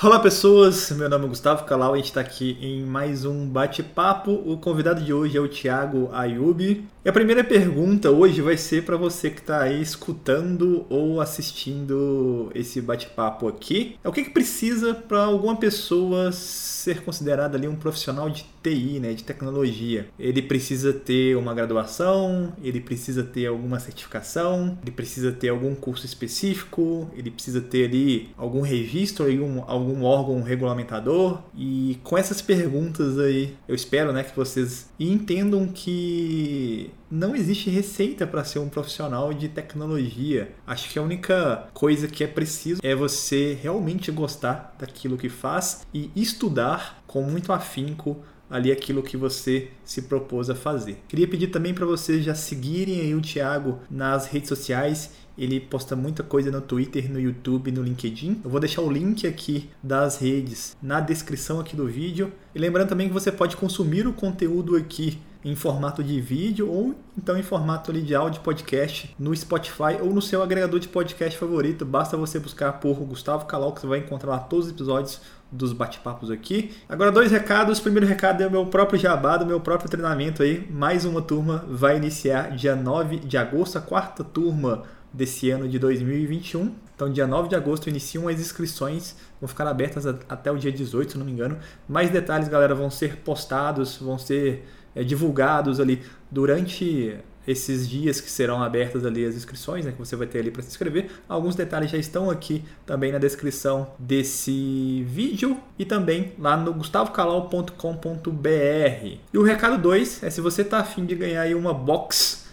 Olá pessoas, meu nome é Gustavo Calau, a gente está aqui em mais um bate-papo. O convidado de hoje é o Thiago Ayubi. E a primeira pergunta hoje vai ser para você que está aí escutando ou assistindo esse bate-papo aqui. É o que, que precisa para alguma pessoa ser considerada ali um profissional de TI, né, de tecnologia. Ele precisa ter uma graduação, ele precisa ter alguma certificação, ele precisa ter algum curso específico, ele precisa ter ali algum registro, algum, algum órgão regulamentador. E com essas perguntas aí, eu espero né, que vocês entendam que não existe receita para ser um profissional de tecnologia. Acho que a única coisa que é preciso é você realmente gostar daquilo que faz e estudar com muito afinco ali aquilo que você se propôs a fazer. Queria pedir também para vocês já seguirem aí o Thiago nas redes sociais. Ele posta muita coisa no Twitter, no YouTube, no LinkedIn. Eu vou deixar o link aqui das redes na descrição aqui do vídeo. E lembrando também que você pode consumir o conteúdo aqui em formato de vídeo ou então em formato ali de áudio podcast no Spotify ou no seu agregador de podcast favorito. Basta você buscar por Gustavo Calau que você vai encontrar lá todos os episódios dos bate-papos aqui. Agora, dois recados. O primeiro recado é o meu próprio jabá, do meu próprio treinamento aí. Mais uma turma vai iniciar dia 9 de agosto, a quarta turma desse ano de 2021. Então, dia 9 de agosto iniciam as inscrições, vão ficar abertas até o dia 18, se não me engano. Mais detalhes, galera, vão ser postados, vão ser é, divulgados ali durante esses dias que serão abertas ali as inscrições, né, que você vai ter ali para se inscrever. Alguns detalhes já estão aqui também na descrição desse vídeo e também lá no gustavocalau.com.br. E o recado 2 é se você está afim de ganhar aí uma box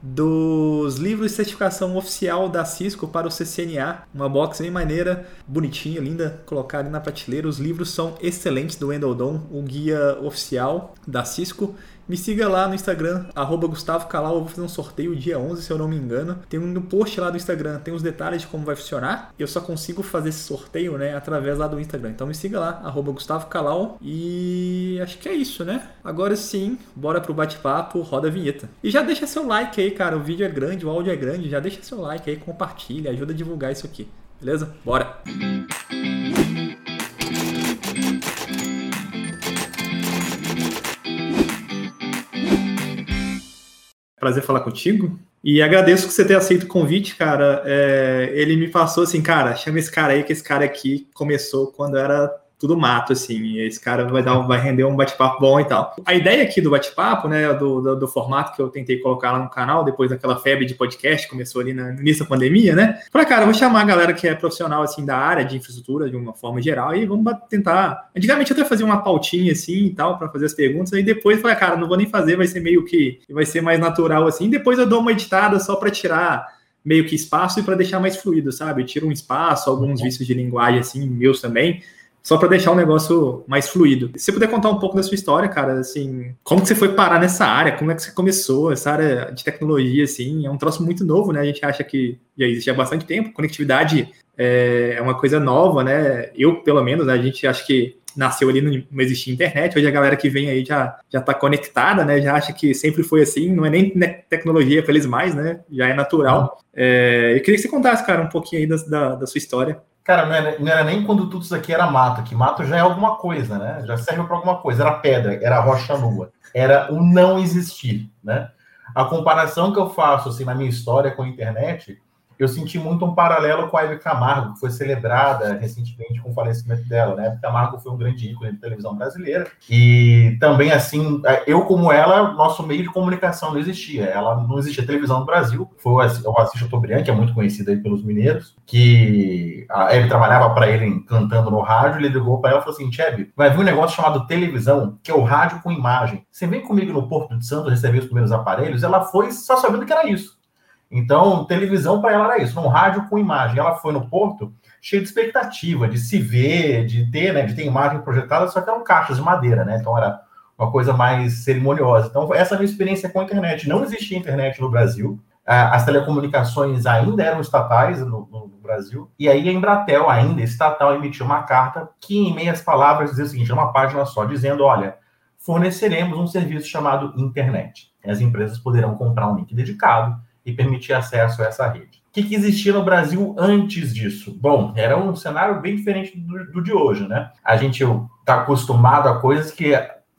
dos livros de certificação oficial da Cisco para o CCNA. Uma box bem maneira, bonitinha, linda, colocar ali na prateleira. Os livros são excelentes do Wendell Don, o guia oficial da Cisco. Me siga lá no Instagram, arroba Gustavo Calau. Eu vou fazer um sorteio dia 11, se eu não me engano. Tem um post lá do Instagram, tem os detalhes de como vai funcionar. Eu só consigo fazer esse sorteio, né, através lá do Instagram. Então me siga lá, arroba Gustavo Calau. E acho que é isso, né? Agora sim, bora pro bate-papo, roda a vinheta. E já deixa seu like aí, cara. O vídeo é grande, o áudio é grande. Já deixa seu like aí, compartilha, ajuda a divulgar isso aqui. Beleza? Bora! Prazer falar contigo. E agradeço que você ter aceito o convite, cara. É, ele me passou assim, cara, chama esse cara aí, que esse cara aqui começou quando era tudo mato, assim. E esse cara vai, dar, vai render um bate-papo bom e tal. A ideia aqui do bate-papo, né, do, do, do, formato que eu tentei colocar lá no canal, depois daquela febre de podcast, começou ali no início da pandemia, né? Falei, cara, vou chamar a galera que é profissional, assim, da área de infraestrutura, de uma forma geral, e vamos tentar. Antigamente eu até fazia uma pautinha, assim, e tal, para fazer as perguntas, aí depois falei, cara, não vou nem fazer, vai ser meio que. vai ser mais natural, assim. Depois eu dou uma editada só para tirar meio que espaço e para deixar mais fluido, sabe? Eu tiro um espaço, alguns vícios de linguagem, assim, meus também só para deixar o negócio mais fluido. Se você puder contar um pouco da sua história, cara, assim, como que você foi parar nessa área? Como é que você começou? Essa área de tecnologia, assim, é um troço muito novo, né? A gente acha que já existe há bastante tempo. Conectividade é, é uma coisa nova, né? Eu, pelo menos, né, a gente acha que nasceu ali, não existia internet. Hoje a galera que vem aí já já está conectada, né? Já acha que sempre foi assim. Não é nem tecnologia para eles mais, né? Já é natural. É, eu queria que você contasse, cara, um pouquinho aí da, da, da sua história. Cara, não era, não era, nem quando tudo isso aqui era mato, que mato já é alguma coisa, né? Já serve para alguma coisa. Era pedra, era rocha nua, era o não existir, né? A comparação que eu faço assim na minha história com a internet eu senti muito um paralelo com a Hebe Camargo, que foi celebrada recentemente com o falecimento dela, né? A Hebe Camargo foi um grande ícone de televisão brasileira. E também, assim, eu como ela, nosso meio de comunicação não existia. Ela não existia televisão no Brasil. Foi o Assis Chateaubriand, que é muito conhecido aí pelos mineiros, que a Hebe trabalhava para ele cantando no rádio, ele ligou para ela e falou assim, Hebe, vai vir um negócio chamado televisão, que é o rádio com imagem. Você vem comigo no Porto de Santos receber os primeiros aparelhos? Ela foi só sabendo que era isso. Então, televisão para ela era isso, um rádio com imagem. Ela foi no Porto cheia de expectativa, de se ver, de ter, né, de ter imagem projetada, só que eram caixas de madeira, né? Então era uma coisa mais cerimoniosa. Então, essa é a minha experiência com a internet. Não existia internet no Brasil. As telecomunicações ainda eram estatais no, no Brasil. E aí a Embratel, ainda estatal, emitiu uma carta que, em meias palavras, dizia o seguinte: uma página só, dizendo: olha, forneceremos um serviço chamado internet. As empresas poderão comprar um link dedicado e permitir acesso a essa rede. O que, que existia no Brasil antes disso? Bom, era um cenário bem diferente do, do de hoje, né? A gente está acostumado a coisas que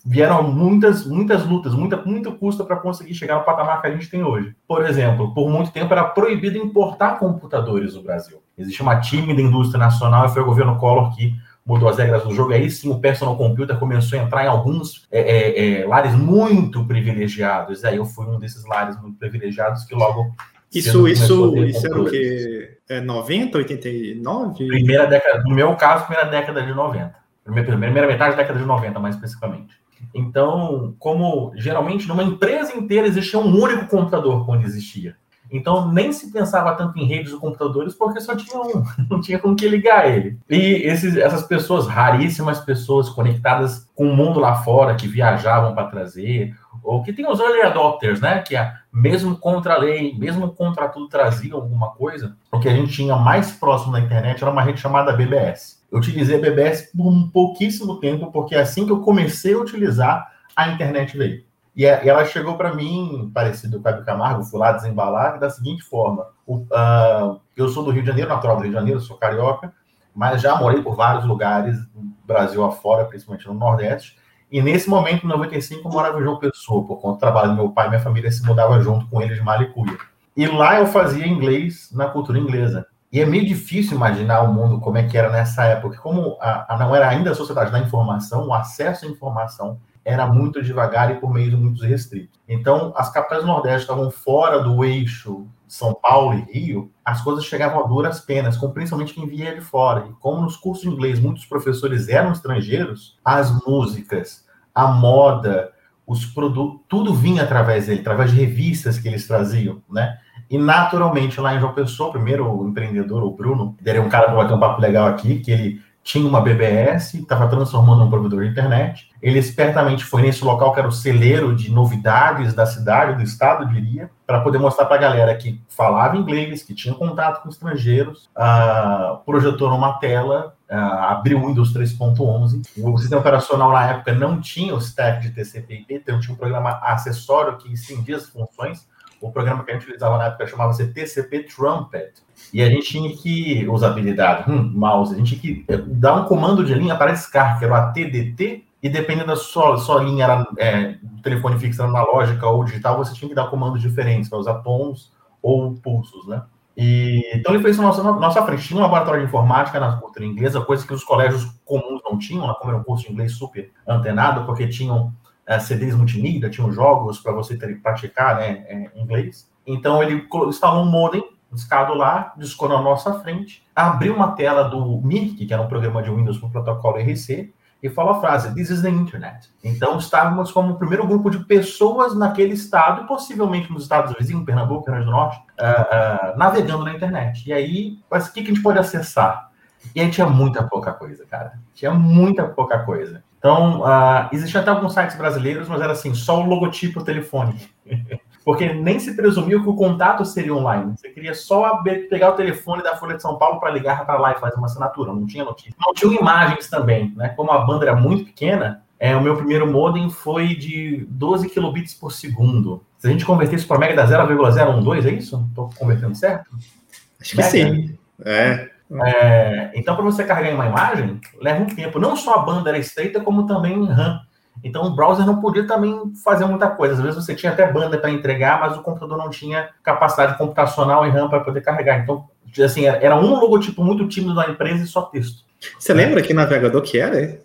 vieram muitas, muitas lutas, muita, muito custo para conseguir chegar ao patamar que a gente tem hoje. Por exemplo, por muito tempo era proibido importar computadores no Brasil. Existe uma tímida indústria nacional e foi o governo Collor que mudou as regras do jogo. Aí sim o personal computer começou a entrar em alguns é, é, é, lares muito privilegiados. Aí eu fui um desses lares muito privilegiados que logo. Isso, isso, isso era o quê? É 90, 89? Primeira década, no meu caso, primeira década de 90. Primeira, primeira metade da década de 90, mais especificamente. Então, como geralmente numa empresa inteira existia um único computador quando existia. Então, nem se pensava tanto em redes de computadores porque só tinha um, não tinha com que ligar ele. E esses, essas pessoas, raríssimas pessoas conectadas com o mundo lá fora, que viajavam para trazer, ou que tem os early adopters, né? Que é, mesmo contra a lei, mesmo contra tudo, traziam alguma coisa. O que a gente tinha mais próximo da internet era uma rede chamada BBS. Eu utilizei a BBS por um pouquíssimo tempo, porque assim que eu comecei a utilizar, a internet veio. E ela chegou para mim, parecido com a Camargo, fui lá desembalar, da seguinte forma: o, uh, eu sou do Rio de Janeiro, natural do Rio de Janeiro, sou carioca, mas já morei por vários lugares, Brasil afora, principalmente no Nordeste. E nesse momento, em 95, eu morava em João Pessoa, por conta do trabalho do meu pai, minha família se mudava junto com ele de Malicuia. E lá eu fazia inglês na cultura inglesa. E é meio difícil imaginar o mundo como é que era nessa época, como a, a não era ainda a sociedade da informação, o acesso à informação era muito devagar e por meios muito restritos. Então, as capitais do Nordeste estavam fora do eixo São Paulo e Rio, as coisas chegavam a duras penas, com principalmente quem via de fora. E como nos cursos de inglês muitos professores eram estrangeiros, as músicas, a moda, os produtos, tudo vinha através dele, através de revistas que eles traziam, né? E naturalmente lá em João Pessoa, primeiro o empreendedor, o Bruno, é um cara que vai ter um papo legal aqui, que ele tinha uma BBS, estava transformando um provedor de internet. Ele espertamente foi nesse local que era o celeiro de novidades da cidade, do estado, diria, para poder mostrar para a galera que falava inglês, que tinha contato com estrangeiros, uh, projetou numa tela, uh, abriu o Windows 3.11. O sistema operacional na época não tinha o stack de TCP/IP, então tinha um programa acessório que estendia as funções o programa que a gente utilizava na época chamava-se TCP Trumpet. E a gente tinha que, usabilidade, hum, mouse, a gente tinha que eh, dar um comando de linha para SCAR, que era o ATDT, e dependendo da sua, sua linha, era, é, telefone fixo analógica ou digital, você tinha que dar comandos diferentes, para usar tons ou pulsos, né? E, então ele fez isso na nossa, nossa frente. Tinha um laboratório de informática na cultura inglesa, coisa que os colégios comuns não tinham, como era um curso de inglês super antenado, porque tinham CDs multimídia, tinham jogos para você ter, praticar né, é, inglês. Então ele instalou um modem discado lá, discou na nossa frente, abriu uma tela do MIRC, que era um programa de Windows com protocolo RC, e falou a frase: This is the Internet. Então estávamos como o primeiro grupo de pessoas naquele estado, possivelmente nos estados vizinhos, Pernambuco, Rio do Norte, uh, uh, navegando na internet. E aí, mas o que, que a gente pode acessar? E aí tinha muita pouca coisa, cara. Tinha muita pouca coisa. Então, uh, existiam até alguns sites brasileiros, mas era assim, só o logotipo o telefone. Porque nem se presumiu que o contato seria online. Você queria só pegar o telefone da Folha de São Paulo para ligar para lá e fazer uma assinatura. Não tinha notícia. Não tinham imagens também, né? Como a banda era muito pequena, é, o meu primeiro modem foi de 12 kilobits por segundo. Se a gente converter isso para mega, dá 0,012, é isso? Estou convertendo certo? Acho que mega. sim. É. É, então, para você carregar uma imagem, leva um tempo. Não só a banda era estreita, como também RAM. Então, o browser não podia também fazer muita coisa. Às vezes você tinha até banda para entregar, mas o computador não tinha capacidade computacional e RAM para poder carregar. Então, assim, era um logotipo muito tímido da empresa e só texto. Você lembra que navegador que era?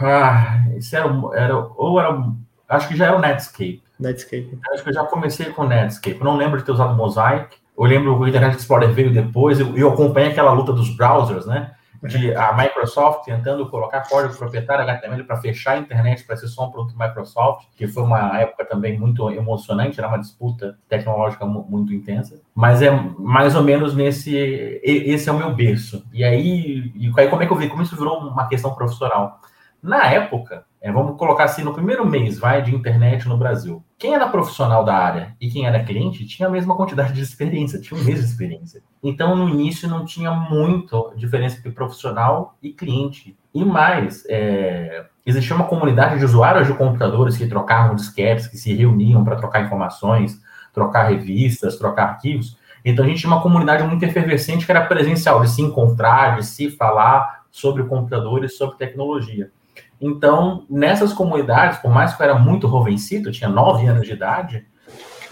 Ah, isso era, era ou era, acho que já era o Netscape. Netscape. Acho que eu já comecei com o Netscape. Eu não lembro de ter usado Mosaic. Eu lembro que o Internet Explorer veio depois, eu, eu acompanhei aquela luta dos browsers, né? De a Microsoft tentando colocar código proprietário HTML para fechar a internet para ser só um produto Microsoft, que foi uma época também muito emocionante, era uma disputa tecnológica muito intensa. Mas é mais ou menos nesse. Esse é o meu berço. E aí, e aí como é que eu vi? Como isso virou uma questão profissional? Na época, é, vamos colocar assim, no primeiro mês, vai, de internet no Brasil, quem era profissional da área e quem era cliente tinha a mesma quantidade de experiência, tinha o mesmo experiência. Então, no início, não tinha muito diferença entre profissional e cliente. E mais, é, existia uma comunidade de usuários de computadores que trocavam disquetes, que se reuniam para trocar informações, trocar revistas, trocar arquivos. Então a gente tinha uma comunidade muito efervescente que era presencial, de se encontrar, de se falar sobre computadores, sobre tecnologia. Então, nessas comunidades, por mais que eu era muito jovencito, eu tinha nove anos de idade,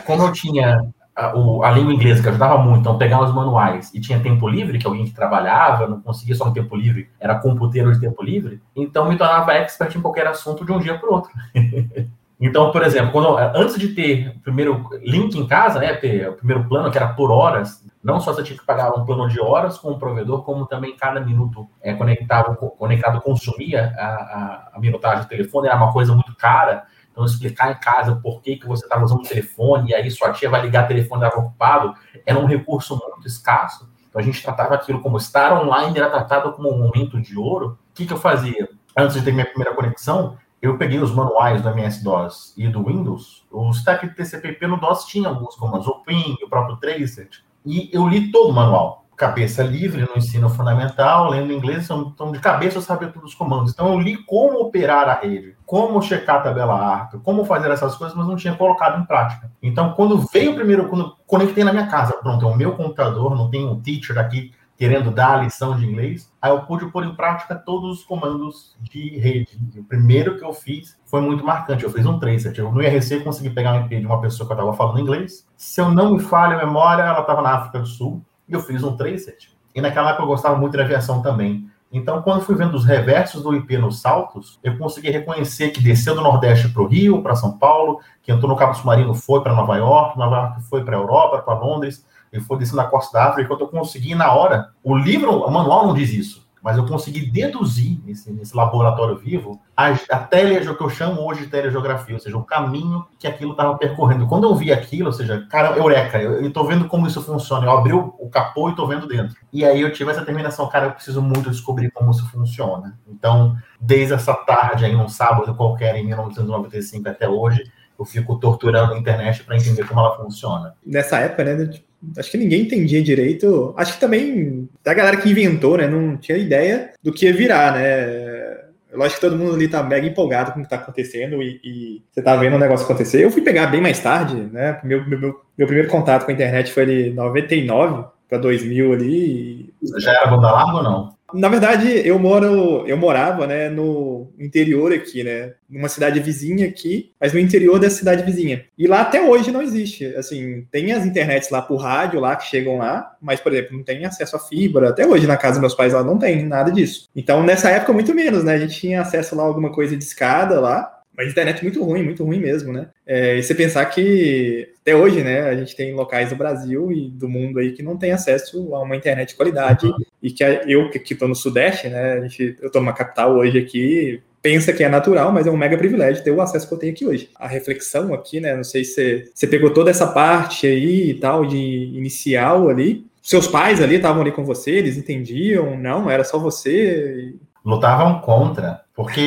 como eu tinha a, o, a, língua inglesa, que ajudava muito, então pegar os manuais e tinha tempo livre, que alguém que trabalhava, não conseguia só no tempo livre, era computeiro de tempo livre, então me tornava expert em qualquer assunto de um dia para o outro. então, por exemplo, quando, antes de ter o primeiro link em casa, né, ter o primeiro plano, que era por horas, não só você tinha que pagar um plano de horas com o provedor, como também cada minuto é, conectado, conectado consumia a, a, a minutagem do telefone, era uma coisa muito cara, então, explicar em casa por que, que você estava usando o telefone, e aí sua tia vai ligar o telefone estava ocupado, era um recurso muito escasso. Então, a gente tratava aquilo como estar online, era tratado como um momento de ouro. O que, que eu fazia? Antes de ter minha primeira conexão, eu peguei os manuais do MS-DOS e do Windows. O stack TCP/IP no DOS tinha alguns comandos, o PIN, o próprio Tracet, e eu li todo o manual cabeça livre no ensino fundamental, lendo inglês, então de cabeça eu sabia todos os comandos. Então eu li como operar a rede, como checar a tabela ARP, como fazer essas coisas, mas não tinha colocado em prática. Então quando veio o primeiro, quando conectei na minha casa, pronto, é o meu computador, não tem um teacher aqui querendo dar a lição de inglês, aí eu pude pôr em prática todos os comandos de rede. O primeiro que eu fiz foi muito marcante. Eu fiz um tracer. Eu no IRC consegui pegar um IP de uma pessoa que eu estava falando inglês. Se eu não me falho a memória, ela estava na África do Sul e eu fiz um tracer. E naquela época eu gostava muito de aviação também. Então, quando fui vendo os reversos do IP nos saltos, eu consegui reconhecer que desceu do Nordeste para o Rio, para São Paulo, que entrou no Cabo Submarino foi para Nova York, Nova York foi para a Europa, para Londres, e foi descendo na costa da África. Eu consegui, na hora, o livro, o manual não diz isso mas eu consegui deduzir nesse, nesse laboratório vivo a, a que eu chamo hoje de telegeografia, ou seja, o caminho que aquilo estava percorrendo. Quando eu vi aquilo, ou seja, cara, eureka, eu estou vendo como isso funciona. Eu abri o, o capô e estou vendo dentro. E aí eu tive essa terminação, cara, eu preciso muito descobrir como isso funciona. Então, desde essa tarde aí, num sábado qualquer, em 1995 até hoje, eu fico torturando a internet para entender como ela funciona. Nessa época, né, acho que ninguém entendia direito. Acho que também a galera que inventou, né, não tinha ideia do que ia virar, né? Lógico que todo mundo ali tá mega empolgado com o que tá acontecendo e, e você tá vendo o negócio acontecer. Eu fui pegar bem mais tarde, né? Meu, meu, meu primeiro contato com a internet foi ali 99 para 2000 ali. Já era banda larga ou não? Na verdade, eu moro, eu morava, né, no interior aqui, né, numa cidade vizinha aqui, mas no interior da cidade vizinha. E lá até hoje não existe, assim, tem as internets lá por rádio lá que chegam lá, mas por exemplo, não tem acesso a fibra. Até hoje na casa dos meus pais lá não tem nada disso. Então, nessa época muito menos, né? A gente tinha acesso lá a alguma coisa de escada lá, mas internet muito ruim, muito ruim mesmo, né? É, e você pensar que até hoje, né, a gente tem locais do Brasil e do mundo aí que não tem acesso a uma internet de qualidade uhum. e que eu que estou no Sudeste, né, a gente, eu estou numa capital hoje aqui, pensa que é natural, mas é um mega privilégio ter o acesso que eu tenho aqui hoje. A reflexão aqui, né, não sei se você, você pegou toda essa parte aí e tal de inicial ali, seus pais ali estavam ali com você, eles entendiam, não, era só você. Lutavam contra, porque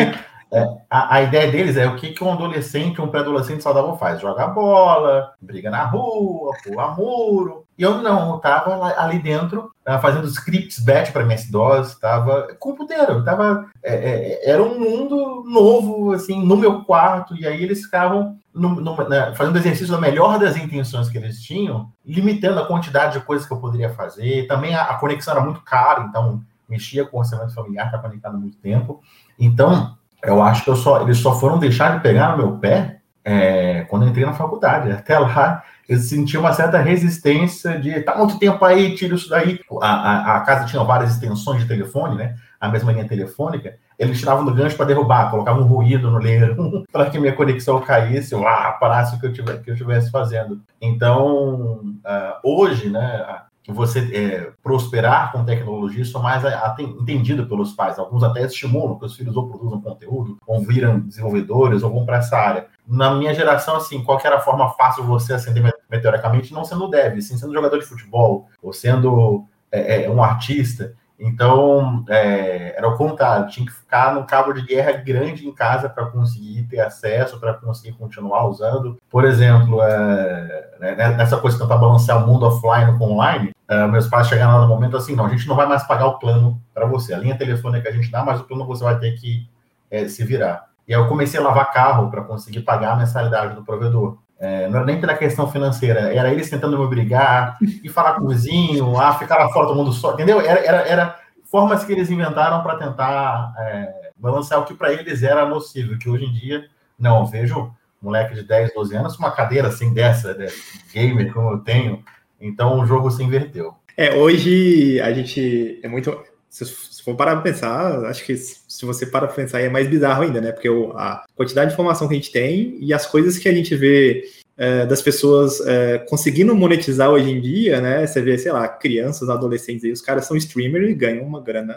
É, a, a, ideia deles é o que, que um adolescente, um pré-adolescente saudável faz: joga bola, briga na rua, pula muro. E eu não, eu tava ali dentro, fazendo scripts batch para MS-DOS, estava computeiro, tava, é, é, era um mundo novo, assim, no meu quarto, e aí eles ficavam no, no, né, fazendo exercício da melhor das intenções que eles tinham, limitando a quantidade de coisas que eu poderia fazer. Também a, a conexão era muito cara, então mexia com o orçamento familiar, tá conectado há muito tempo. Então, eu acho que eu só, eles só foram deixar de pegar no meu pé é, quando eu entrei na faculdade. Até lá, eu senti uma certa resistência de tá muito tempo aí, tira isso daí. A, a, a, casa tinha várias extensões de telefone, né? A mesma linha telefônica. Eles tiravam do gancho para derrubar, colocavam um ruído no layer para que minha conexão caísse, ou ah, parasse o que eu, tivesse, que eu estivesse fazendo. Então, uh, hoje, né? Você é, prosperar com tecnologia, isso é mais entendido pelos pais. Alguns até estimulam que os filhos ou produzam conteúdo, ou viram desenvolvedores, ou vão para essa área. Na minha geração, assim, qual era a forma fácil de você ascender meteoricamente, não sendo dev, sim sendo jogador de futebol, ou sendo é, é, um artista. Então, é, era o contrário, tinha que ficar num cabo de guerra grande em casa para conseguir ter acesso, para conseguir continuar usando. Por exemplo, é, né, nessa coisa de tentar balancear o mundo offline com online, é, meus pais chegaram no momento assim: não, a gente não vai mais pagar o plano para você. A linha telefônica a gente dá, mas o plano você vai ter que é, se virar. E aí eu comecei a lavar carro para conseguir pagar a mensalidade do provedor. É, não era nem pela questão financeira, era eles tentando me obrigar e falar com o vizinho, ah, ficar lá fora todo mundo só, entendeu? Era, era, era formas que eles inventaram para tentar é, balancear o que para eles era nocivo, que hoje em dia, não, vejo moleque de 10, 12 anos com uma cadeira assim dessa, né, gamer como eu tenho, então o jogo se inverteu. É, hoje a gente é muito. Se for parar para pensar, acho que se você para para pensar é mais bizarro ainda, né? Porque a quantidade de informação que a gente tem e as coisas que a gente vê é, das pessoas é, conseguindo monetizar hoje em dia, né? Você vê, sei lá, crianças, adolescentes aí, os caras são streamers e ganham uma grana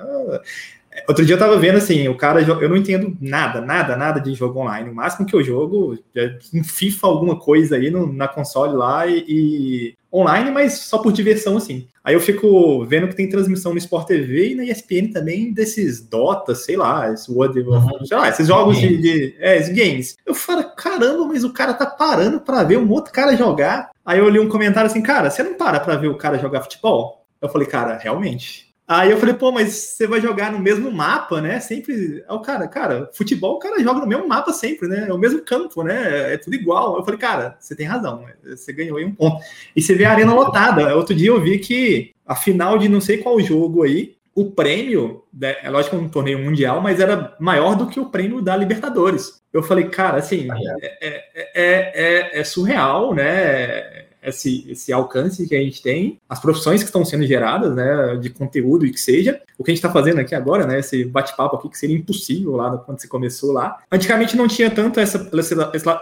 Outro dia eu tava vendo assim, o cara, eu não entendo nada, nada, nada de jogo online. O máximo que eu jogo é em FIFA alguma coisa aí no, na console lá e, e, online, mas só por diversão assim. Aí eu fico vendo que tem transmissão no Sport TV e na ESPN também desses Dota, sei lá, esse World, uhum. sei lá, esses jogos de, de é, esses games. Eu falo, caramba, mas o cara tá parando para ver um outro cara jogar. Aí eu li um comentário assim, cara, você não para para ver o cara jogar futebol? Eu falei, cara, realmente. Aí eu falei, pô, mas você vai jogar no mesmo mapa, né? Sempre. É o cara, cara, futebol o cara joga no mesmo mapa sempre, né? É o mesmo campo, né? É tudo igual. Eu falei, cara, você tem razão, né? você ganhou aí um ponto. E você vê a arena lotada. Outro dia eu vi que a final de não sei qual jogo aí, o prêmio, né, é lógico que é um torneio mundial, mas era maior do que o prêmio da Libertadores. Eu falei, cara, assim, é, é, é, é surreal, né? Esse, esse alcance que a gente tem, as profissões que estão sendo geradas, né, de conteúdo e que seja, o que a gente está fazendo aqui agora, né, esse bate-papo aqui que seria impossível lá quando você começou lá. Antigamente não tinha tanto essa, esse,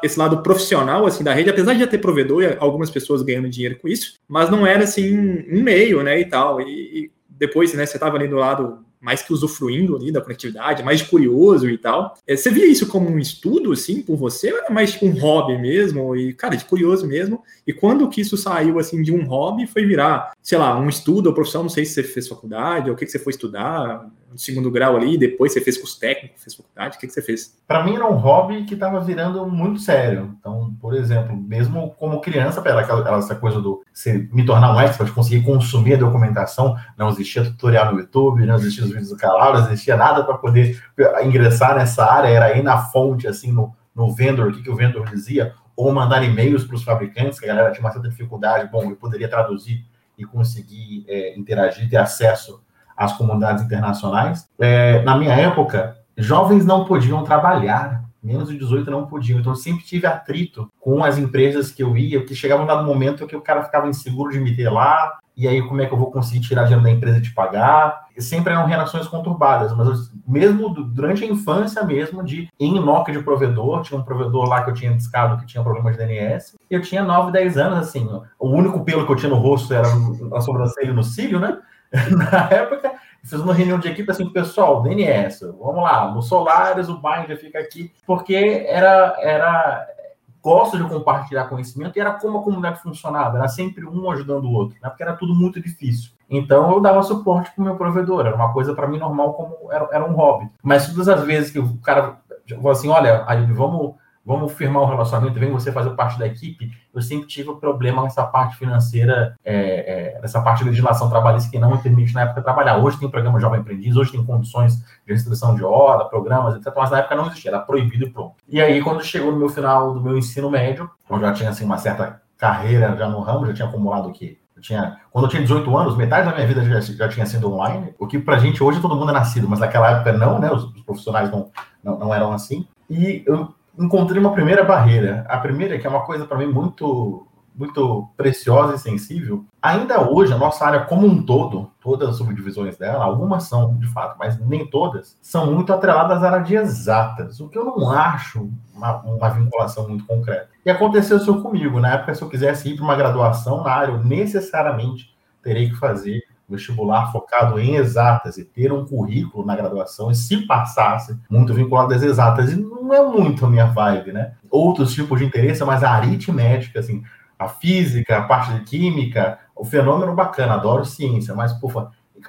esse lado profissional, assim, da rede, apesar de já ter provedor e algumas pessoas ganhando dinheiro com isso, mas não era, assim, um meio, né, e tal, e, e depois, né, você estava ali do lado mais que usufruindo ali da conectividade, mais curioso e tal. É, você via isso como um estudo, assim, por você, ou era mais tipo um hobby mesmo, e, cara, de curioso mesmo? E quando que isso saiu, assim, de um hobby, foi virar, sei lá, um estudo ou profissão, não sei se você fez faculdade, ou o que, que você foi estudar, no segundo grau ali, depois você fez curso técnico, fez faculdade, o que, que você fez? Para mim era um hobby que estava virando muito sério. Então, por exemplo, mesmo como criança, era aquela, essa coisa do você me tornar um expert, conseguir consumir a documentação, não existia tutorial no YouTube, não existia os vídeos do canal, não existia nada para poder ingressar nessa área, era ir na fonte, assim, no, no vendor, o que, que o vendor dizia, ou mandar e-mails para os fabricantes, que a galera tinha uma certa dificuldade, bom, eu poderia traduzir e conseguir é, interagir, ter acesso as comunidades internacionais. É, na minha época, jovens não podiam trabalhar, menos de 18 não podiam. Então, eu sempre tive atrito com as empresas que eu ia, que chegava um dado momento que o cara ficava inseguro de me ter lá, e aí como é que eu vou conseguir tirar dinheiro da empresa de pagar? Sempre eram relações conturbadas, mas mesmo durante a infância mesmo, de em Nokia de provedor, tinha um provedor lá que eu tinha discado que tinha problema de DNS, eu tinha 9, 10 anos, assim, o único pelo que eu tinha no rosto era a sobrancelha no cílio, né? na época, fiz uma reunião de equipe assim, pessoal, DNS, vamos lá, no Solaris o Binder fica aqui, porque era, era gosto de compartilhar conhecimento e era como a comunidade funcionava, era sempre um ajudando o outro, né? porque era tudo muito difícil. Então eu dava suporte para o meu provedor, era uma coisa para mim normal, como era, era um hobby. Mas todas as vezes que o cara falou assim, olha, aí vamos vamos firmar um relacionamento, vem você fazer parte da equipe, eu sempre tive um problema nessa parte financeira, é, é, nessa parte de legislação trabalhista que não me permite na época trabalhar. Hoje tem programa Jovem Aprendiz, hoje tem condições de restrição de hora, programas, etc. Mas na época não existia, era proibido e pronto. E aí, quando chegou no meu final do meu ensino médio, eu já tinha assim, uma certa carreira já no ramo, já tinha acumulado o quê? Eu tinha, quando eu tinha 18 anos, metade da minha vida já, já tinha sido online, o que pra gente hoje todo mundo é nascido, mas naquela época não, né? Os, os profissionais não, não, não eram assim. E eu encontrei uma primeira barreira. A primeira, que é uma coisa para mim muito muito preciosa e sensível. Ainda hoje, a nossa área como um todo, todas as subdivisões dela, algumas são de fato, mas nem todas, são muito atreladas à área de exatas, o que eu não acho uma, uma vinculação muito concreta. E aconteceu isso comigo. Na época, se eu quisesse ir para uma graduação na área, eu necessariamente terei que fazer vestibular focado em exatas e ter um currículo na graduação, e se passasse, muito vinculado às exatas, e não é muito a minha vibe, né? Outros tipos de interesse, mas a aritmética, assim, a física, a parte de química, o fenômeno bacana, adoro ciência, mas, pô,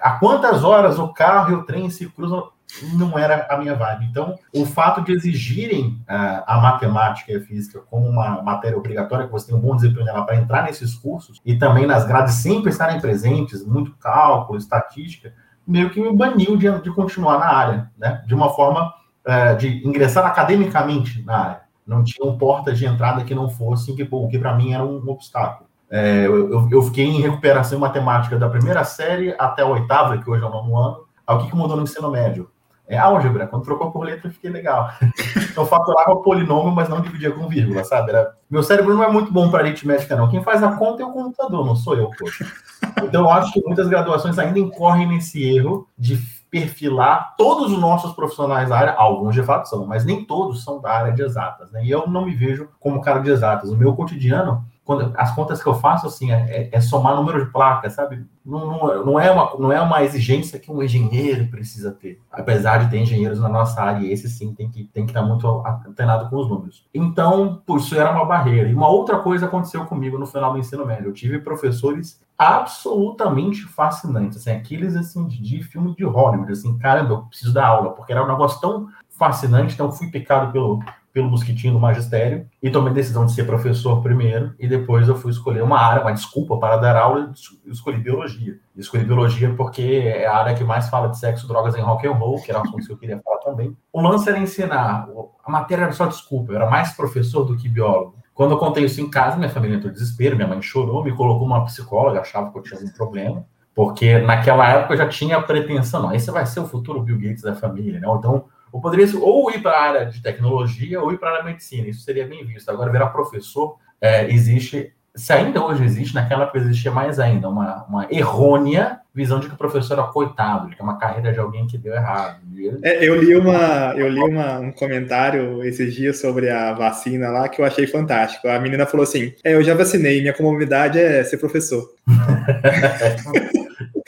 a quantas horas o carro e o trem se cruzam não era a minha vibe. Então, o fato de exigirem uh, a matemática e a física como uma matéria obrigatória, que você tem um bom desempenho nela para entrar nesses cursos, e também nas grades sempre estarem presentes, muito cálculo, estatística, meio que me baniu de, de continuar na área, né? De uma forma uh, de ingressar academicamente na área. não tinham portas de entrada que não fossem, que, que para mim era um, obstáculo. É, eu, eu, fiquei em recuperação em matemática da primeira série até a oitava, que hoje é o nono ano. O que, que mudou no ensino médio? É álgebra. Quando trocou por letra, eu fiquei legal. Então, fatorava polinômio, mas não dividia com vírgula, sabe? Era... Meu cérebro não é muito bom para aritmética, não. Quem faz a conta é o computador, não sou eu, poxa. Então, eu acho que muitas graduações ainda incorrem nesse erro de perfilar todos os nossos profissionais da área, alguns de fato são, mas nem todos são da área de exatas, né? E eu não me vejo como cara de exatas. O meu cotidiano quando, as contas que eu faço, assim, é, é, é somar número de placas, sabe? Não, não, não, é uma, não é uma exigência que um engenheiro precisa ter. Apesar de ter engenheiros na nossa área, e esse sim tem que, tem que estar muito antenado com os números. Então, por isso era uma barreira. E uma outra coisa aconteceu comigo no final do ensino médio. Eu tive professores absolutamente fascinantes, assim, aqueles assim, de filme de Hollywood, assim, caramba, eu preciso dar aula, porque era um negócio tão fascinante, então fui picado pelo, pelo mosquitinho do magistério e tomei a decisão de ser professor primeiro e depois eu fui escolher uma área, uma desculpa para dar aula e escolhi biologia. escolhi biologia porque é a área que mais fala de sexo, drogas em rock and roll, que era um assunto que eu queria falar também. O lance era ensinar, a matéria era só desculpa, eu era mais professor do que biólogo. Quando eu contei isso em casa, minha família entrou em desespero, minha mãe chorou, me colocou uma psicóloga, achava que eu tinha algum problema, porque naquela época eu já tinha a pretensão, não, esse vai ser o futuro Bill Gates da família, né? Então, ou poderia ou ir para a área de tecnologia ou ir para a área de medicina. Isso seria bem visto. Agora, virar professor, é, existe, se ainda hoje existe, naquela época existia mais ainda, uma, uma errônea visão de que o professor era coitado, de que é uma carreira de alguém que deu errado. É, eu li, uma, eu li uma, um comentário esses dias sobre a vacina lá que eu achei fantástico. A menina falou assim: é, eu já vacinei, minha comunidade é ser professor.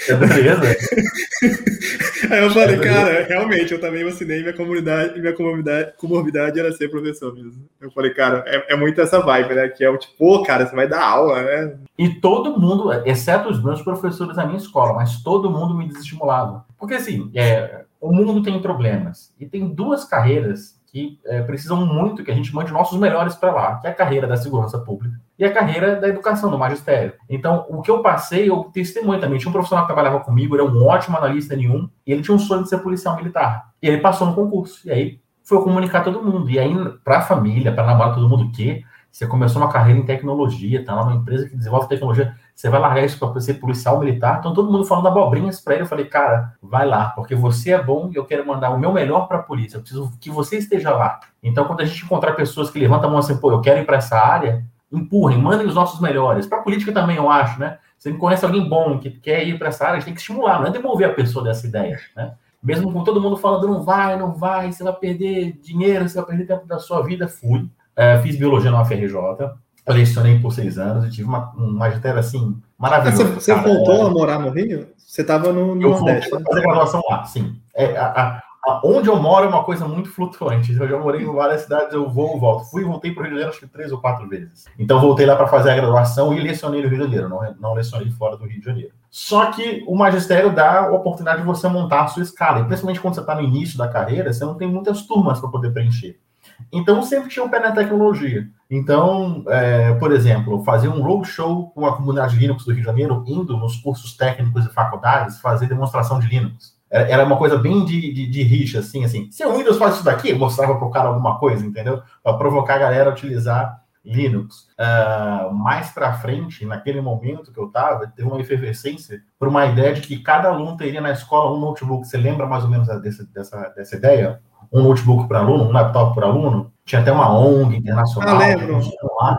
É beleza. Aí eu falei, cara, realmente, eu também vacinei minha comunidade, minha comorbidade, comorbidade era ser professor mesmo. Eu falei, cara, é, é muito essa vibe, né? Que é o tipo, pô, cara, você vai dar aula, né? E todo mundo, exceto os meus professores da minha escola, mas todo mundo me desestimulava. Porque assim, é, o mundo tem problemas. E tem duas carreiras que é, precisam muito que a gente mande nossos melhores para lá, que é a carreira da segurança pública e a carreira da educação, do magistério. Então, o que eu passei, eu testemunho também. Tinha um profissional que trabalhava comigo, era um ótimo analista nenhum, e ele tinha um sonho de ser policial militar. E ele passou no concurso. E aí foi comunicar todo mundo. E aí, para a família, para namorar todo mundo, que você começou uma carreira em tecnologia, tá lá numa empresa que desenvolve tecnologia, você vai largar isso para ser policial militar? Então todo mundo falando abobrinhas para ele. Eu falei, cara, vai lá, porque você é bom e eu quero mandar o meu melhor para a polícia. Eu preciso que você esteja lá. Então quando a gente encontrar pessoas que levantam a mão assim, pô, eu quero ir para essa área, empurrem, mandem os nossos melhores. Para a política também, eu acho, né? Se conhece alguém bom que quer ir para essa área, a gente tem que estimular, não é demover a pessoa dessa ideia, né? Mesmo com todo mundo falando, não vai, não vai, você vai perder dinheiro, você vai perder tempo da sua vida, fui. É, fiz biologia na UFRJ, lecionei por seis anos e tive uma, um magistério assim maravilhoso. Você, você voltou a morar no Rio? Você estava no, no eu Nordeste. Eu né? fazer graduação lá, sim. É, a, a, onde eu moro é uma coisa muito flutuante. Eu já morei em várias cidades, eu vou e volto. Fui e voltei para o Rio de Janeiro acho que três ou quatro vezes. Então voltei lá para fazer a graduação e lecionei no Rio de Janeiro, não, não lecionei fora do Rio de Janeiro. Só que o magistério dá a oportunidade de você montar a sua escala. E principalmente quando você está no início da carreira, você não tem muitas turmas para poder preencher. Então, sempre tinha um pé na tecnologia. Então, é, por exemplo, fazer um roadshow com a comunidade Linux do Rio de Janeiro, indo nos cursos técnicos e faculdades, fazer demonstração de Linux. Era uma coisa bem de, de, de rixa, assim, assim. Se o Windows faz isso daqui, mostrava para o cara alguma coisa, entendeu? Para provocar a galera a utilizar Linux. Uh, mais para frente, naquele momento que eu estava, teve uma efervescência por uma ideia de que cada aluno teria na escola um notebook. Você lembra mais ou menos desse, dessa, dessa ideia? um notebook para aluno, um laptop para aluno. Tinha até uma ONG internacional ah, lembro.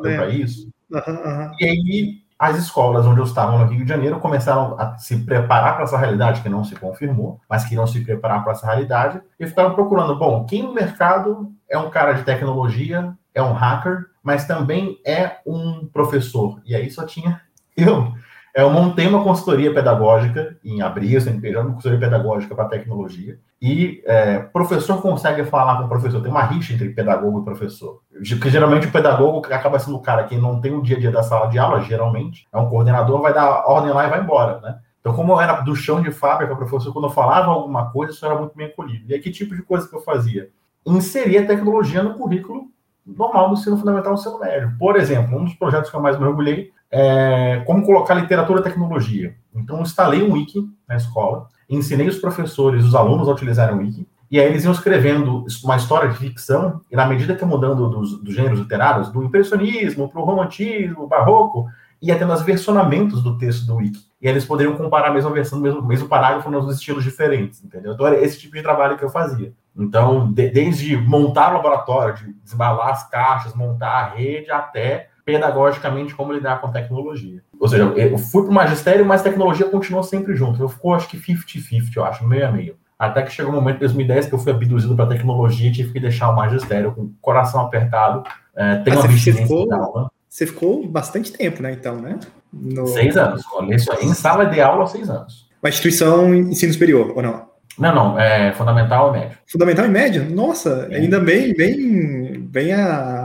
para isso. Uhum, uhum. E aí as escolas onde eu estava no Rio de Janeiro começaram a se preparar para essa realidade que não se confirmou, mas que não se preparar para essa realidade e ficaram procurando, bom, quem no mercado é um cara de tecnologia, é um hacker, mas também é um professor. E aí só tinha eu. Eu montei uma consultoria pedagógica em abril, CNPJ, uma consultoria pedagógica para tecnologia. E é, professor consegue falar com o professor. Tem uma rixa entre pedagogo e professor. Porque geralmente o pedagogo acaba sendo o cara que não tem o dia a dia da sala de aula, geralmente. É um coordenador, vai dar ordem lá e vai embora, né? Então, como eu era do chão de fábrica, professor, quando eu falava alguma coisa, isso era muito bem acolhido. E aí, que tipo de coisa que eu fazia? Inserir a tecnologia no currículo normal do ensino fundamental e ensino médio. Por exemplo, um dos projetos que eu mais mergulhei é, como colocar literatura e tecnologia. Então, instalei um wiki na escola, ensinei os professores, os alunos a utilizarem o wiki, E aí eles iam escrevendo uma história de ficção, e na medida que ia mudando dos, dos gêneros literários, do impressionismo para o romantismo, barroco, ia tendo os versionamentos do texto do Wiki. E eles poderiam comparar a mesma versão, o mesmo, mesmo parágrafo nos estilos diferentes, entendeu? Então era esse tipo de trabalho que eu fazia. Então, de, desde montar o laboratório, de desembalar as caixas, montar a rede, até pedagogicamente como lidar com tecnologia. Ou seja, eu fui para o magistério, mas tecnologia continuou sempre junto. Eu ficou, acho que 50-50, eu acho, meio a meio. Até que chegou o um momento em 2010 que eu fui abduzido para tecnologia e tive que deixar o magistério com o coração apertado. É, tem uma ficou, né? Você ficou bastante tempo, né, então, né? No... Seis anos. Olha isso aí, em sala de aula, seis anos. Uma instituição ensino superior, ou não? Não, não, é fundamental e médio. Fundamental e médio? Nossa, é. ainda bem, bem, bem a,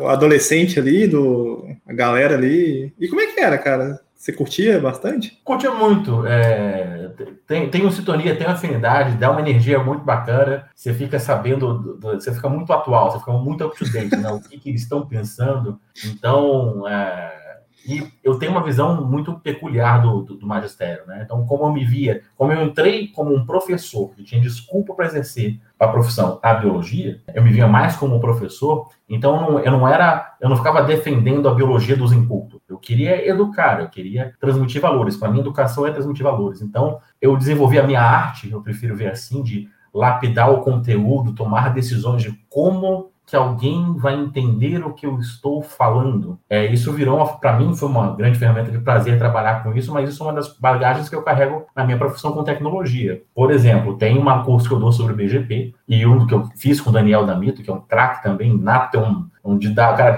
o adolescente ali, do, a galera ali. E como é que era, cara? Você curtia bastante? Curtia muito. É, tem, tem uma sintonia, tem uma afinidade, dá uma energia muito bacana. Você fica sabendo, do, do, você fica muito atual, você fica muito up to date, né? O que, que eles estão pensando. Então, é, e eu tenho uma visão muito peculiar do, do, do, magistério, né? Então, como eu me via, como eu entrei como um professor que tinha desculpa para exercer a profissão a biologia, eu me via mais como um professor, então eu não, eu não era, eu não ficava defendendo a biologia dos incultos. Eu queria educar, eu queria transmitir valores. Para mim, educação é transmitir valores. Então, eu desenvolvi a minha arte, eu prefiro ver assim, de lapidar o conteúdo, tomar decisões de como que alguém vai entender o que eu estou falando. É, isso virou, para mim, foi uma grande ferramenta de prazer trabalhar com isso, mas isso é uma das bagagens que eu carrego na minha profissão com tecnologia. Por exemplo, tem um curso que eu dou sobre BGP, e um que eu fiz com o Daniel Damito, que é um craque também, nato, tem um, um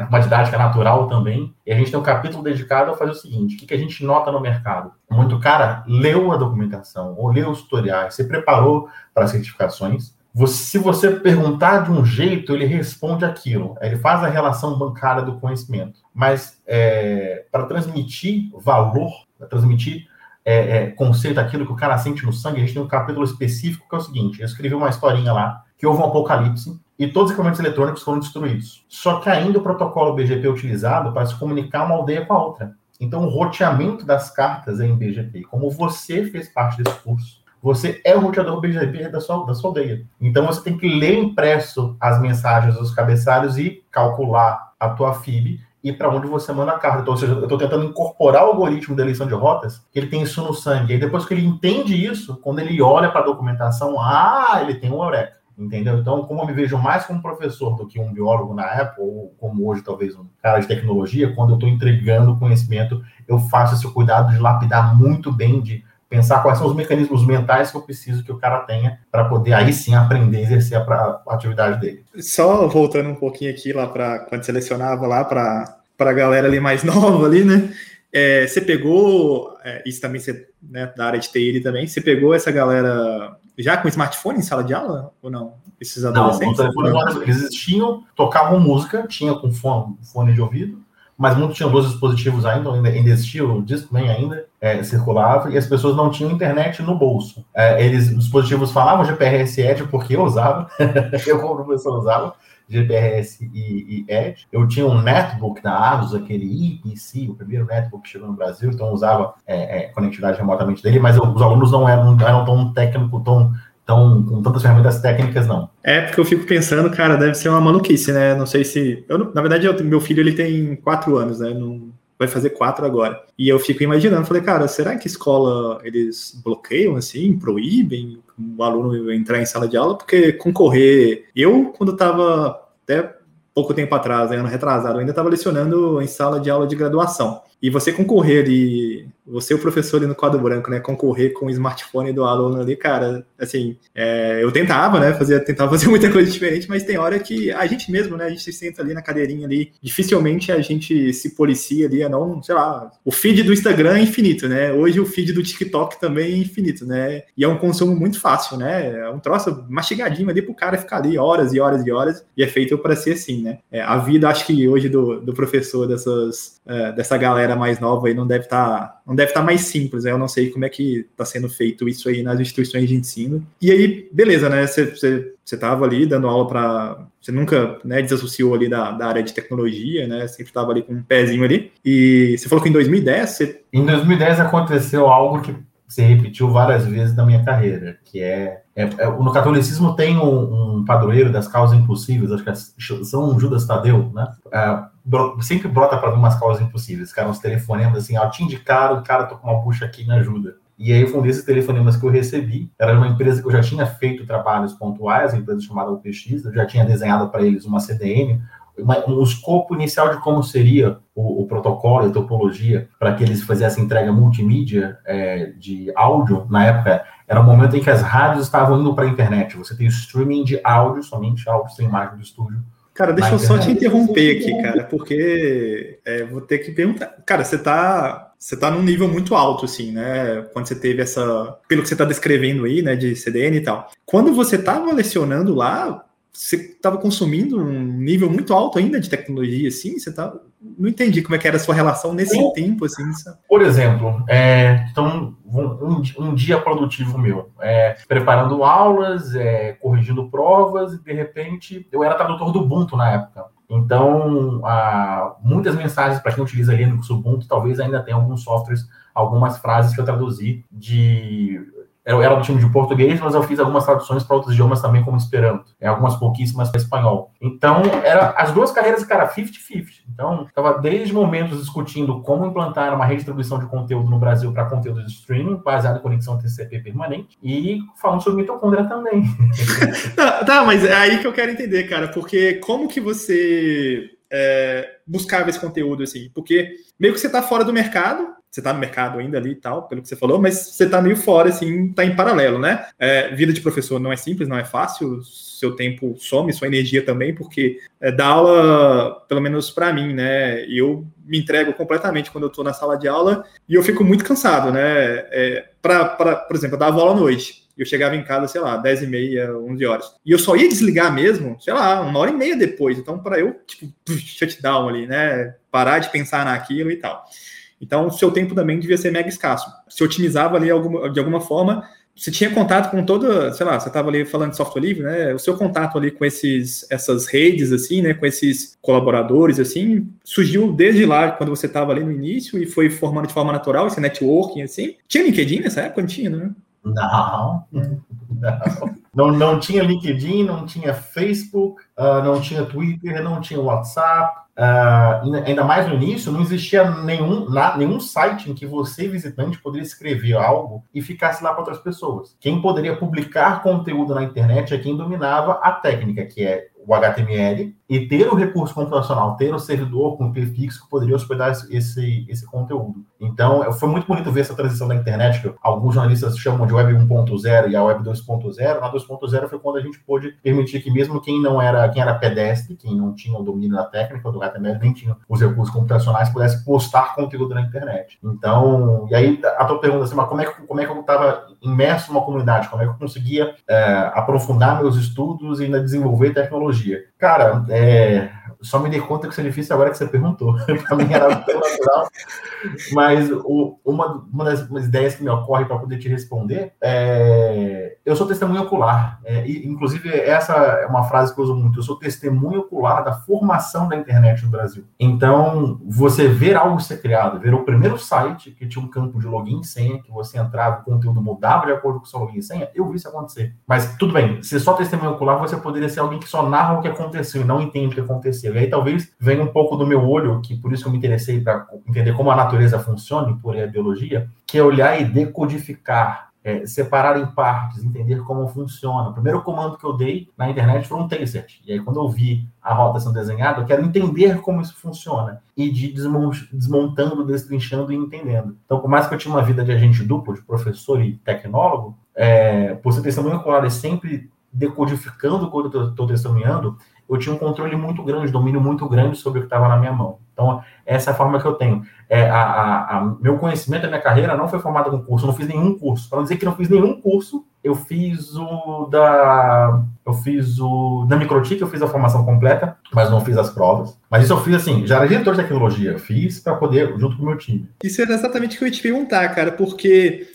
uma didática natural também, e a gente tem um capítulo dedicado a fazer o seguinte, o que, que a gente nota no mercado? Muito cara leu a documentação, ou leu os tutoriais, se preparou para as certificações, se você perguntar de um jeito, ele responde aquilo. Ele faz a relação bancária do conhecimento. Mas é, para transmitir valor, para transmitir é, é, conceito, aquilo que o cara sente no sangue, a gente tem um capítulo específico que é o seguinte: eu escrevi uma historinha lá, que houve um apocalipse e todos os equipamentos eletrônicos foram destruídos. Só que ainda o protocolo BGP é utilizado para se comunicar uma aldeia com a outra. Então, o roteamento das cartas é em BGP. Como você fez parte desse curso, você é o roteador BGP da sua, da sua aldeia. Então você tem que ler impresso as mensagens dos cabeçalhos e calcular a tua FIB e para onde você manda a carta. Então, ou seja, eu estou tentando incorporar o algoritmo da eleição de rotas, que ele tem isso no sangue. E depois que ele entende isso, quando ele olha para a documentação, ah, ele tem um eureka. Entendeu? Então, como eu me vejo mais como professor do que um biólogo na época, ou como hoje, talvez um cara de tecnologia, quando eu estou entregando conhecimento, eu faço esse cuidado de lapidar muito bem, de pensar quais são os mecanismos mentais que eu preciso que o cara tenha para poder aí sim aprender a exercer a, a, atividade dele. Só voltando um pouquinho aqui lá para quando selecionava lá para a galera ali mais nova ali, né? É, você pegou, é, isso também você, né, da área de TI também, você pegou essa galera já com smartphone em sala de aula ou não? Esses adolescentes? Não, eles tinham, tocavam música, tinha com fone, fone de ouvido, mas muitos tinham dois dispositivos ainda, ainda, ainda existia o Discman ainda, é, circulava, e as pessoas não tinham internet no bolso. É, eles, os dispositivos falavam GPRS Edge porque eu usava, eu como professor usava, GPRS e, e, Edge. Eu tinha um netbook da ASUS, aquele IPC, o primeiro netbook que chegou no Brasil, então usava é, é, conectividade remotamente dele, mas eu, os alunos não eram, eram tão técnicos, tão tão, com tantas ferramentas técnicas, não. É, porque eu fico pensando, cara, deve ser uma maluquice, né? Não sei se. Eu, na verdade, eu, meu filho ele tem quatro anos, né? Não, vai fazer quatro agora. E eu fico imaginando, falei, cara, será que escola eles bloqueiam assim, proíbem o aluno entrar em sala de aula? Porque concorrer. Eu, quando estava até pouco tempo atrás, ano retrasado, ainda estava lecionando em sala de aula de graduação. E você concorrer ali, você o professor ali no quadro branco, né, concorrer com o smartphone do aluno ali, cara, assim, é, eu tentava, né, fazer, tentava fazer muita coisa diferente, mas tem hora que a gente mesmo, né, a gente se senta ali na cadeirinha ali, dificilmente a gente se policia ali não, sei lá, o feed do Instagram é infinito, né, hoje o feed do TikTok também é infinito, né, e é um consumo muito fácil, né, é um troço mastigadinho ali pro cara ficar ali horas e horas e horas, e é feito para ser assim, né, é, a vida, acho que hoje do, do professor dessas, é, dessa galera galera mais nova aí não deve estar tá, não deve estar tá mais simples. Né? Eu não sei como é que está sendo feito isso aí nas instituições de ensino. E aí, beleza, né? Você estava ali dando aula para. Você nunca né, desassociou ali da, da área de tecnologia, né? Sempre estava ali com um pezinho ali. E você falou que em 2010 você... Em 2010 aconteceu algo que se repetiu várias vezes na minha carreira, que é, é, é no catolicismo tem um, um, padroeiro das causas impossíveis, acho que é São Judas Tadeu, né? É, sempre brota para umas causas impossíveis, cara, uns telefonemas assim, ó, te indicaram, cara, tô com uma bucha aqui, me ajuda. E aí foi um desses telefonemas que eu recebi. Era uma empresa que eu já tinha feito trabalhos pontuais, uma empresa chamada UPX, eu já tinha desenhado para eles uma CDN, uma, um escopo inicial de como seria o, o protocolo e a topologia para que eles fizessem entrega multimídia é, de áudio. Na época, era o momento em que as rádios estavam indo para a internet. Você tem o streaming de áudio, somente áudio sem imagem do estúdio. Cara, deixa eu só te interromper aqui, cara, porque é, vou ter que perguntar. Cara, você tá você está num nível muito alto, assim, né? Quando você teve essa. Pelo que você está descrevendo aí, né? De CDN e tal. Quando você estava lecionando lá, você estava consumindo um nível muito alto ainda de tecnologia, assim? Você tá. Não entendi como é que era a sua relação nesse tempo, assim. Sabe? Por exemplo, é, então, um, um, dia produtivo meu, é, preparando aulas, é, corrigindo provas, e de repente eu era tradutor do Ubuntu na época. Então, há muitas mensagens para quem utiliza Linux Ubuntu, talvez ainda tenha alguns softwares, algumas frases que eu traduzi de eu era do time de português, mas eu fiz algumas traduções para outros idiomas também, como Esperanto. É, algumas pouquíssimas para espanhol. Então, era as duas carreiras, cara, 50-50. Então, estava desde momentos discutindo como implantar uma redistribuição de conteúdo no Brasil para conteúdo de streaming, baseado em conexão TCP permanente, e falando sobre mitocôndria também. tá, tá, mas é aí que eu quero entender, cara, porque como que você é, buscava esse conteúdo, assim? Porque meio que você está fora do mercado, você está no mercado ainda ali e tal, pelo que você falou, mas você está meio fora, assim, está em paralelo, né? É, vida de professor não é simples, não é fácil, seu tempo some, sua energia também, porque é, dar aula, pelo menos para mim, né? Eu me entrego completamente quando eu estou na sala de aula e eu fico muito cansado, né? É, pra, pra, por exemplo, eu dava aula à noite. Eu chegava em casa, sei lá, 10 e meia, 11 horas. E eu só ia desligar mesmo, sei lá, uma hora e meia depois. Então, para eu, tipo, shutdown ali, né? Parar de pensar naquilo e tal. Então, o seu tempo também devia ser mega escasso. Se otimizava ali de alguma forma, você tinha contato com toda, sei lá, você estava ali falando de software livre, né? O seu contato ali com esses, essas redes, assim, né? Com esses colaboradores, assim, surgiu desde lá, quando você estava ali no início e foi formando de forma natural esse networking, assim. Tinha LinkedIn nessa época? Não tinha, né? Não, não. Não, não tinha LinkedIn, não tinha Facebook, uh, não tinha Twitter, não tinha WhatsApp, Uh, ainda mais no início, não existia nenhum, na, nenhum site em que você, visitante, poderia escrever algo e ficasse lá para outras pessoas. Quem poderia publicar conteúdo na internet é quem dominava a técnica, que é o HTML e ter o recurso computacional, ter o servidor com IP fixo que poderia hospedar esse, esse conteúdo. Então, foi muito bonito ver essa transição da internet, que alguns jornalistas chamam de Web 1.0 e a Web 2.0. Na 2.0 foi quando a gente pôde permitir que mesmo quem não era, quem era pedestre, quem não tinha o domínio da técnica do HTML, nem tinha os recursos computacionais, pudesse postar conteúdo na internet. Então, e aí a tua pergunta assim, mas como é que, como é que eu estava imerso numa comunidade? Como é que eu conseguia é, aprofundar meus estudos e ainda desenvolver tecnologia? Cara, é, é, só me dei conta que isso é difícil agora que você perguntou. para mim era algo natural. Mas o, uma, uma das ideias que me ocorre para poder te responder é. Eu sou testemunho ocular. É, e, inclusive, essa é uma frase que eu uso muito. Eu sou testemunho ocular da formação da internet no Brasil. Então, você ver algo ser criado, ver o primeiro site que tinha um campo de login e senha, que você entrava, o conteúdo mudava de acordo com o seu login e senha, eu vi isso acontecer. Mas tudo bem, se só testemunho ocular, você poderia ser alguém que só narra o que aconteceu e não entende o que aconteceu. E aí talvez venha um pouco do meu olho, que por isso que eu me interessei para entender como a natureza funciona e por aí a biologia, que é olhar e decodificar, é, separar em partes, entender como funciona. O primeiro comando que eu dei na internet foi um taser. E aí, quando eu vi a rota sendo desenhada, eu quero entender como isso funciona. E de desmontando, destrinchando e entendendo. Então, por mais que eu tinha uma vida de agente duplo, de professor e tecnólogo, é, por ser testemunho ocular e sempre decodificando quando eu estou testemunhando, eu tinha um controle muito grande, domínio muito grande sobre o que estava na minha mão. Então, essa é a forma que eu tenho. É, a, a, a, meu conhecimento da minha carreira não foi formado com curso, não fiz nenhum curso. Para não dizer que não fiz nenhum curso, eu fiz o da. Eu fiz o. Da Microtik, eu fiz a formação completa, mas não fiz as provas. Mas isso eu fiz assim, já era diretor de tecnologia, fiz para poder, junto com o meu time. Isso era exatamente o que eu ia te perguntar, cara, porque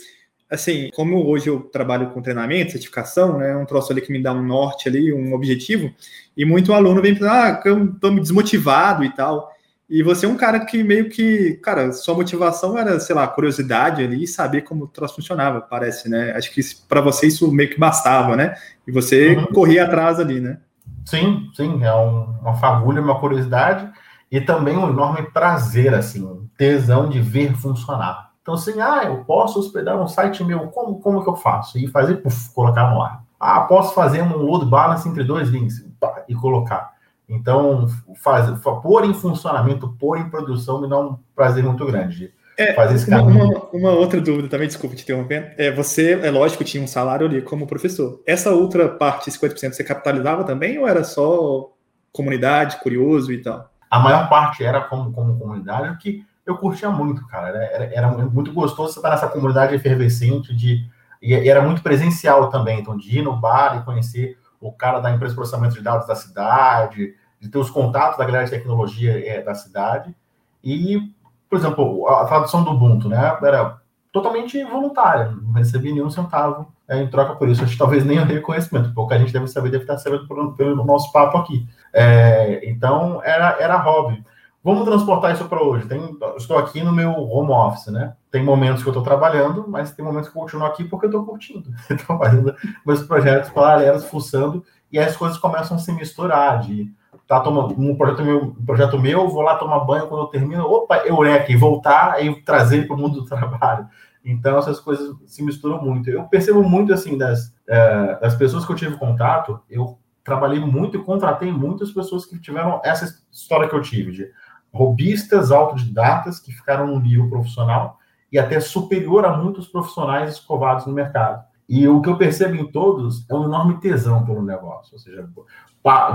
assim, como hoje eu trabalho com treinamento, certificação, né, um troço ali que me dá um norte ali, um objetivo, e muito aluno vem pensar, ah, eu tô desmotivado e tal. E você é um cara que meio que, cara, sua motivação era, sei lá, curiosidade ali e saber como o troço funcionava, parece, né? Acho que para você isso meio que bastava, né? E você uhum. corria atrás ali, né? Sim, sim, é um, uma fagulha, uma curiosidade e também um enorme prazer, assim, tesão de ver funcionar. Então, assim, ah, eu posso hospedar um site meu, como, como que eu faço? E fazer, puf, colocar no ar. Ah, posso fazer um load balance entre dois links pá, e colocar. Então, faz, pôr em funcionamento, pôr em produção me dá um prazer muito grande. É, fazer esse uma, uma, uma, outra dúvida também, desculpa te interrompendo. É, você, é lógico, tinha um salário ali como professor. Essa outra parte, 50%, você capitalizava também ou era só comunidade, curioso e tal? A maior parte era como, como comunidade, que eu curtia muito, cara. Era, era muito gostoso estar nessa comunidade efervescente de e era muito presencial também, então de ir no bar e conhecer o cara da empresa de processamento de dados da cidade, de ter os contatos da galera de tecnologia é, da cidade. E, por exemplo, a tradução do Ubuntu, né, era totalmente voluntária, não recebi nenhum centavo é, em troca por isso. Acho que talvez nem o reconhecimento, porque a gente deve saber, deve estar sabendo pelo, pelo nosso papo aqui. É, então, era, era hobby. Vamos transportar isso para hoje. Tem, estou aqui no meu home office, né? Tem momentos que eu estou trabalhando, mas tem momentos que eu continuo aqui porque eu estou curtindo. Estou fazendo meus projetos paralelos, fuçando, e as coisas começam a se misturar. De tá tomando um projeto meu, um projeto meu, vou lá tomar banho quando eu termino, opa, eureka, e voltar e trazer para o mundo do trabalho. Então essas coisas se misturam muito. Eu percebo muito assim das, é, das pessoas que eu tive contato, eu trabalhei muito e contratei muitas pessoas que tiveram essa história que eu tive de robistas, autodidatas, que ficaram no nível profissional e até superior a muitos profissionais escovados no mercado. E o que eu percebo em todos é um enorme tesão pelo negócio. Ou seja,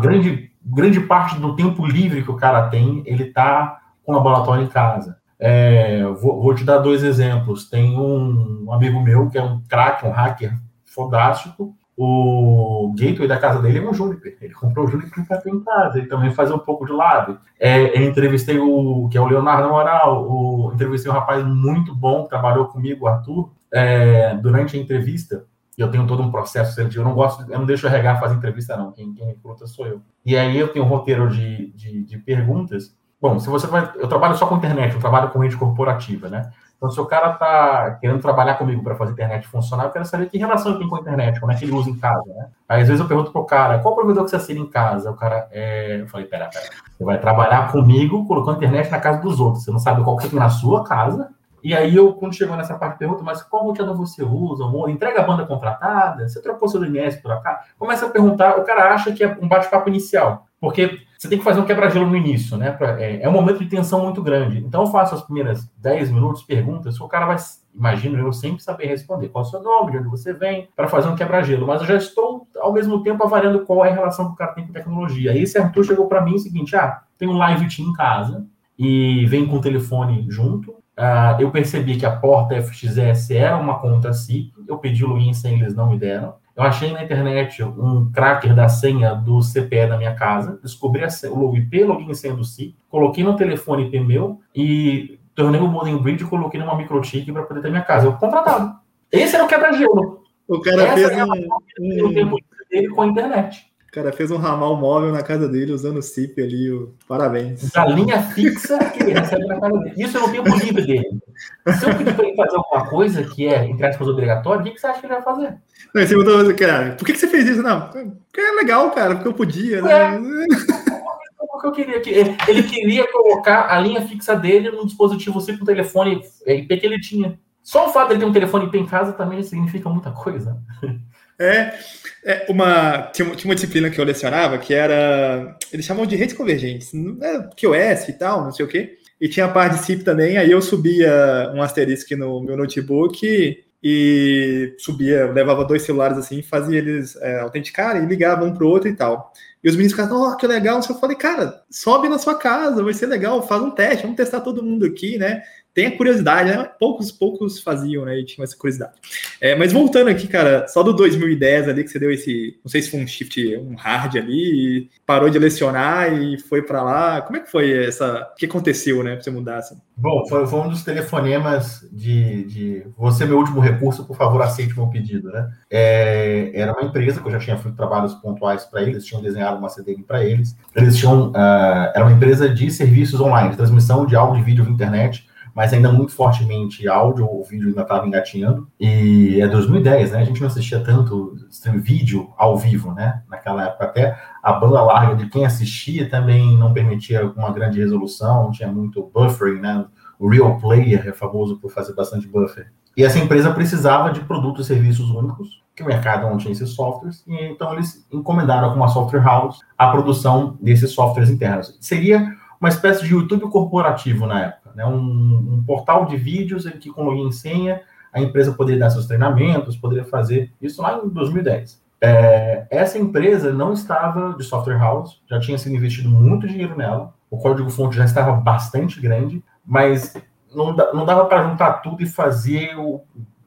grande, grande parte do tempo livre que o cara tem, ele está com o laboratório em casa. É, vou, vou, te dar dois exemplos. Tem um, um amigo meu que é um craque, um hacker fodástico, o gateway da casa dele é um Juniper. Ele comprou o Juniper para ter em casa. Ele também faz um pouco de lab. É, eu entrevistei o que é o Leonardo Moral. O, entrevistei um rapaz muito bom que trabalhou comigo, o Arthur, é, durante a entrevista. Eu tenho todo um processo seletivo. Eu não gosto, eu não deixo RH fazer entrevista, não. Quem, quem recruta sou eu. E aí eu tenho um roteiro de, de, de perguntas. Bom, se você vai. Eu trabalho só com internet, eu trabalho com rede corporativa, né? Então, se o cara está querendo trabalhar comigo para fazer a internet funcionar, eu quero saber que relação ele tem com a internet, como é que ele usa em casa, né? Aí, às vezes, eu pergunto pro cara, qual provedor que você assina em casa? O cara, é... eu falei, pera, pera, você vai trabalhar comigo colocando internet na casa dos outros, você não sabe qual que tem na sua casa, e aí, eu, quando chegou nessa parte, pergunto, mas qual roteador você usa? Entrega a banda contratada? Você trocou seu DNS por acaso? Começa a perguntar, o cara acha que é um bate-papo inicial, porque você tem que fazer um quebra-gelo no início, né? É, é, um momento de tensão muito grande. Então, eu faço as primeiras 10 minutos, perguntas, o cara vai, imagino eu, sempre saber responder qual é o seu nome, de onde você vem, para fazer um quebra-gelo. Mas eu já estou, ao mesmo tempo, avaliando qual é a relação que o cara tem com tecnologia. Aí esse Arthur chegou para mim o seguinte: ah, tem um live team em casa e vem com o telefone junto. Uh, eu percebi que a porta FXS era uma conta SIP, eu pedi o login sem eles não me deram. Eu achei na internet um cracker da senha do CPE da minha casa, descobri o IP, login e senha do SIP, coloquei no telefone IP meu e tornei o modem bridge e coloquei numa microchip para poder ter minha casa. Eu contratado. Esse era o quebra-gelo. O cara Essa fez um, tempo dele com a internet. O cara fez um ramal móvel na casa dele usando o CIP ali. O... Parabéns. Da linha fixa que ele recebe na casa dele. Isso é no tempo livre dele. Se eu pedir para ele fazer alguma coisa que é, entre aspas, obrigatório, o que, você acha que ele vai fazer? Não, você botou, cara, por que, você fez isso? Não, porque é legal, cara, porque eu podia, né? É. Porque eu queria que ele queria colocar a linha fixa dele no dispositivo com o telefone IP que ele tinha. Só o fato de ele ter um telefone IP em casa também significa muita coisa. É, é uma, tinha, tinha, uma disciplina que eu lecionava que era. Eles chamam de redes convergentes, é, QoS e tal, não sei o quê. E tinha a parte de CIP também, aí eu subia um asterisco no meu notebook e subia, levava dois celulares assim, fazia eles é, autenticarem e ligavam um pro outro e tal. E os meninos ficavam, oh, que legal. Eu falei, cara, sobe na sua casa, vai ser legal, faz um teste, vamos testar todo mundo aqui, né? Tem a curiosidade, né? Poucos, poucos faziam, né? E tinha essa curiosidade. É, mas voltando aqui, cara, só do 2010 ali que você deu esse, não sei se foi um shift, um hard ali, parou de lecionar e foi para lá. Como é que foi essa? O que aconteceu, né, para você mudar assim? Bom, foi, foi um dos telefonemas de, de você meu último recurso, por favor, aceite meu pedido, né? É, era uma empresa que eu já tinha feito trabalhos pontuais para eles, tinham desenhado uma CDN para eles. Eles tinham, uh, era uma empresa de serviços online, transmissão de áudio e vídeo via internet mas ainda muito fortemente áudio, o vídeo ainda estava engatinhando. E é 2010, né? A gente não assistia tanto vídeo ao vivo, né? Naquela época, até a banda larga de quem assistia também não permitia uma grande resolução, tinha muito buffering, né? O Real Player é famoso por fazer bastante buffer. E essa empresa precisava de produtos e serviços únicos, que o mercado não tinha esses softwares, e então eles encomendaram com uma software house a produção desses softwares internos. Seria uma espécie de YouTube corporativo na época né? um, um portal de vídeos que, com login e senha, a empresa poderia dar seus treinamentos, poderia fazer isso lá em 2010. É, essa empresa não estava de software house, já tinha sido investido muito dinheiro nela, o código-fonte já estava bastante grande, mas não, não dava para juntar tudo e fazer o,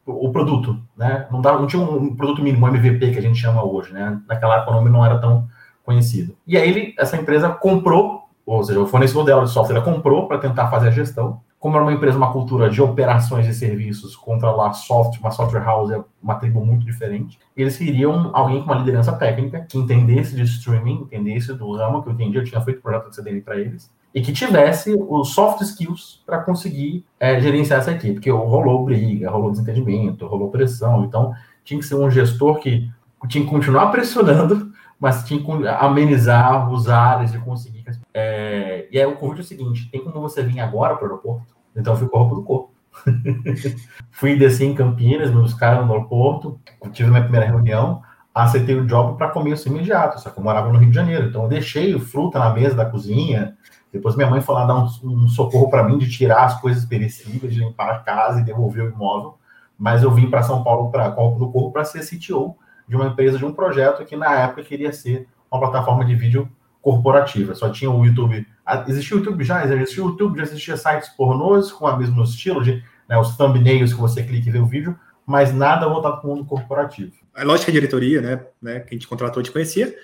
o produto, né? Não, dava, não tinha um produto mínimo, um MVP que a gente chama hoje, né? Naquela época o nome não era tão conhecido. E aí ele, essa empresa comprou ou seja, o fornecedor dela de software comprou para tentar fazer a gestão. Como era uma empresa, uma cultura de operações e serviços, controlar software, uma software house é uma tribo muito diferente. Eles queriam alguém com uma liderança técnica, que entendesse de streaming, entendesse do ramo que eu entendi, eu tinha feito projeto de CDN para eles, e que tivesse os soft skills para conseguir é, gerenciar essa equipe, porque rolou briga, rolou desentendimento, rolou pressão, então tinha que ser um gestor que tinha que continuar pressionando, mas tinha que amenizar os áreas e conseguir. É, e aí o convite é o seguinte: tem como você vir agora para o aeroporto? Então a roupa do corpo. fui descer em Campinas, me buscaram no aeroporto, tive minha primeira reunião, aceitei o job para começo imediato, só que eu morava no Rio de Janeiro, então eu deixei fruta na mesa da cozinha. Depois minha mãe foi lá dar um, um socorro para mim de tirar as coisas perecíveis, de limpar a casa e devolver o imóvel. Mas eu vim para São Paulo, para Copa do Corpo, para ser CTO de uma empresa, de um projeto que na época queria ser uma plataforma de vídeo corporativa. Só tinha o YouTube. Existia o YouTube já, existia o YouTube, já existia sites pornôs com o mesmo estilo, de né, os thumbnails que você clica e vê o vídeo, mas nada voltado para o mundo corporativo. A lógica de diretoria, né, né, que a gente contratou, te conhecia.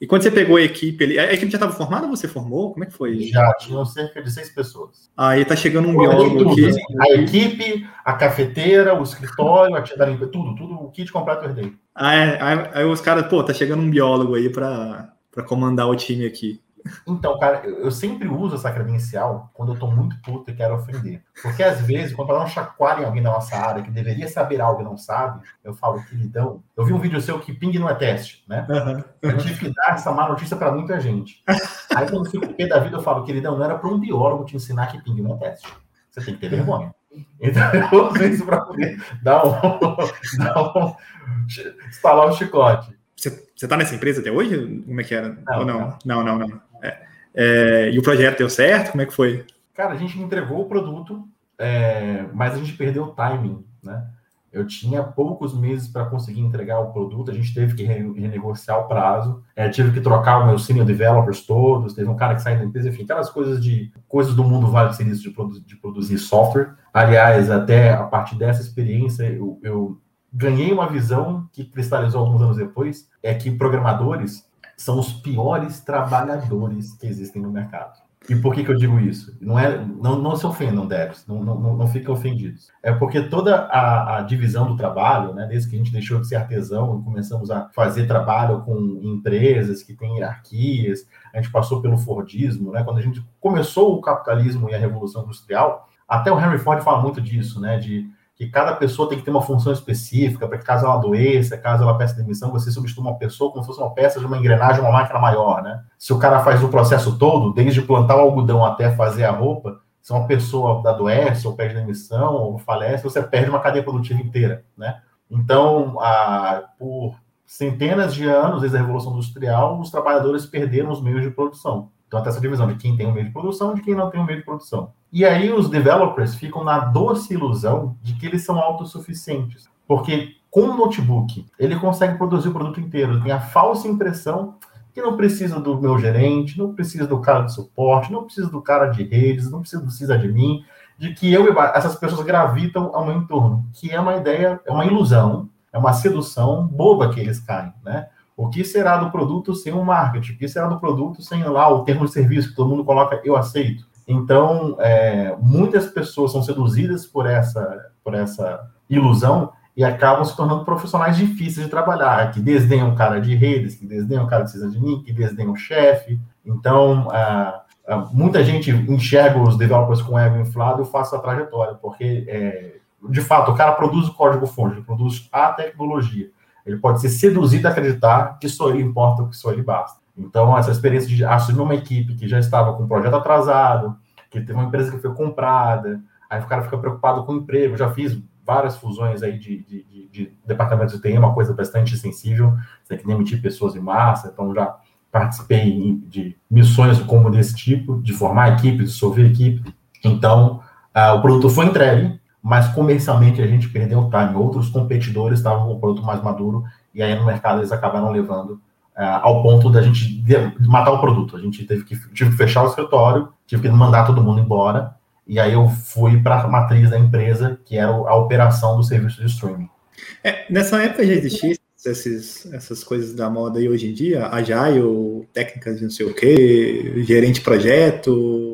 E quando você pegou a equipe, a equipe já estava formada ou você formou? Como é que foi? Já, tinham cerca de seis pessoas. Aí tá chegando um biólogo aqui. Assim, a equipe, a cafeteira, o escritório, a tia da limpeza, tudo, tudo, o kit completo eu herdei. Ah, é, aí, aí os caras, pô, tá chegando um biólogo aí para comandar o time aqui. Então, cara, eu, sempre uso essa credencial quando eu tô muito puto e quero ofender. Porque às vezes, quando eu não chacoalho em alguém da nossa área que deveria saber algo e não sabe, eu falo, queridão, eu vi um vídeo seu que ping não é teste, né? Uhum. Eu tive que dar essa má notícia para muita gente. Aí quando eu fico pé da vida, eu falo, queridão, não era para um biólogo te ensinar que ping não é teste. Você tem que ter vergonha. Então eu uso isso para poder dar um, dar um. instalar um chicote. Você, você tá nessa empresa até hoje? Como é que era? Não, Ou não? Não, não, não. É. É, e o projeto deu certo? Como é que foi? Cara, a gente entregou o produto, é, mas a gente perdeu o timing, né? Eu tinha poucos meses para conseguir entregar o produto, a gente teve que renegociar o prazo, é, tive que trocar os meus senior developers todos, teve um cara que saiu da empresa, enfim, aquelas coisas de coisas do mundo vale de serviço de, produ de, produzir software. Aliás, até a partir dessa experiência, eu, eu ganhei uma visão que cristalizou alguns anos depois, é que programadores são os piores trabalhadores que existem no mercado. E por que, que eu digo isso? Não, é, não, não se ofendam, devs, não, não, não fiquem ofendidos. É porque toda a, a, divisão do trabalho, né, desde que a gente deixou de ser artesão e começamos a fazer trabalho com empresas que têm hierarquias, a gente passou pelo Fordismo, né, quando a gente começou o capitalismo e a Revolução Industrial, até o Henry Ford fala muito disso, né, de que cada pessoa tem que ter uma função específica para que caso ela adoeça, caso ela peça demissão, você substitua uma pessoa como se fosse uma peça de uma engrenagem, uma máquina maior, né? Se o cara faz o processo todo, desde plantar o algodão até fazer a roupa, se uma pessoa adoece ou perde demissão ou falece, você perde uma cadeia produtiva inteira, né? Então, a, por centenas de anos, desde a Revolução Industrial, os trabalhadores perderam os meios de produção. Então, tem essa divisão de quem tem o meio de produção e de quem não tem o meio de produção. E aí, os developers ficam na doce ilusão de que eles são autossuficientes. Porque com o notebook, ele consegue produzir o produto inteiro. Tem a falsa impressão que não precisa do meu gerente, não precisa do cara de suporte, não precisa do cara de redes, não precisa, de mim. de que eu e essas pessoas gravitam ao meu entorno, que é uma ideia, é uma ilusão, é uma sedução boba que eles caem, né? O que será do produto sem o marketing? O que será do produto sem lá o termo de serviço que todo mundo coloca eu aceito? Então, é, muitas pessoas são seduzidas por essa, por essa ilusão e acabam se tornando profissionais difíceis de trabalhar, que desdenham o cara de redes, que desdenham o cara de mim, que desdenham o chefe. Então, muita gente enxerga os developers com ego inflado e faço a trajetória, porque, é, de fato, o cara produz o código-fonte, produz a tecnologia. Ele pode ser seduzido a acreditar que só ele importa, que só ele basta. Então, essa experiência de assumir uma equipe que já estava com um projeto atrasado, que teve uma empresa que foi comprada, aí o cara fica preocupado com o emprego. Eu já fiz várias fusões aí de, de, de, de departamentos de TI, uma coisa bastante sensível, você tem que demitir pessoas em massa, então já participei de missões como desse tipo, de formar equipe, de dissolver equipe. Então, uh, o produto foi entregue, mas comercialmente a gente perdeu o time. Outros competidores estavam com o produto mais maduro, e aí no mercado eles acabaram levando uh, ao ponto da gente matar o produto. A gente teve que, tive que fechar o escritório, tive que mandar todo mundo embora, e aí eu fui para a matriz da empresa, que era a operação do serviço de streaming. É, nessa época já existia esses, essas coisas da moda aí hoje em dia, agile, técnicas de não sei o quê, gerente de projeto.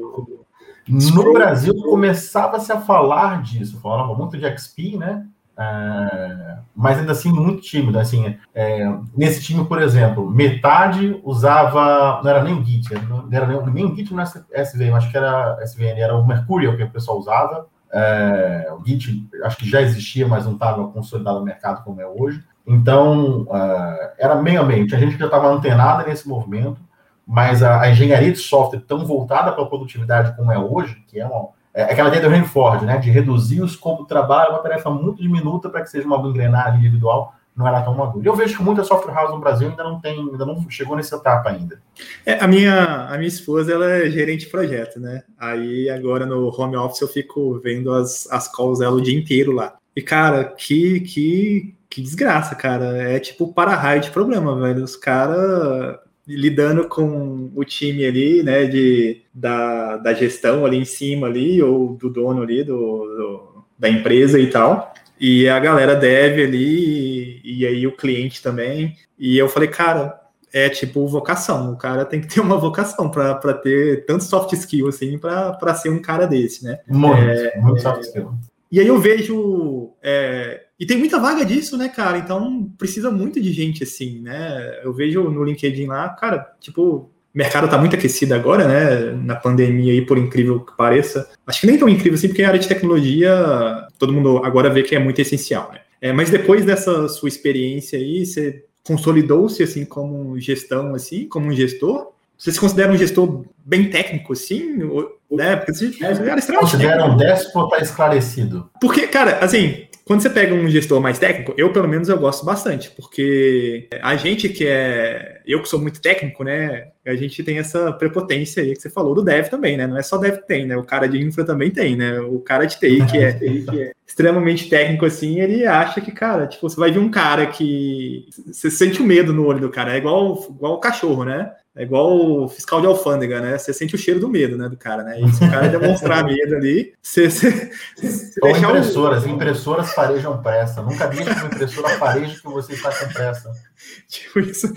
No Brasil começava-se a falar disso, falava muito de XP, né? É, mas ainda assim muito tímido. Assim, é, nesse time, por exemplo, metade usava, não era nem o Git, não era nem, nem o Git no SVN, acho que era SVN, era o Mercurial que o pessoal usava. É, o Git acho que já existia, mas não estava consolidado no mercado como é hoje. Então, uh, era meio a meio. Tinha gente que já estava antenada nesse movimento, mas a, a, engenharia de software tão voltada para a produtividade como é hoje, que é, uma, é aquela ideia do Henry Ford, né, de reduzir o escopo do trabalho, uma tarefa muito diminuta para que seja uma engrenagem individual, não era tão madura. Eu vejo que muita software house no Brasil ainda não tem, ainda não chegou nessa etapa ainda. É, a minha, a minha esposa ela é gerente de projeto, né? Aí agora no home office eu fico vendo as, as calls dela o dia inteiro lá. E cara, que que que desgraça, cara. É tipo para-raio de problema, velho. Os caras lidando com o time ali, né, de, da, da gestão ali em cima ali, ou do dono ali, do, do da empresa e tal. E a galera deve ali, e, e aí o cliente também. E eu falei, cara, é tipo vocação. O cara tem que ter uma vocação para ter tanto soft skill assim, para ser um cara desse, né? Muito, é, muito soft skill. E aí eu vejo. É, e tem muita vaga disso, né, cara? Então precisa muito de gente assim, né? Eu vejo no LinkedIn lá, cara, tipo, o mercado tá muito aquecido agora, né? Na pandemia aí, por incrível que pareça. Acho que nem tão incrível assim, porque a área de tecnologia, todo mundo agora vê que é muito essencial, né? É, mas depois dessa sua experiência aí, você consolidou-se assim como gestão, assim, como um gestor? Você se considera um gestor bem técnico, assim? né? Porque você é, considera um déspota esclarecido. Porque, cara, assim, quando você pega um gestor mais técnico, eu pelo menos eu gosto bastante, porque a gente que é. Eu que sou muito técnico, né? A gente tem essa prepotência aí que você falou do dev também, né? Não é só dev que tem, né? O cara de infra também tem, né? O cara de TI que é, que é extremamente técnico assim, ele acha que, cara, tipo, você vai ver um cara que. Você sente o medo no olho do cara, é igual, igual o cachorro, né? É igual o fiscal de alfândega, né? Você sente o cheiro do medo, né, do cara, né? E se o cara demonstrar medo ali, você, você, você Ou impressoras, o... impressoras farejam pressa. Nunca deixe que uma impressora fareje que você está com pressa. Tipo isso.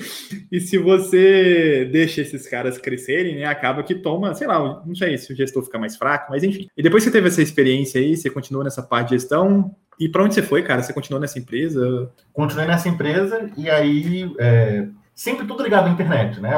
E se você deixa esses caras crescerem, né, acaba que toma, sei lá, não sei se o gestor fica mais fraco, mas enfim. E depois você teve essa experiência aí, você continuou nessa parte de gestão, e para onde você foi, cara? Você continuou nessa empresa? Continuei nessa empresa e aí é, sempre tudo ligado à internet, né?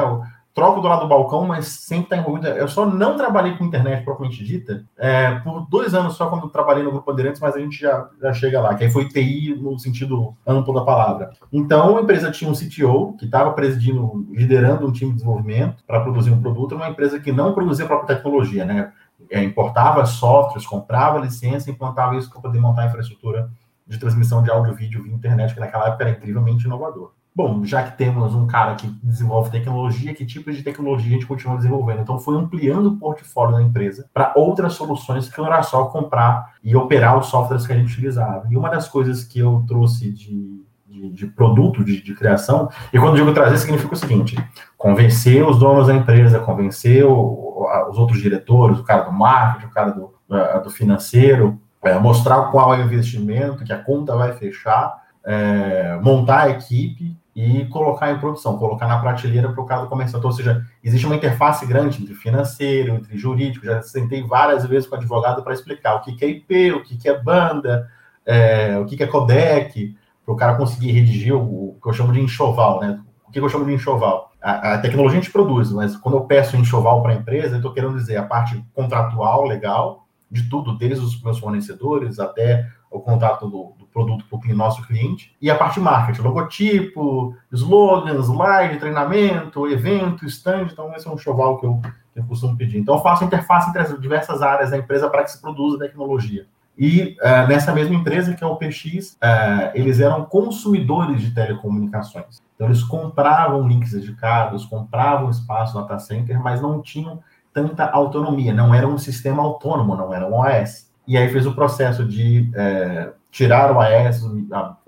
Troco do lado do balcão, mas sempre está envolvido. Eu só não trabalhei com internet propriamente dita é, por dois anos só quando trabalhei no Grupo Bandeirantes, mas a gente já, já chega lá, que aí foi TI no sentido amplo da palavra. Então, a empresa tinha um CTO que estava presidindo, liderando um time de desenvolvimento para produzir um produto, uma empresa que não produzia a própria tecnologia, né? É, importava softwares, comprava licença, implantava isso para poder montar a infraestrutura de transmissão de áudio e vídeo via internet, que naquela época era incrivelmente inovador bom, já que temos um cara que desenvolve tecnologia, que tipo de tecnologia a gente continua desenvolvendo? Então, foi ampliando o portfólio da empresa para outras soluções que não era só comprar e operar os softwares que a gente utilizava. E uma das coisas que eu trouxe de, de, de produto, de, de, criação, e quando digo trazer, significa o seguinte: convencer os donos da empresa, convencer o, os outros diretores, o cara do marketing, o cara do do financeiro, é, mostrar qual é o investimento, que a conta vai fechar, é, montar a equipe e colocar em produção, colocar na prateleira para o caso comercial. Então, ou seja, existe uma interface grande entre financeiro, entre jurídico. Já sentei várias vezes com advogado para explicar o que, que é IP, o que, que é banda, é, o que, que é codec, para o cara conseguir redigir o, o, que eu chamo de enxoval, né? O que eu chamo de enxoval? A, a tecnologia a gente produz, mas quando eu peço enxoval para a empresa, eu estou querendo dizer a parte contratual, legal, de tudo, desde os meus fornecedores até o contato do, do produto para o nosso cliente, e a parte marketing, logotipo, slogans, live, treinamento, evento, stand, então esse é um choval que eu, que eu costumo pedir. Então eu faço interface entre as diversas áreas da empresa para que se produza tecnologia. E uh, nessa mesma empresa, que é o PX, uh, eles eram consumidores de telecomunicações. Então, eles compravam links dedicados, compravam espaço data center, mas não tinham tanta autonomia, não era um sistema autônomo, não era um OS. E aí fez o processo de é, tirar o AES,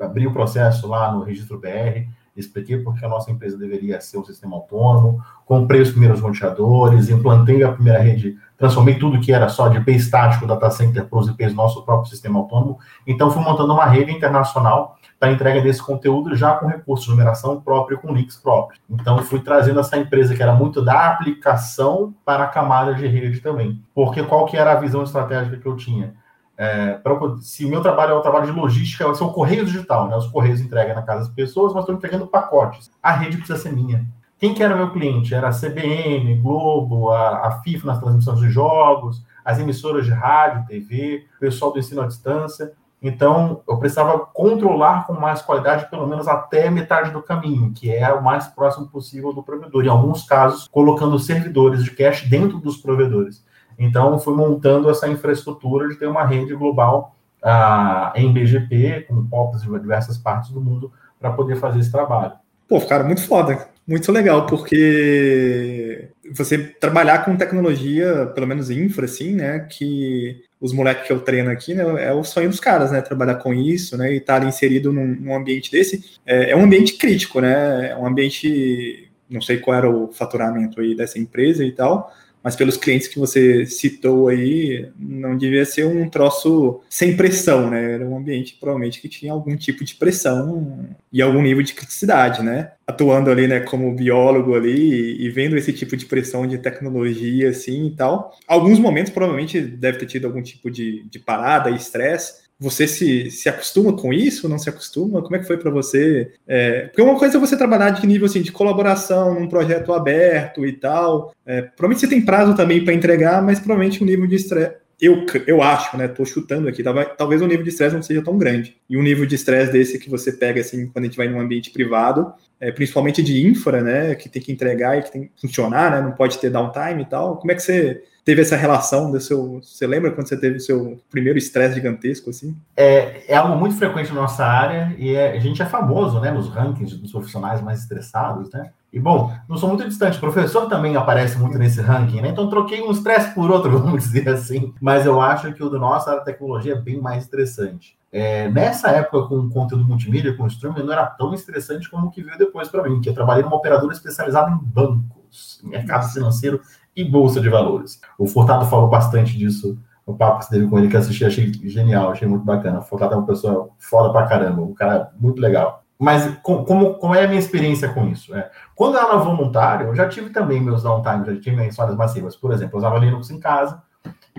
abrir o processo lá no registro BR, expliquei porque a nossa empresa deveria ser um sistema autônomo, comprei os primeiros roteadores, implantei a primeira rede, transformei tudo que era só de IP estático, data center para os IPs nosso próprio sistema autônomo. Então, fui montando uma rede internacional para entrega desse conteúdo já com recurso de numeração próprio, com links próprios. Então, fui trazendo essa empresa que era muito da aplicação para a camada de rede também. Porque qual que era a visão estratégica que eu tinha? É, pra, se o meu trabalho é o trabalho de logística, são o correio digital, né? Os correios entregam na casa das pessoas, mas estou entregando pacotes. A rede precisa ser minha. Quem que era meu cliente? Era a CBN, Globo, a, a FIFA nas transmissões de jogos, as emissoras de rádio, TV, o pessoal do ensino à distância. Então, eu precisava controlar com mais qualidade, pelo menos até metade do caminho, que é o mais próximo possível do provedor. Em alguns casos, colocando servidores de cache dentro dos provedores. Então, fui montando essa infraestrutura de ter uma rede global ah, em BGP, com POPs de diversas partes do mundo, para poder fazer esse trabalho. Pô, cara, muito foda. Muito legal, porque você trabalhar com tecnologia, pelo menos infra, assim, né? Que os moleques que eu treino aqui, né? É o sonho dos caras, né? Trabalhar com isso, né? E estar inserido num, num ambiente desse. É, é, um ambiente crítico, né? É um ambiente. Não sei qual era o faturamento aí dessa empresa e tal, mas pelos clientes que você citou aí, não devia ser um troço sem pressão, né? Era um ambiente provavelmente que tinha algum tipo de pressão e algum nível de criticidade, né? Atuando ali, né, como biólogo ali e vendo esse tipo de pressão de tecnologia assim e tal. Alguns momentos provavelmente deve ter tido algum tipo de, de parada e estresse, você se, se acostuma com isso? Não se acostuma? Como é que foi para você? É, porque uma coisa é você trabalhar de nível assim, de colaboração num projeto aberto e tal. É, provavelmente você tem prazo também para entregar, mas provavelmente o nível de estresse. Eu, eu acho, né? Tô chutando aqui, talvez, o nível de estresse não seja tão grande. E um nível de estresse desse que você pega assim quando a gente vai num ambiente privado, é, principalmente de infra, né? Que tem que entregar e que tem que funcionar, né? Não pode ter downtime e tal. Como é que você teve essa relação do seu. Você lembra quando você teve o seu primeiro estresse gigantesco, assim? É, é algo muito frequente na nossa área e é, a gente é famoso, né, nos rankings dos profissionais mais estressados, né? E bom, não sou muito distante, professor também aparece muito nesse ranking, né? Então troquei um estresse por outro, vamos dizer assim. Mas eu acho que o do nosso área de tecnologia é bem mais estressante. É, nessa época, com conteúdo multimídia, com o streaming, não era tão estressante como o que veio depois para mim, que eu trabalhei numa operadora especializada em bancos, mercado financeiro e bolsa de valores. O Furtado falou bastante disso no papo que você teve com ele, que assisti, achei genial, achei muito bacana. O Furtado é uma pessoa foda pra caramba, um cara muito legal. Mas como, como é a minha experiência com isso? É, quando eu era voluntário, eu já tive também meus downtimes, já tive minhas histórias massivas. Por exemplo, eu usava Linux em casa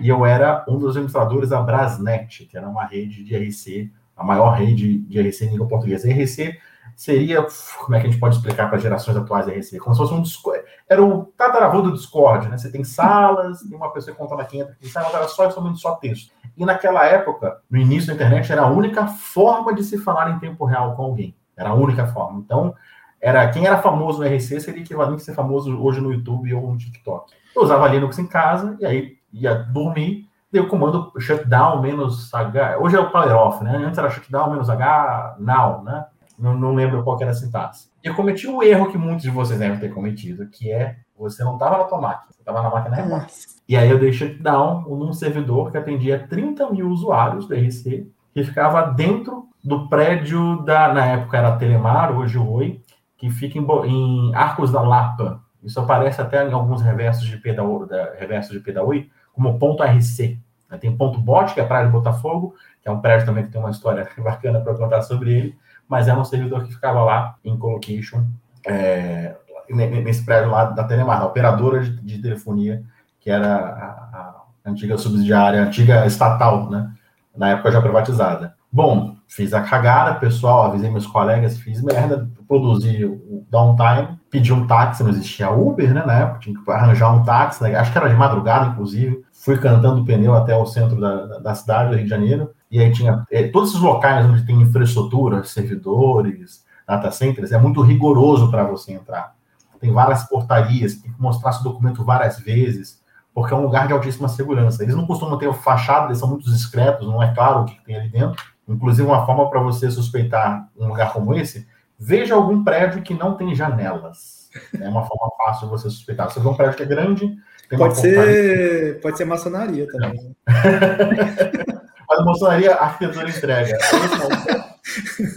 e eu era um dos administradores da Brasnet, que era uma rede de RC, a maior rede de RC em língua portuguesa. RC seria, como é que a gente pode explicar para gerações atuais da RC? Como se fosse um era o tataravô do Discord, né? Você tem salas, tem uma pessoa que conta na quinta, e salas era só somente só texto. E naquela época, no início da internet, era a única forma de se falar em tempo real com alguém. Era a única forma. Então, era quem era famoso no RC seria equivalente a ser famoso hoje no YouTube ou no TikTok. Eu usava Linux em casa e aí ia dormir, dei o comando shutdown menos H. Hoje é o power off, né? Antes era shutdown menos H now, né? Não, não lembro qual era a sintaxe. Eu cometi um erro que muitos de vocês devem ter cometido, que é você não estava na tua máquina, você estava na máquina remota. E aí eu dei shutdown num servidor que atendia 30 mil usuários do RC, que ficava dentro do prédio da, na época era Telemar, hoje o Oi, que fica em, em Arcos da Lapa. Isso aparece até em alguns reversos de P da, reversos de P da Oi, como ponto RC. Tem Ponto Bote, que é a praia de Botafogo, que é um prédio também que tem uma história bacana para contar sobre ele, mas é um servidor que ficava lá em colocation, é, nesse prédio lá da Telemar, a operadora de, de telefonia, que era a, a, antiga subsidiária, a antiga estatal, né? Na época já privatizada. Bom, fiz a cagada, pessoal, avisei meus colegas, fiz merda, produzi o downtime, pedi um táxi, não existia Uber, né, na época, tinha que arranjar um táxi, né, acho que era de madrugada, inclusive, fui cantando pneu até o centro da, da cidade do Rio de Janeiro, e aí tinha é, todos esses locais onde tem infraestrutura, servidores, data centers, é muito rigoroso para você entrar. Tem várias portarias, tem que mostrar seu documento várias vezes, porque é um lugar de altíssima segurança. Eles não costumam ter fachada, eles são muito discretos, não é claro o que tem ali dentro. Inclusive, uma forma para você suspeitar um lugar como esse, veja algum prédio que não tem janelas. É uma forma fácil de você suspeitar. Você vê um prédio que é grande, pode ser, pode ser maçonaria também. Mas maçonaria, a arquitetura entrega.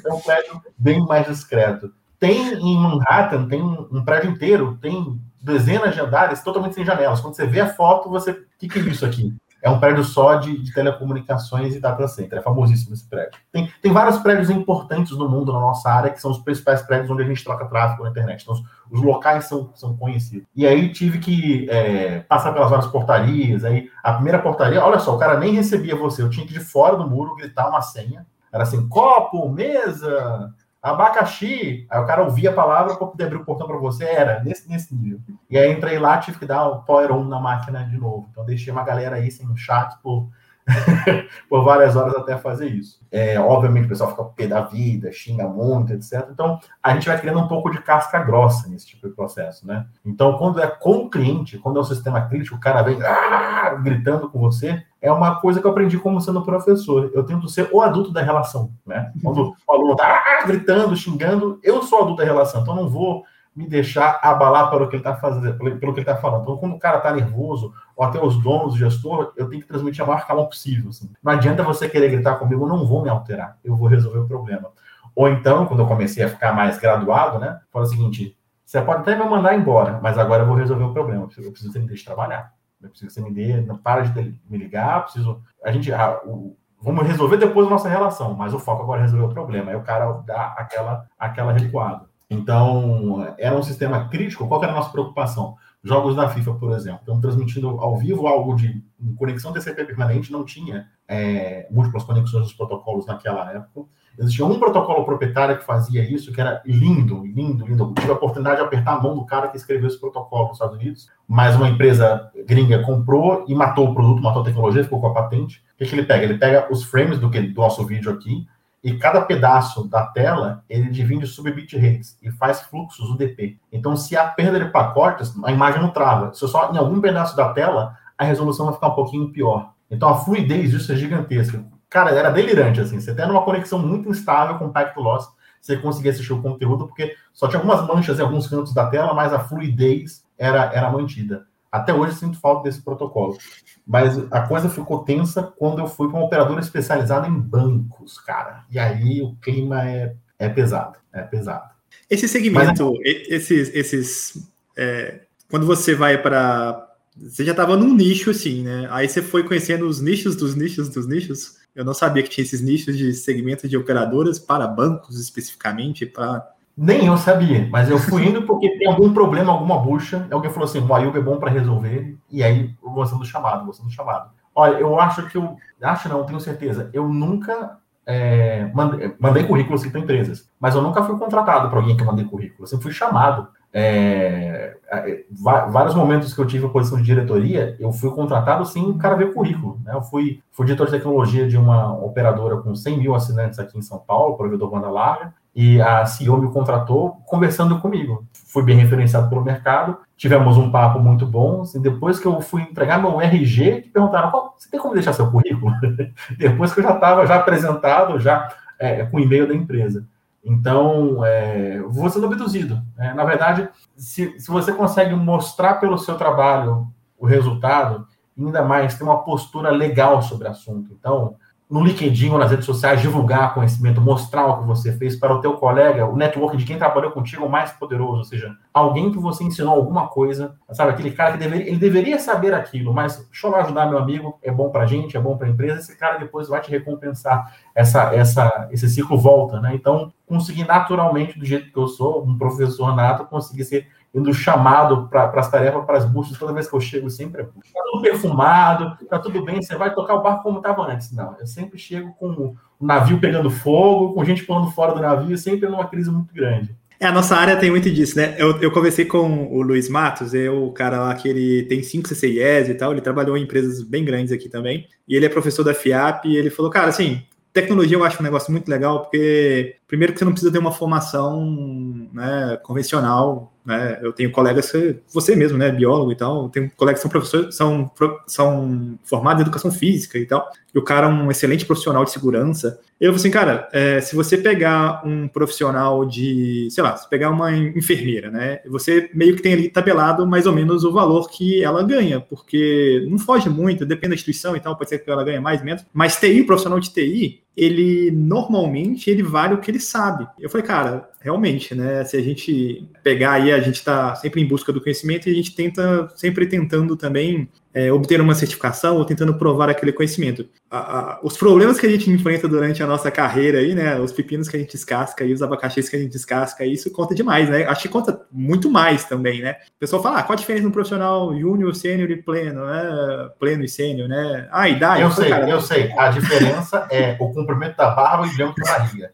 É um prédio bem mais discreto. Tem em Manhattan, tem um prédio inteiro, tem dezenas de andares totalmente sem janelas. Quando você vê a foto, você. O que, que é isso aqui? É um prédio só de, de, telecomunicações e data center. É famosíssimo esse prédio. Tem, tem vários prédios importantes no mundo, na nossa área, que são os principais prédios onde a gente troca tráfego na internet. Então, os, locais são, são conhecidos. E aí tive que é, passar pelas várias portarias. Aí a primeira portaria, olha só, o cara nem recebia você. Eu tinha que ir de fora do muro gritar uma senha. Era assim: copo, mesa, abacaxi. Aí o cara ouvia a palavra para poder abrir o portão para você, era nesse, nesse nível. E aí entrei lá, tive que dar o power on na máquina de novo. Então deixei uma galera aí sem chat por, por várias horas até fazer isso. É, obviamente o pessoal fica pé da vida, xinga muito, etc. Então a gente vai criando um pouco de casca grossa nesse tipo de processo, né? Então quando é com o cliente, quando é um sistema crítico, o cara vem ah, gritando com você, é uma coisa que eu aprendi como sendo professor. Eu tento ser o adulto da relação, né? Quando o aluno tá ah, gritando, xingando, eu sou adulto da relação, então não vou me deixar abalar pelo que ele está fazendo, pelo que ele está falando. Então, quando o cara está nervoso, ou até os donos, o gestor, eu tenho que transmitir a maior calma possível. Assim. Não adianta você querer gritar comigo, eu não vou me alterar, eu vou resolver o problema. Ou então, quando eu comecei a ficar mais graduado, né, fala o seguinte: você pode até me mandar embora, mas agora eu vou resolver o problema. Eu preciso, preciso que trabalhar. Eu preciso que você me dê, não para de me ligar, preciso. A gente. O, vamos resolver depois a nossa relação, mas o foco agora é resolver o problema. Aí o cara dá aquela, aquela recuada. Então, era um sistema crítico. Qual era a nossa preocupação? Jogos da FIFA, por exemplo, estão transmitindo ao vivo algo de conexão TCP permanente, não tinha é, múltiplas conexões dos protocolos naquela época. Existia um protocolo proprietário que fazia isso, que era lindo, lindo, lindo. Eu tive a oportunidade de apertar a mão do cara que escreveu esse protocolo nos Estados Unidos, mas uma empresa gringa comprou e matou o produto, matou a tecnologia, ficou com a patente. O que, que ele pega? Ele pega os frames do, que, do nosso vídeo aqui, e cada pedaço da tela ele divide sub bitrates e faz fluxos UDP. Então, se há perda de pacotes, a imagem não trava. Se só em algum pedaço da tela, a resolução vai ficar um pouquinho pior. Então, a fluidez disso é gigantesca. Cara, era delirante, assim. Você tem uma conexão muito instável com o packet loss, você conseguia assistir o conteúdo, porque só tinha algumas manchas em alguns cantos da tela, mas a fluidez era, era mantida. Até hoje sinto falta desse protocolo. Mas a coisa ficou tensa quando eu fui para uma operadora especializada em bancos, cara. E aí o clima é, é pesado, é pesado. Esse segmento, Mas, esses, esses é, quando você vai para você já estava num nicho assim, né? Aí você foi conhecendo os nichos dos nichos dos nichos. Eu não sabia que tinha esses nichos de segmentos de operadoras para bancos especificamente, para nem eu sabia, mas eu fui indo porque tem algum problema, alguma bucha. Alguém falou assim: o Ayub é bom para resolver, e aí vou sendo chamado, vou sendo chamado. Olha, eu acho que eu. Acho não, tenho certeza. Eu nunca é, mandei, mandei currículo assim para empresas, mas eu nunca fui contratado para alguém que mandei currículo. Assim, fui chamado. É, é, vários momentos que eu tive a posição de diretoria, eu fui contratado sem o cara ver currículo. Né? Eu fui, fui diretor de tecnologia de uma operadora com 100 mil assinantes aqui em São Paulo, provedor banda larga, e a CEO me contratou conversando comigo. Fui bem referenciado pelo mercado, tivemos um papo muito bom. Assim, depois que eu fui entregar meu RG, perguntaram: você tem como deixar seu currículo? depois que eu já estava já apresentado, já é, com o e-mail da empresa. Então, é, vou sendo abduzido. É, na verdade, se, se você consegue mostrar pelo seu trabalho o resultado, ainda mais ter uma postura legal sobre o assunto. Então, no LinkedIn ou nas redes sociais, divulgar conhecimento, mostrar o que você fez para o teu colega, o network de quem trabalhou contigo é o mais poderoso, ou seja, alguém que você ensinou alguma coisa, sabe, aquele cara que deveria, ele deveria saber aquilo, mas deixa eu ajudar meu amigo, é bom para a gente, é bom para a empresa, esse cara depois vai te recompensar, essa, essa, esse ciclo volta, né? Então, conseguir naturalmente, do jeito que eu sou, um professor nato, conseguir ser indo chamado para as tarefas, para as buscas, toda vez que eu chego, sempre é Está tudo perfumado, está tudo bem, você vai tocar o barco como estava antes. Não, eu sempre chego com o navio pegando fogo, com gente pulando fora do navio, sempre numa crise muito grande. É, a nossa área tem muito disso, né? Eu, eu conversei com o Luiz Matos, é o cara lá que ele tem cinco CCIEs e tal, ele trabalhou em empresas bem grandes aqui também, e ele é professor da FIAP, e ele falou, cara, assim, tecnologia eu acho um negócio muito legal, porque primeiro que você não precisa ter uma formação né, convencional né? Eu tenho colegas, você mesmo, né, biólogo e tal, tenho colegas que são professores, são, são formados em educação física e tal, e o cara é um excelente profissional de segurança. Eu falei assim, cara, é, se você pegar um profissional de, sei lá, se pegar uma enfermeira, né, você meio que tem ali tabelado mais ou menos o valor que ela ganha, porque não foge muito, depende da instituição e tal, pode ser que ela ganhe mais, menos, mas TI, profissional de TI, ele normalmente ele vale o que ele sabe. Eu falei, cara, realmente, né? Se a gente pegar aí, a gente está sempre em busca do conhecimento e a gente tenta sempre tentando também é, obter uma certificação ou tentando provar aquele conhecimento. A, a, os problemas que a gente enfrenta durante a nossa carreira aí, né? Os pepinos que a gente descasca e os abacaxis que a gente descasca, isso conta demais, né? Acho que conta muito mais também, né? O pessoal fala, ah, qual a diferença no profissional júnior, sênior e pleno, né? Pleno e sênior, né? Ah, idade. Eu sei, cara, eu sei. A diferença é o comprimento da barba e o da barriga.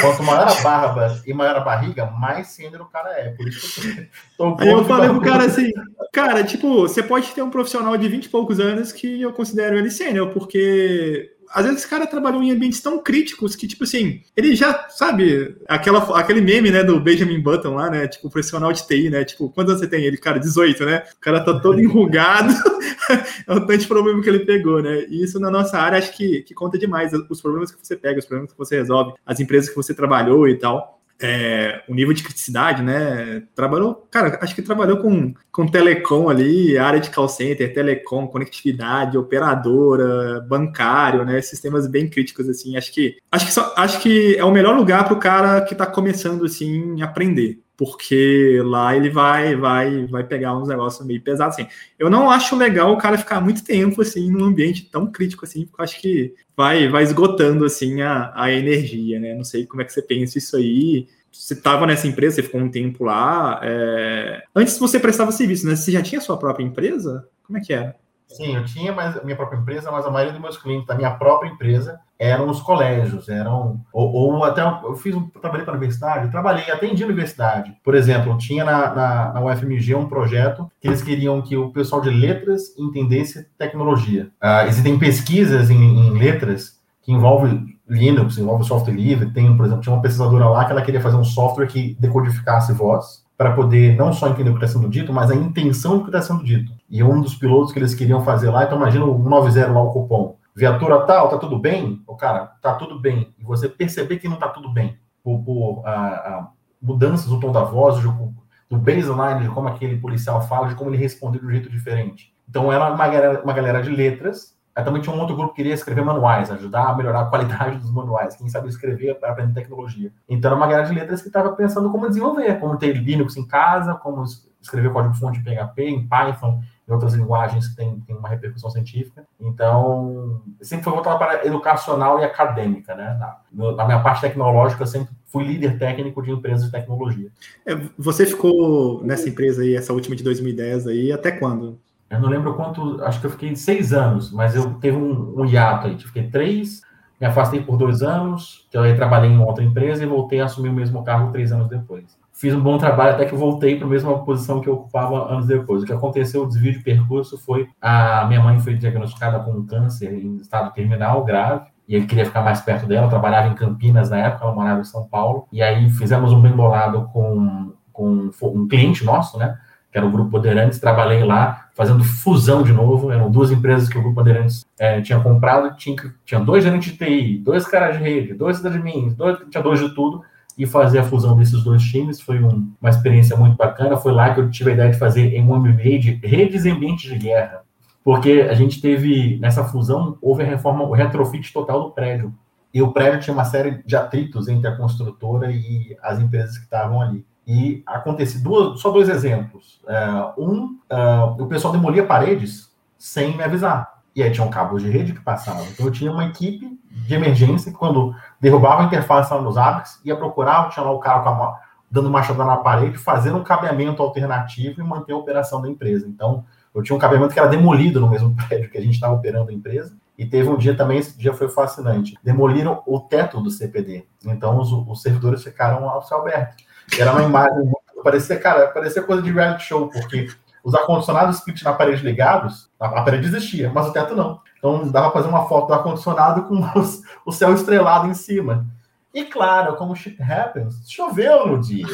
Quanto maior a barba e maior a barriga, mais sênior o cara é. Por isso que eu tô... Aí eu falei pro cara assim, cara, tipo, você pode ter um profissional de 20 e poucos anos que eu considero ele sênior, porque às vezes esse cara trabalhou em ambientes tão críticos que, tipo assim, ele já, sabe, aquela, aquele meme, né, do Benjamin Button lá, né, tipo, profissional de TI, né, tipo, quantos você tem ele? Cara, 18, né? O cara tá todo enrugado, é o tanto de problema que ele pegou, né? E isso na nossa área acho que, que conta demais, os problemas que você pega, os problemas que você resolve, as empresas que você trabalhou e tal é, o nível de criticidade, né? Trabalhou, cara, acho que trabalhou com, com telecom ali, área de call center, telecom, conectividade, operadora, bancário, né? Sistemas bem críticos, assim. Acho que acho que, só, acho que é o melhor lugar para o cara que está começando assim aprender. Porque lá ele vai, vai, vai pegar uns negócios meio pesados assim. Eu não acho legal o cara ficar muito tempo assim num ambiente tão crítico assim, porque eu acho que vai, vai esgotando assim a, a energia, né? Não sei como é que você pensa isso aí. Você estava nessa empresa, você ficou um tempo lá. É... Antes você prestava serviço, né? Você já tinha sua própria empresa? Como é que era? Sim, eu tinha mais, a minha própria empresa, mas a maioria dos meus clientes da minha própria empresa eram os colégios, eram ou, ou até eu fiz um trabalhei para a universidade, trabalhei atendi universidade. Por exemplo, tinha na, na, na, UFMG um projeto que eles queriam que o pessoal de letras entendesse tecnologia. Uh, existem pesquisas em, em letras que envolvem Linux, envolve software livre. Tem, por exemplo, tinha uma pesquisadora lá que ela queria fazer um software que decodificasse voz para poder não só entender o que está sendo dito, mas a intenção do que está sendo dito. E um dos pilotos que eles queriam fazer lá, então imagina o 90 lá, o cupom. Viatura tal, tá tudo bem? O cara, tá tudo bem. E você perceber que não tá tudo bem, por, por a, a mudanças do tom da voz, do, do baseline, de como aquele policial fala, de como ele respondeu de um jeito diferente. Então era uma galera, uma galera de letras Aí também tinha um outro grupo que queria escrever manuais, ajudar a melhorar a qualidade dos manuais. Quem sabe escrever para aprender tecnologia. Então era uma galera de letras que estava pensando como desenvolver, como ter Linux em casa, como escrever código-fonte em PHP, em Python, em outras linguagens que tem, tem uma repercussão científica. Então, sempre foi voltado para educacional e acadêmica, né? Na, na minha parte tecnológica, eu sempre fui líder técnico de empresas de tecnologia. É, você ficou nessa empresa aí, essa última de 2010 aí, até quando? Eu não lembro quanto, acho que eu fiquei seis anos, mas eu teve um, um hiato aí. Fiquei três, me afastei por dois anos, que eu aí trabalhei em outra empresa e voltei a assumir o mesmo cargo três anos depois. Fiz um bom trabalho até que voltei para a mesma posição que eu ocupava anos depois. O que aconteceu, o desvio de percurso foi a minha mãe foi diagnosticada com um câncer em estado terminal grave e ele queria ficar mais perto dela. Eu trabalhava em Campinas na época, ela morava em São Paulo. E aí fizemos um bem bolado com, com um cliente nosso, né? Que era o Grupo Poderantes. Trabalhei lá fazendo fusão de novo. Eram duas empresas que o Grupo Bandeirantes é, tinha comprado. Tinha, tinha dois gerentes de TI, dois caras de rede, dois admins, dois, tinha dois de tudo. E fazer a fusão desses dois times foi um, uma experiência muito bacana. Foi lá que eu tive a ideia de fazer em um MBA de redes ambientes de guerra. porque a gente teve, nessa fusão, houve a reforma, o retrofit total do prédio. E o prédio tinha uma série de atritos entre a construtora e as empresas que estavam ali. E aconteceu duas, só dois exemplos. Uh, um, uh, o pessoal demolia paredes sem me avisar. E aí tinham cabos de rede que passavam. Então eu tinha uma equipe de emergência que, quando derrubava a interface lá nos ABACs, ia procurar, tinha lá o cara a, dando machadada na parede, fazendo um cabeamento alternativo e manter a operação da empresa. Então, eu tinha um cabeamento que era demolido no mesmo prédio que a gente estava operando a empresa. E teve um dia também, esse dia foi fascinante. Demoliram o teto do CPD. Então, os, os servidores ficaram ao céu aberto. Era uma imagem, parecia, cara, parecia coisa de reality show, porque os ar-condicionados split na parede ligados, a, parede existia, mas o teto não. Então dava para fazer uma foto do ar-condicionado com os, o céu estrelado em cima. E claro, como shit happens, choveu no dia.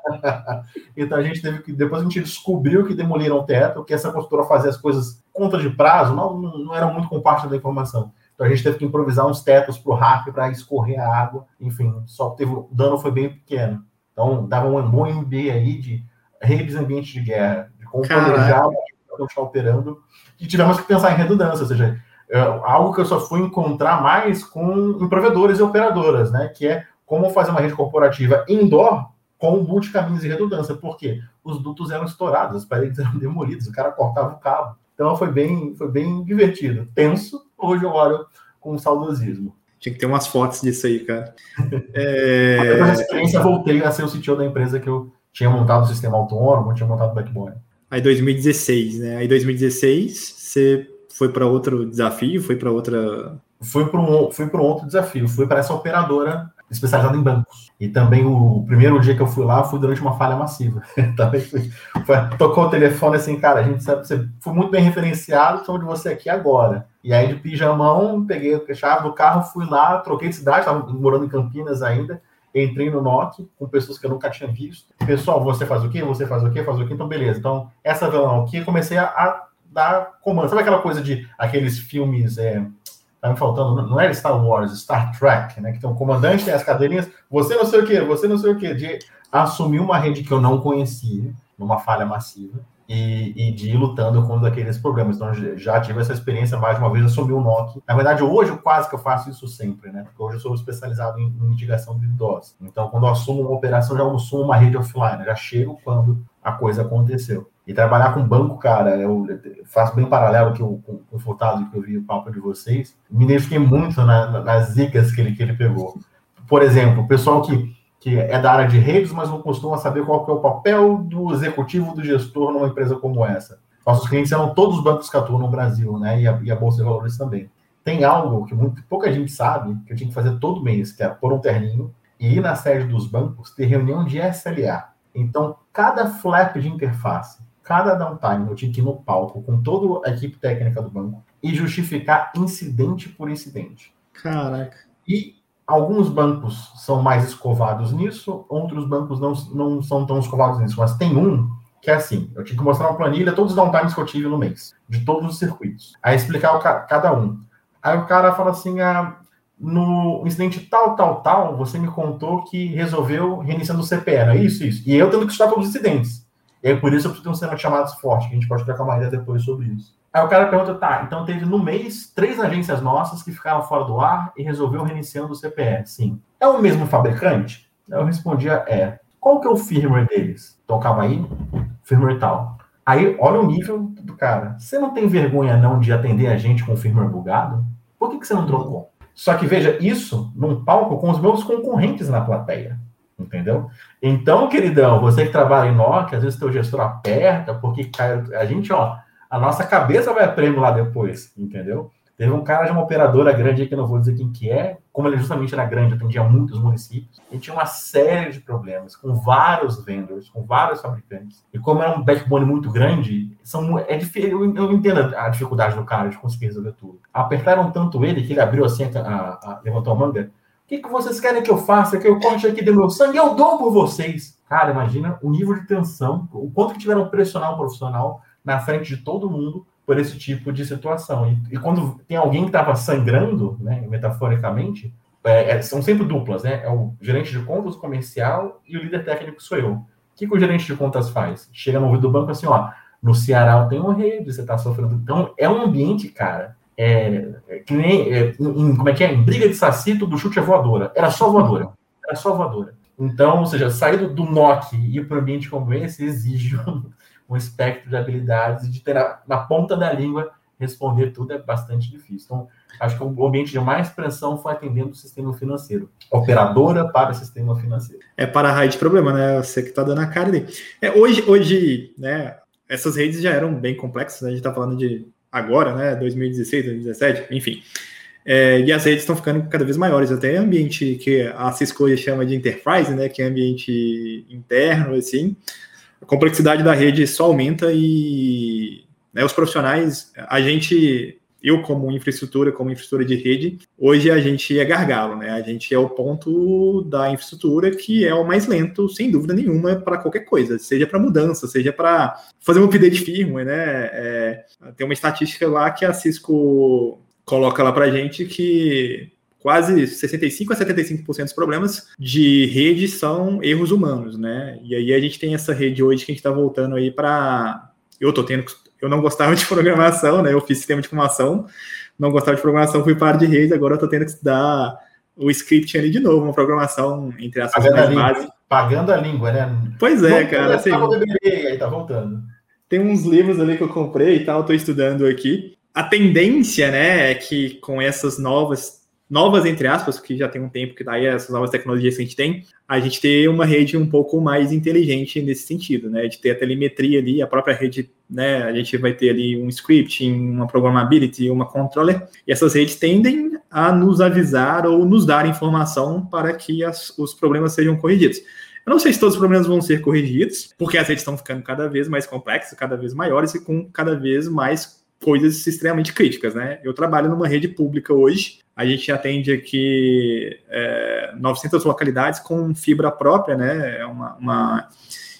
então a gente teve que, depois a gente descobriu que demoliram o teto, que essa construtora fazia as coisas conta de prazo, não, não era muito compartilhada da informação. Então a gente teve que improvisar uns tetos para o rack para escorrer a água. Enfim, só teve o dano foi bem pequeno. Então dava um bom MB aí de redes ambiente de guerra, como planejar continuar operando. E tivemos que pensar em redundância, ou seja, é algo que eu só fui encontrar mais com em provedores e operadoras, né? Que é como fazer uma rede corporativa indoor com multicaminhos e redundância, porque os dutos eram estourados, as paredes eram demolidas, o cara cortava o cabo. Então foi bem, foi bem divertido. Tenso, hoje eu olho com saudosismo. Tinha que ter umas fotos disso aí, cara. é... Depois experiência, voltei a ser o CTO da empresa que eu tinha montado o sistema autônomo, tinha montado o backbone. Aí 2016, né? Aí 2016 você foi para outro desafio, foi para outra. Fui para um, fui para um outro desafio, fui para essa operadora especializada em bancos. E também o primeiro dia que eu fui lá, fui durante uma falha massiva. também fui, foi, tocou o telefone assim, cara, a gente sabe, você foi muito bem referenciado, estamos de você aqui agora. E aí de pijamão, peguei a chave do carro, fui lá, troquei de cidade, estava morando em Campinas ainda, entrei no NOC com pessoas que eu nunca tinha visto. Pessoal, você faz o quê? Você faz o quê? Faz o quê? Então, beleza. Então, essa vilão aqui, comecei a, a dar comando. Sabe aquela coisa de aqueles filmes. É, tá me faltando, não é Star Wars, Star Trek, né? Que tem um comandante, tem as cadeirinhas, você não sei o quê, você não sei o quê, de assumir uma rede que eu não conhecia, numa falha massiva e, e, de ir lutando contra aqueles problemas. Então, já tive essa experiência mais uma vez, assumi o NOC. Na verdade, hoje quase que eu faço isso sempre, né? Porque hoje eu sou especializado em, em mitigação de DOS. Então, quando eu assumo uma operação, já assumo uma rede offline, já chego quando a coisa aconteceu. E trabalhar com banco, cara, eu faço bem paralelo que eu, com, com o Furtado que eu vi o papo de vocês. Me identifiquei muito na, nas zicas que ele, que ele pegou. Por exemplo, o pessoal que que é da área de redes, mas não costuma saber qual é o papel do executivo, do gestor numa empresa como essa. Nossos clientes são todos os bancos que atuam no Brasil, né? E a, e a Bolsa de Valores também. Tem algo que muito, pouca gente sabe, que eu tinha que fazer todo mês, que era pôr um terninho e ir na sede dos bancos ter reunião de SLA. Então, cada flap de interface, cada downtime, eu tinha que ir no palco com toda a equipe técnica do banco e justificar incidente por incidente. Caraca. E Alguns bancos são mais escovados nisso, outros bancos não, não são tão escovados nisso, mas tem um que é assim: eu tinha que mostrar uma planilha, todos os downtimes que eu tive no mês, de todos os circuitos. Aí explicar o, cada um. Aí o cara fala assim: ah, no incidente tal, tal, tal, você me contou que resolveu reiniciando o não é isso, isso. E eu tendo que estudar todos os incidentes. E aí, por isso eu preciso ter um sistema de chamadas forte, que a gente pode trocar uma ideia depois sobre isso. Aí o cara pergunta, tá, então teve no mês três agências nossas que ficaram fora do ar e resolveu reiniciando o CPE. Sim. É o mesmo fabricante? Eu respondia, é. Qual que é o firmware deles? Tocava aí, firmware tal. Aí, olha o nível do cara. Você não tem vergonha não de atender a gente com firmware bugado? Por que, que você não trocou? Só que veja isso num palco com os meus concorrentes na plateia. Entendeu? Então, queridão, você que trabalha em Nokia, às vezes teu gestor aperta, porque cai, a gente, ó, a nossa cabeça vai a lá depois, entendeu? Teve um cara de uma operadora grande que não vou dizer quem que é, como ele justamente era grande, atendia muitos municípios, e tinha uma série de problemas com vários vendors, com vários fabricantes. E como era um backbone muito grande, são, é eu, eu entendo a dificuldade do cara de conseguir resolver tudo. Apertaram tanto ele que ele abriu assim, a, a, levantou a manga. O que, que vocês querem que eu faça? Que eu corte aqui do meu sangue? Eu dou por vocês. Cara, imagina o nível de tensão, o quanto que tiveram que pressionar um profissional na frente de todo mundo por esse tipo de situação. E, e quando tem alguém que estava sangrando, né, metaforicamente, é, é, são sempre duplas, né? É o gerente de contas comercial e o líder técnico sou eu. O que, que o gerente de contas faz? Chega no ouvido do banco assim, ó, no Ceará eu tenho rede, você está sofrendo. Então, é um ambiente, cara, é, é que nem, é, em, como é que é? Em briga de saci, do chute é voadora. Era só voadora. Era só voadora. Então, ou seja, sair do, do NOC e ir para um ambiente como esse exige um, espectro de habilidades e de ter na, na, ponta da língua responder tudo é bastante difícil. Então, acho que o ambiente de mais pressão foi atendendo o sistema financeiro. Operadora para o sistema financeiro. É para a raio de problema, né? Você que está dando a cara ali. É, hoje, hoje, né, essas redes já eram bem complexas, né? a gente está falando de agora, né, 2016, 2017, enfim. É, e as redes estão ficando cada vez maiores, até ambiente que a Cisco chama de enterprise, né, que é ambiente interno, assim, a complexidade da rede só aumenta e né, os profissionais, a gente, eu como infraestrutura, como infraestrutura de rede, hoje a gente é gargalo, né, a gente é o ponto da infraestrutura que é o mais lento, sem dúvida nenhuma, para qualquer coisa, seja para mudança, seja para fazer um update firmware, né, é, tem uma estatística lá que a Cisco coloca lá para gente que quase 65 a 75% dos problemas de rede são erros humanos, né? E aí a gente tem essa rede hoje que a gente está voltando aí para. Eu tô tendo. Eu não gostava de programação, né? Eu fiz sistema de informação, não gostava de programação, fui para de rede, agora eu tô tendo que estudar o script ali de novo, uma programação entre as mais base. Pagando a língua, né? Pois é, não, cara. Assim, aí tá voltando. Tem uns livros ali que eu comprei e tal, tô estudando aqui a tendência, né, é que com essas novas, novas entre aspas, que já tem um tempo que daí essas novas tecnologias que a gente tem, a gente ter uma rede um pouco mais inteligente nesse sentido, né, de ter a telemetria ali, a própria rede, né, a gente vai ter ali um scripting, uma programability, uma controller, e essas redes tendem a nos avisar ou nos dar informação para que as, os problemas sejam corrigidos. Eu não sei se todos os problemas vão ser corrigidos, porque as redes estão ficando cada vez mais complexas, cada vez maiores e com cada vez mais coisas extremamente críticas, né? Eu trabalho numa rede pública hoje, a gente atende aqui é, 900 localidades com fibra própria, né? É uma, uma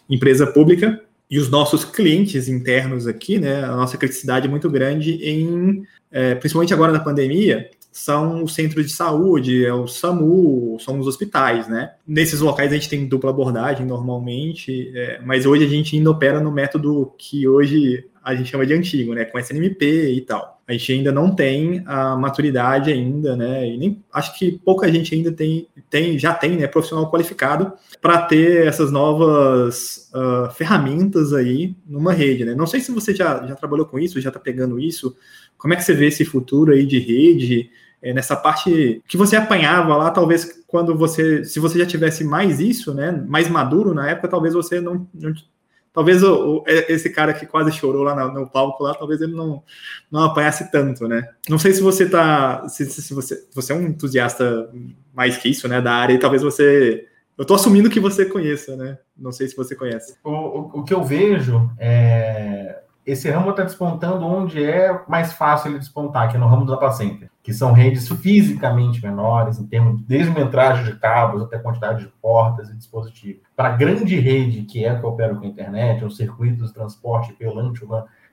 empresa pública e os nossos clientes internos aqui, né? A nossa criticidade é muito grande em, é, principalmente agora na pandemia, são os centros de saúde, é o SAMU, são os hospitais, né? Nesses locais a gente tem dupla abordagem normalmente, é, mas hoje a gente ainda opera no método que hoje a gente chama de antigo, né? Com SNMP e tal. A gente ainda não tem a maturidade ainda, né? E nem acho que pouca gente ainda tem, tem já tem, né? Profissional qualificado para ter essas novas uh, ferramentas aí numa rede, né? Não sei se você já, já trabalhou com isso, já está pegando isso. Como é que você vê esse futuro aí de rede? É, nessa parte que você apanhava lá, talvez quando você, se você já tivesse mais isso, né, mais maduro na época, talvez você não, não talvez o, o, esse cara que quase chorou lá no, no, palco lá, talvez ele não, não apanhasse tanto, né? Não sei se você tá. Se, se, você, você é um entusiasta mais que isso, né? Da área, e talvez você. Eu tô assumindo que você conheça, né? Não sei se você conhece. O, o, o que eu vejo é. Esse ramo está despontando onde é mais fácil ele despontar, que é no ramo do data center que são redes fisicamente menores, em termos desde metragem de cabos até quantidade de portas e dispositivos. Para a grande rede, que é que opera com a internet, os circuitos de transporte pelo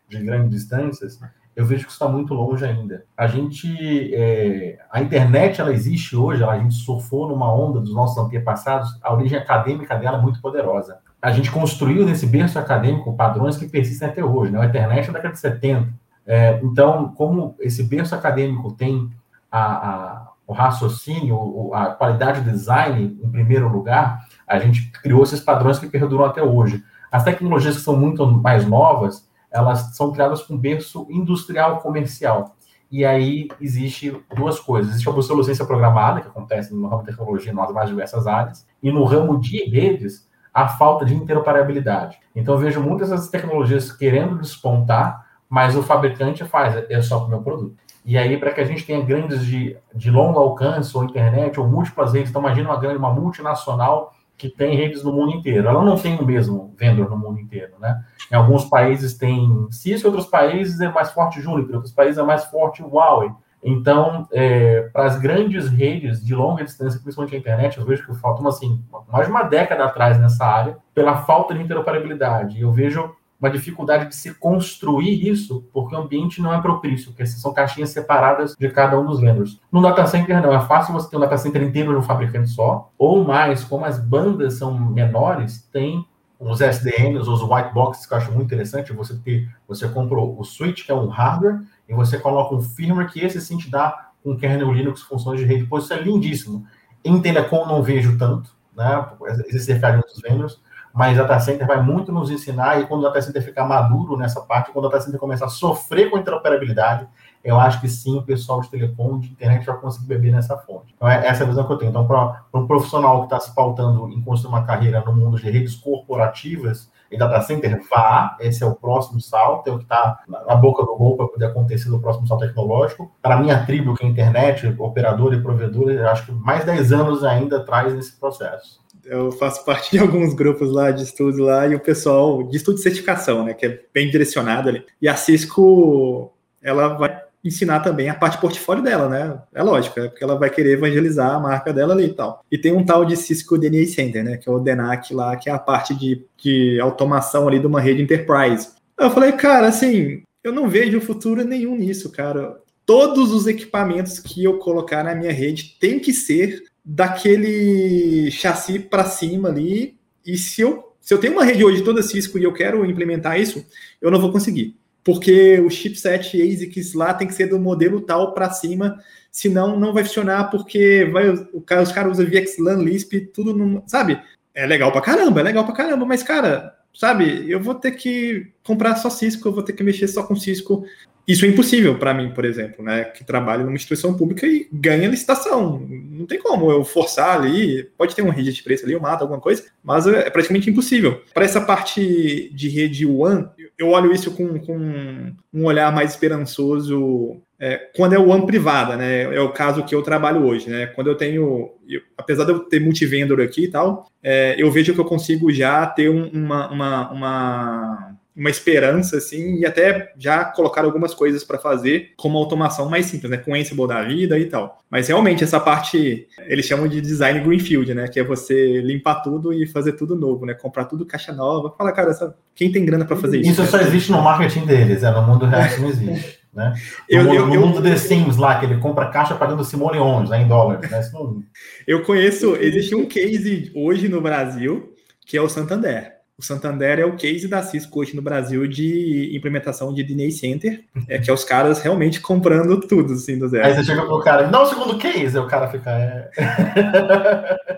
de grandes distâncias, eu vejo que está muito longe ainda. A gente, é, a internet, ela existe hoje, a gente surfou numa onda dos nossos antepassados, a origem acadêmica dela é muito poderosa. A gente construiu nesse berço acadêmico padrões que persistem até hoje. Né? A internet é da década de 70, é, então, como esse berço acadêmico tem a, a, o raciocínio, a qualidade do design em primeiro lugar, a gente criou esses padrões que perduram até hoje. As tecnologias que são muito mais novas, elas são criadas com berço industrial comercial. E aí existe duas coisas. Existe a obsolescência programada, que acontece no ramo de tecnologia nas mais diversas áreas, e no ramo de redes, a falta de interoperabilidade. Então vejo muitas dessas tecnologias querendo despontar, mas o fabricante faz, é só para o meu produto. E aí, para que a gente tenha grandes de, de longo alcance, ou internet, ou múltiplas redes, então imagina uma grande, uma multinacional que tem redes no mundo inteiro. Ela não tem o mesmo vendedor no mundo inteiro, né? Em alguns países tem Cisco, em outros países é mais forte Juniper, em outros países é mais forte Huawei. Então, é, para as grandes redes de longa distância, principalmente a internet, eu vejo que falta assim, mais de uma década atrás nessa área, pela falta de interoperabilidade. Eu vejo uma dificuldade de se construir isso, porque o ambiente não é propício, porque são caixinhas separadas de cada um dos vendors. No data center, não. É fácil você ter um data center inteiro de um fabricante só, ou mais, como as bandas são menores, tem os SDNs, os white boxes, que eu acho muito interessante, você ter, você comprou o switch, que é um hardware, e você coloca um firmware que esse sim te dá um kernel Linux funções de rede. Pô, isso é lindíssimo. Em Telecom não vejo tanto, né? Existem muitos vendors, mas a Data Center vai muito nos ensinar e quando o Data Center ficar maduro nessa parte, quando o Data Center começar a sofrer com interoperabilidade, eu acho que sim, o pessoal de telecom, de internet, vai conseguir beber nessa fonte. Então, é essa é a visão que eu tenho. Então, para um profissional que está se pautando em construir uma carreira no mundo de redes corporativas e data center, vá, esse é o próximo salto, é o que está na boca do gol para poder acontecer no próximo salto tecnológico. Para minha tribo, que é internet, operador e provedor, eu acho que mais 10 anos ainda traz nesse processo eu faço parte de alguns grupos lá de estudo lá e o pessoal de estudo de certificação, né, que é bem direcionado ali. E a Cisco, ela vai ensinar também a parte portfólio dela, né? É lógico, é porque ela vai querer evangelizar a marca dela ali e tal. E tem um tal de Cisco DNA Center, né? Que é o DENAC lá, que é a parte de, de automação ali de uma rede enterprise. Eu falei, cara, assim, eu não vejo futuro nenhum nisso, cara. Todos os equipamentos que eu colocar na minha rede tem que ser daquele chassi para cima ali. E se eu, se eu tenho uma rede hoje toda Cisco e eu quero implementar isso, eu não vou conseguir porque o chipset ASICs lá tem que ser do modelo tal para cima, senão não vai funcionar, porque vai, o os caras usam VXLAN, Lisp, tudo, no, sabe? É legal pra caramba, é legal pra caramba, mas, cara, sabe, eu vou ter que comprar só Cisco, eu vou ter que mexer só com Cisco, isso é impossível para mim, por exemplo, né, que trabalho numa instituição pública e ganha licitação. Não tem como eu forçar ali, pode ter um rede de preço ali, eu mato alguma coisa, mas é praticamente impossível. Para essa parte de rede One, eu olho isso com, com um olhar mais esperançoso é, quando é o One privada, né? É o caso que eu trabalho hoje, né? Quando eu tenho, eu, apesar de eu ter multivendor aqui e tal, é, eu vejo que eu consigo já ter um, uma, uma, uma uma esperança, assim, e até já colocar algumas coisas para fazer como automação mais simples, né? Com Ansible da vida e tal. Mas realmente essa parte, eles chamam de design greenfield, né? Que é você limpar tudo e fazer tudo novo, né? Comprar tudo caixa nova. Fala, cara, essa... quem tem grana para fazer isso? Isso só existe no marketing deles, é no mundo real isso não existe. Né? No, eu, mundo, eu, no mundo eu, The Sims lá, que ele compra caixa pagando simoleões né, em dólares. Né? Não... Eu conheço, existe um case hoje no Brasil que é o Santander. O Santander é o case da Cisco hoje no Brasil de implementação de DNA Center, é que é os caras realmente comprando tudo, assim, do zero. Aí você chega pro cara, não, o segundo case, o cara fica... É...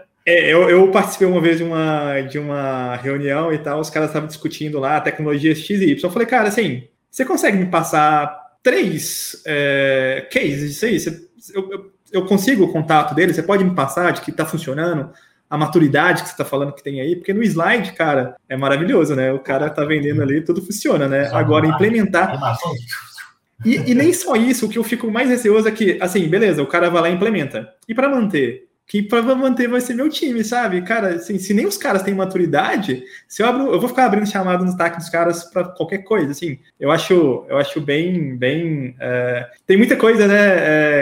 É, eu, eu, participei uma vez de uma, de uma reunião e tal, os caras estavam discutindo lá tecnologias X e Y. Eu falei, cara, assim, você consegue me passar três é, cases disso aí? Você, eu, eu, eu, consigo o contato dele? Você pode me passar de que está funcionando? A maturidade que você está falando que tem aí, porque no slide, cara, é maravilhoso, né? O cara tá vendendo ali, tudo funciona, né? Agora, implementar. E, e nem só isso, o que eu fico mais receoso é que, assim, beleza, o cara vai lá e implementa. E para manter? Que para manter vai ser meu time, sabe? Cara, assim, se nem os caras têm maturidade, se eu abro, eu vou ficar abrindo chamada no destaque dos caras para qualquer coisa, assim. Eu acho, eu acho bem, bem. É... tem muita coisa, né?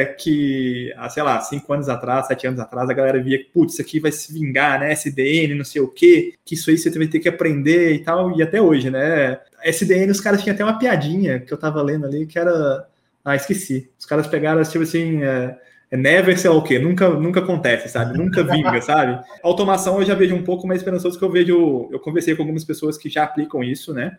É, que, ah, sei lá, cinco anos atrás, sete anos atrás, a galera via que, putz, isso aqui vai se vingar, né? SDN, não sei o quê, que isso aí você vai ter que aprender e tal. E até hoje, né? SDN, os caras tinham até uma piadinha que eu tava lendo ali que era. Ah, esqueci. Os caras pegaram, tipo assim. É never sei lá o quê, nunca, nunca acontece, sabe? Nunca vinga, sabe? Automação eu já vejo um pouco mais esperançoso que eu vejo. Eu conversei com algumas pessoas que já aplicam isso, né?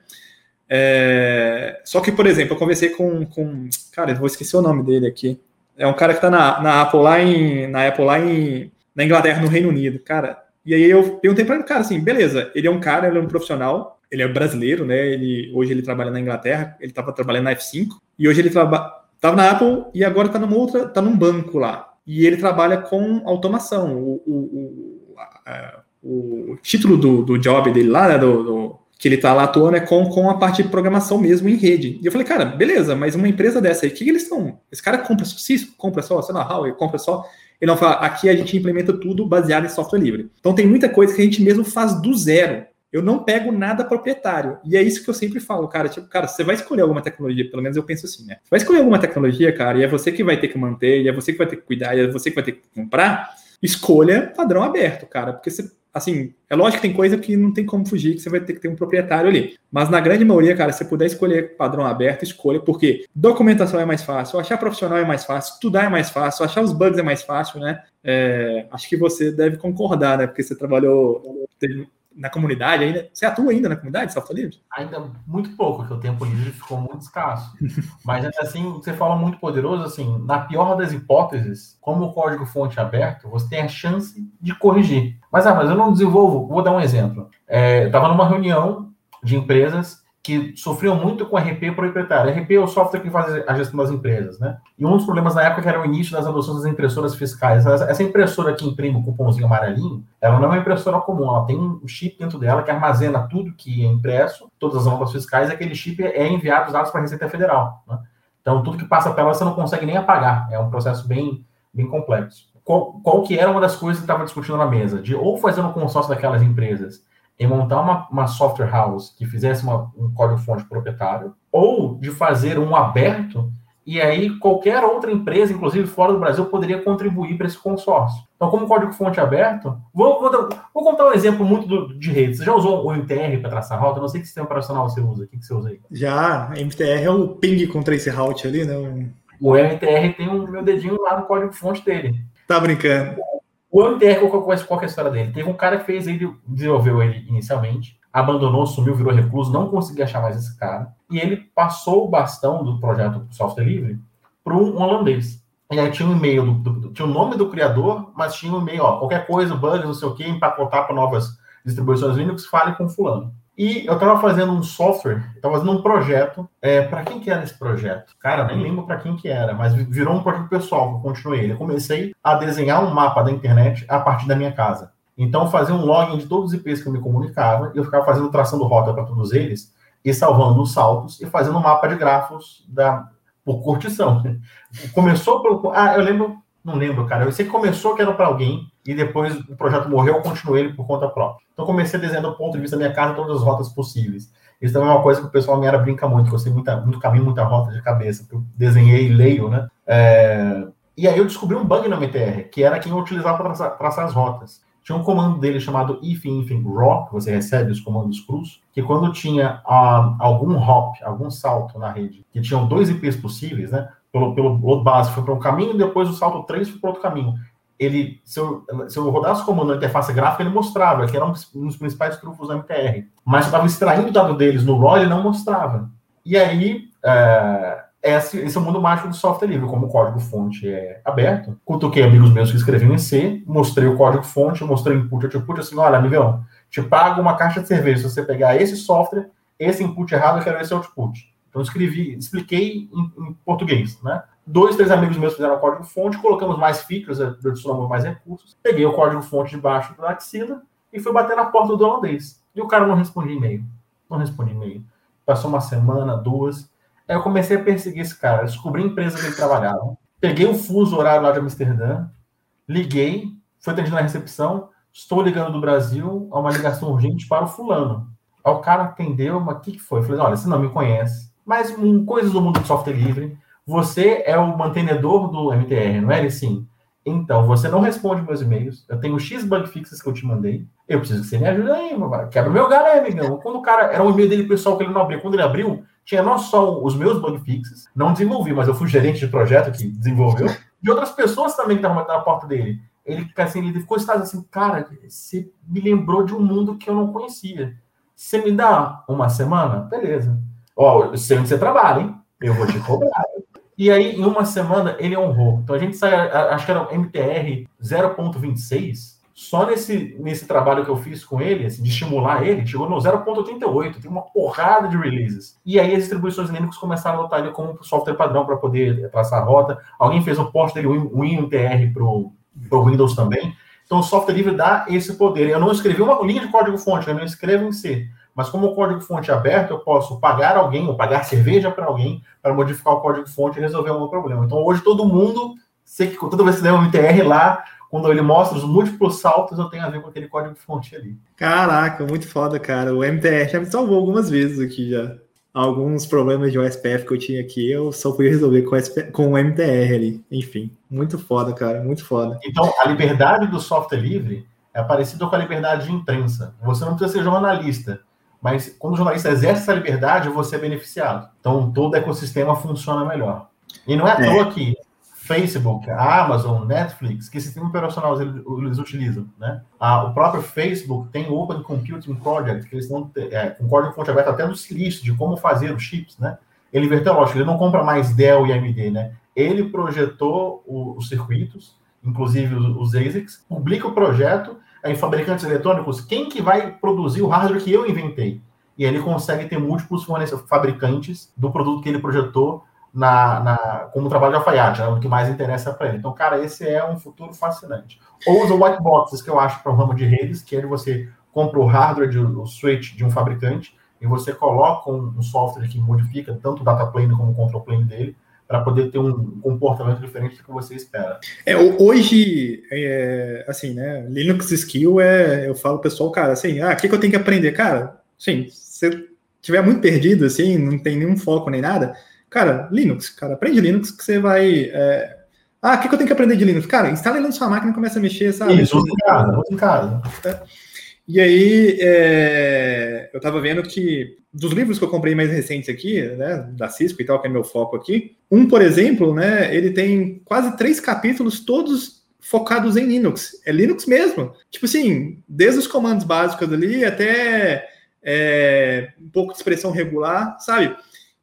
É, só que, por exemplo, eu conversei com, com. Cara, eu vou esquecer o nome dele aqui. É um cara que tá na, na Apple lá em. Na Apple lá em. Na Inglaterra, no Reino Unido. Cara, e aí eu perguntei para ele, cara, assim, beleza, ele é um cara, ele é um profissional, ele é brasileiro, né? Ele, hoje ele trabalha na Inglaterra, ele estava trabalhando na F5, e hoje ele trabalha Estava na Apple e agora está numa outra, está num banco lá. E ele trabalha com automação. O, o, o, a, o título do, do job dele lá, né, do, do, que ele está lá atuando é com, com a parte de programação mesmo em rede. E eu falei, cara, beleza, mas uma empresa dessa aí, o que, que eles estão? Esse cara compra só Cisco, compra só, sei lá, Huawei, compra só. Ele não fala, aqui a gente implementa tudo baseado em software livre. Então tem muita coisa que a gente mesmo faz do zero eu não pego nada proprietário. E é isso que eu sempre falo, cara. Tipo, cara, você vai escolher alguma tecnologia, pelo menos eu penso assim, né? Você vai escolher alguma tecnologia, cara, e é você que vai ter que manter, e é você que vai ter que cuidar, e é você que vai ter que comprar. Escolha padrão aberto, cara. Porque você, assim, é lógico que tem coisa que não tem como fugir, que você vai ter que ter um proprietário ali. Mas na grande maioria, cara, se você puder escolher padrão aberto, escolha, porque documentação é mais fácil, achar profissional é mais fácil, estudar é mais fácil, achar os bugs é mais fácil, né? É, acho que você deve concordar, né? Porque você trabalhou. Na comunidade ainda? Você atua ainda na comunidade de software livre? Ainda muito pouco, porque o tempo livre ficou muito escasso. Mas assim, você fala muito poderoso, assim, na pior das hipóteses, como o código-fonte é aberto, você tem a chance de corrigir. Mas, ah, mas eu não desenvolvo. Vou dar um exemplo. É, eu estava numa reunião de empresas que sofriam muito com RP proprietário. RP é o software que faz a gestão das empresas, né? E um dos problemas na época era o início das adoções das impressoras fiscais. Essa impressora que imprime o cupomzinho amarelinho, ela não é uma impressora comum, ela tem um chip dentro dela que armazena tudo que é impresso, todas as notas fiscais, e aquele chip é enviado os dados para a Receita Federal, né? Então, tudo que passa pela você não consegue nem apagar. É um processo bem, bem complexo. Qual, qual que era uma das coisas que estava discutindo na mesa? De ou fazer um consórcio daquelas empresas em montar uma, uma software house que fizesse uma, um código-fonte proprietário, ou de fazer um aberto, e aí qualquer outra empresa, inclusive fora do Brasil, poderia contribuir para esse consórcio. Então, como código-fonte aberto, vou, vou, vou, contar um exemplo muito do, de rede. Você já usou o MTR para traçar rota? não sei que sistema operacional você usa. O que, que você usa aí? Já, MTR é o ping com trace route ali, né? O MTR tem o meu dedinho lá no código-fonte dele. Tá brincando. O MTR, qual, qual, é a história dele? Teve um cara que fez ele, desenvolveu ele inicialmente, abandonou, sumiu, virou recluso, não conseguia achar mais esse cara, e ele passou o bastão do projeto software livre para um holandês. E aí tinha um e-mail, do, do, tinha o nome do criador, mas tinha um e-mail, ó, qualquer coisa, bugs, não sei o que, empacotar para novas distribuições Linux, fale com fulano. E eu estava fazendo um software, estava fazendo um projeto. É, para quem que era esse projeto? Cara, nem lembro para quem que era, mas virou um projeto pessoal eu continuei. Eu comecei a desenhar um mapa da internet a partir da minha casa. Então, fazer um login de todos os IPs que eu me comunicava, e eu ficava fazendo traçando rota para todos eles, e salvando os saltos, e fazendo um mapa de grafos da, por curtição. Começou pelo. Ah, eu lembro não lembro, cara. Eu sei que começou que era para alguém e depois o projeto morreu, eu continuei ele por conta própria. Então comecei a desenhar do ponto de vista da minha casa todas as rotas possíveis. Isso também é uma coisa que o pessoal me era brinca muito, que eu sei muita, muito caminho, muita rota de cabeça, porque eu desenhei e leio, né? É... E aí eu descobri um bug na MTR, que era quem eu utilizava para traçar, traçar, as rotas. Tinha um comando dele chamado if infin raw, que você recebe os comandos cruz, que quando tinha uh, algum hop, algum salto na rede, que tinham dois IPs possíveis, né? Pelo, pelo load base foi para um caminho, depois o salto 3 foi para outro caminho. Ele, se eu, se eu rodasse o comando na interface gráfica, ele mostrava, que era um dos principais trunfos da MTR. Mas eu estava extraindo o dado deles no RAW, ele não mostrava. E aí, é, esse, esse é o mundo mágico do software livre, como o código-fonte é aberto. Cutuquei amigos meus que escreviam em C, mostrei o código-fonte, mostrei input, output, assim, olha, amigão, te pago uma caixa de cerveja se você pegar esse software, esse input errado, eu quero esse output. Então, escrevi, expliquei em, em, português, né? Dois, três amigos meus fizeram código-fonte, colocamos mais features, adicionamos mais recursos, peguei o código-fonte debaixo da axila e fui bater na porta do holandês. E o cara não respondia e-mail. Não respondia e-mail. Passou uma semana, duas. Aí eu comecei a perseguir esse cara, descobri a empresa que ele trabalhava. Peguei o fuso horário lá de Amsterdã, liguei, fui atendido na recepção, estou ligando do Brasil a uma ligação urgente para o fulano. Aí o cara atendeu, mas o que, que foi? Eu falei, olha, você não me conhece, mas coisas do mundo do software livre. Você é o mantenedor do MTR, não é ele sim? Então, você não responde meus e-mails. Eu tenho X bug fixes que eu te mandei. Eu preciso que você me ajude aí, Quebra meu aí, amigão. Quando o cara. Era um e-mail dele pessoal que ele não abriu. Quando ele abriu, tinha não só os meus bug fixes. Não desenvolvi, mas eu fui gerente de projeto que desenvolveu. E outras pessoas também que estavam na porta dele. Ele, assim, ele ficou estado assim, cara, você me lembrou de um mundo que eu não conhecia. Você me dá uma semana? Beleza. Ó, eu sei onde você trabalha, hein? Eu vou te cobrar. E aí, em uma semana, ele honrou. Então a gente sai, acho que era MTR 0.26. Só nesse, nesse trabalho que eu fiz com ele, assim, de estimular ele, chegou no 0.88. Tem uma porrada de releases. E aí as distribuições Linux começaram a adotar ele como software padrão para poder traçar a rota. Alguém fez o post dele, o WinMTR, para o Windows também. Então o software livre dá esse poder. Eu não escrevi uma linha de código-fonte, eu não escrevo em C. Mas como o código-fonte é aberto, eu posso pagar alguém ou pagar cerveja para alguém para modificar o código-fonte e resolver o meu problema. Então, hoje, todo mundo, sei que toda vez que der um MTR lá, quando ele mostra os múltiplos saltos, eu tenho a ver com aquele código-fonte ali. Caraca, muito foda, cara. O MTR já me salvou algumas vezes aqui já. Alguns problemas de OSPF que eu tinha aqui, eu só fui resolver com, com o MTR ali. Enfim, muito foda, cara, muito foda. Então, a liberdade do software livre é parecida com a liberdade de imprensa. Você não precisa ser jornalista mas quando o jornalista exerce essa liberdade, você é beneficiado. Então, todo ecossistema funciona melhor. E não é à é. toa que Facebook, a Amazon, Netflix, que sistema operacional eles, eles utilizam, né? Ah, o próprio Facebook tem o Open Computing Project, que eles estão é, com código fonte aberta até no silício, de como fazer os chips, né? Ele inverteu, lógico, ele não compra mais Dell e AMD, né? Ele projetou o, os circuitos, inclusive os, os ASICs, publica o projeto em fabricantes eletrônicos, quem que vai produzir o hardware que eu inventei? E ele consegue ter múltiplos fabricantes do produto que ele projetou na, na, como trabalho de alfaiate, é o que mais interessa para ele. Então, cara, esse é um futuro fascinante. Ou os white boxes, que eu acho para o ramo de redes, que é você compra o hardware, de, o switch de um fabricante, e você coloca um, um software que modifica tanto o data plane como o control plane dele, para poder ter um comportamento diferente do que você espera. É, hoje, é, assim, né, Linux Skill é, eu falo pessoal, cara, assim, ah, o que, que eu tenho que aprender? Cara, sim, se tiver muito perdido, assim, não tem nenhum foco nem nada, Cara, Linux, cara, aprende Linux que você vai. É... Ah, o que, que, eu tenho que aprender de Linux? Cara, instala ele na sua máquina e começa a mexer, sabe? Isso, usa em casa, usa em casa. É. E aí, é... eu tava vendo que dos livros que eu comprei mais recentes aqui, né, da Cisco e tal, que é meu foco aqui, um, por exemplo, né, ele tem quase três capítulos, todos focados em Linux. É Linux mesmo. Tipo assim, desde os comandos básicos ali até é, um pouco de expressão regular, sabe?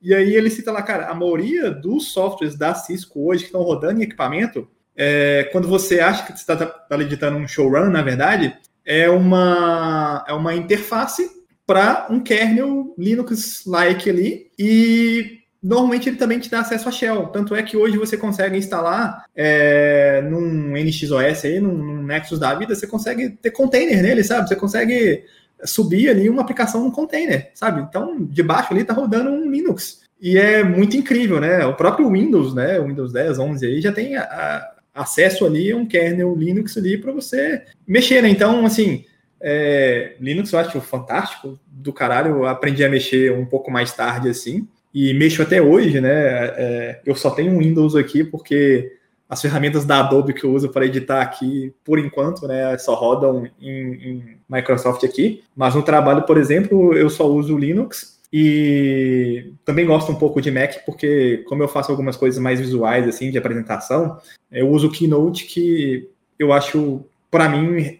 E aí ele cita lá, cara, a maioria dos softwares da Cisco hoje que estão rodando em equipamento, é, quando você acha que você está tá editando um showrun, na verdade, é uma, é uma interface para um kernel Linux-like ali, e normalmente ele também te dá acesso a shell. Tanto é que hoje você consegue instalar é, num NXOS aí, num, num Nexus da vida, você consegue ter container nele, sabe? Você consegue subir ali uma aplicação no container, sabe? Então, debaixo ali tá rodando um Linux. E é muito incrível, né? O próprio Windows, né? O Windows 10, 11 aí já tem a, acesso ali a um kernel Linux ali para você mexer, né? Então, assim, é, Linux eu acho fantástico, do caralho. Eu aprendi a mexer um pouco mais tarde, assim, e mexo até hoje, né? É, eu só tenho um Windows aqui porque as ferramentas da Adobe que eu uso para editar aqui, por enquanto, né, só rodam em, em, Microsoft aqui. Mas no trabalho, por exemplo, eu só uso Linux e também gosto um pouco de Mac, porque como eu faço algumas coisas mais visuais, assim, de apresentação, eu uso o Keynote, que eu acho, para mim,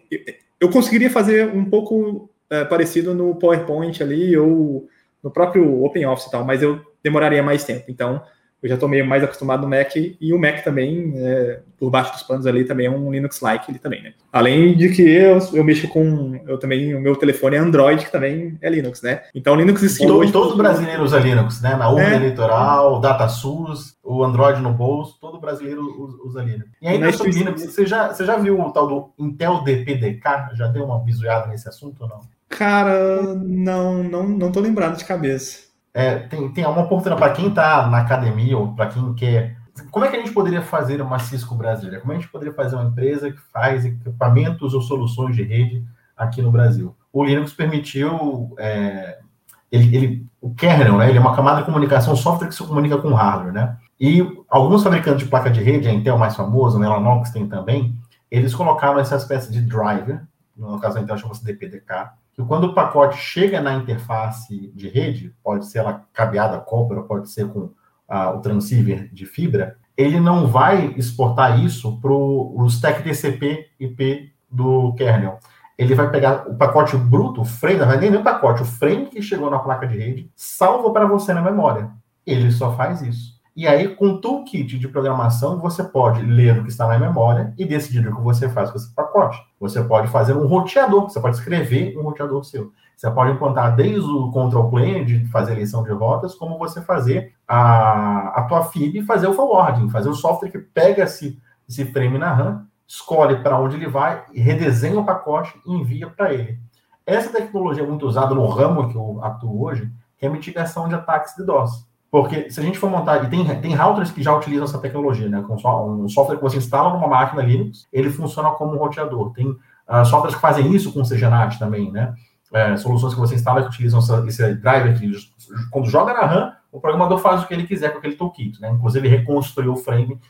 eu conseguiria fazer um pouco é, parecido no PowerPoint ali, ou no próprio OpenOffice e tal, mas eu demoraria mais tempo. Então, eu já estou meio mais acostumado no Mac e o Mac também, é, por baixo dos panos ali, também é um Linux-like ele também, né? Além de que eu, eu mexo com, eu também, o meu telefone é Android, que também é Linux, né? Então Linux Skill... Todo, hoje, todo brasileiro usa Linux, né? Na urna é. eleitoral, DataSUS, o Android no bolso, todo brasileiro usa Linux. E ainda sobre Linux, você já, você já viu o tal do Intel DPDK? Já deu uma visualizada nesse assunto ou não? Cara, não, não, não tô lembrado de cabeça é, tem, tem uma oportunidade para quem está na academia ou para quem quer. Como é que a gente poderia fazer uma Cisco brasileira? Como é que a gente poderia fazer uma empresa que faz equipamentos ou soluções de rede aqui no Brasil? O Linux permitiu. É, ele, ele, o kernel, né, ele é uma camada de comunicação, software que se comunica com hardware, né? E alguns fabricantes de placa de rede, a Intel mais famosa, a Mellanox tem também, eles colocaram essa espécie de driver, no caso da Intel chama-se DPDK, que quando o pacote chega na interface de rede, pode ser ela cabeada ou pode ser com ah, o transceiver de fibra, ele não vai exportar isso para o stack TCP IP do kernel. Ele vai pegar o pacote bruto, o frame, não vai nem o pacote, o frame que chegou na placa de rede, salva para você na memória. Ele só faz isso. E aí, com o toolkit de programação, você pode ler o que está na memória e decidir o que você faz com esse pacote. Você pode fazer um roteador, você pode escrever um roteador seu. Você pode implantar desde o control plane, de fazer eleição de rotas, como você fazer a, a tua FIB e fazer o forwarding, fazer o software que pega esse, esse frame na RAM, escolhe para onde ele vai, redesenha o pacote e envia para ele. Essa tecnologia é muito usada no ramo que eu atuo hoje, que é a mitigação de ataques de DOS. Porque se a gente for montar, e tem, tem routers que já utilizam essa tecnologia, né? Com um software que você instala numa máquina Linux, ele funciona como um roteador. Tem uh, softwares que fazem isso com o CGNAT também, né? É, soluções que você instala que utilizam essa, esse driver que quando joga na RAM, o programador faz o que ele quiser com aquele toolkit, né? Inclusive reconstruir o frame,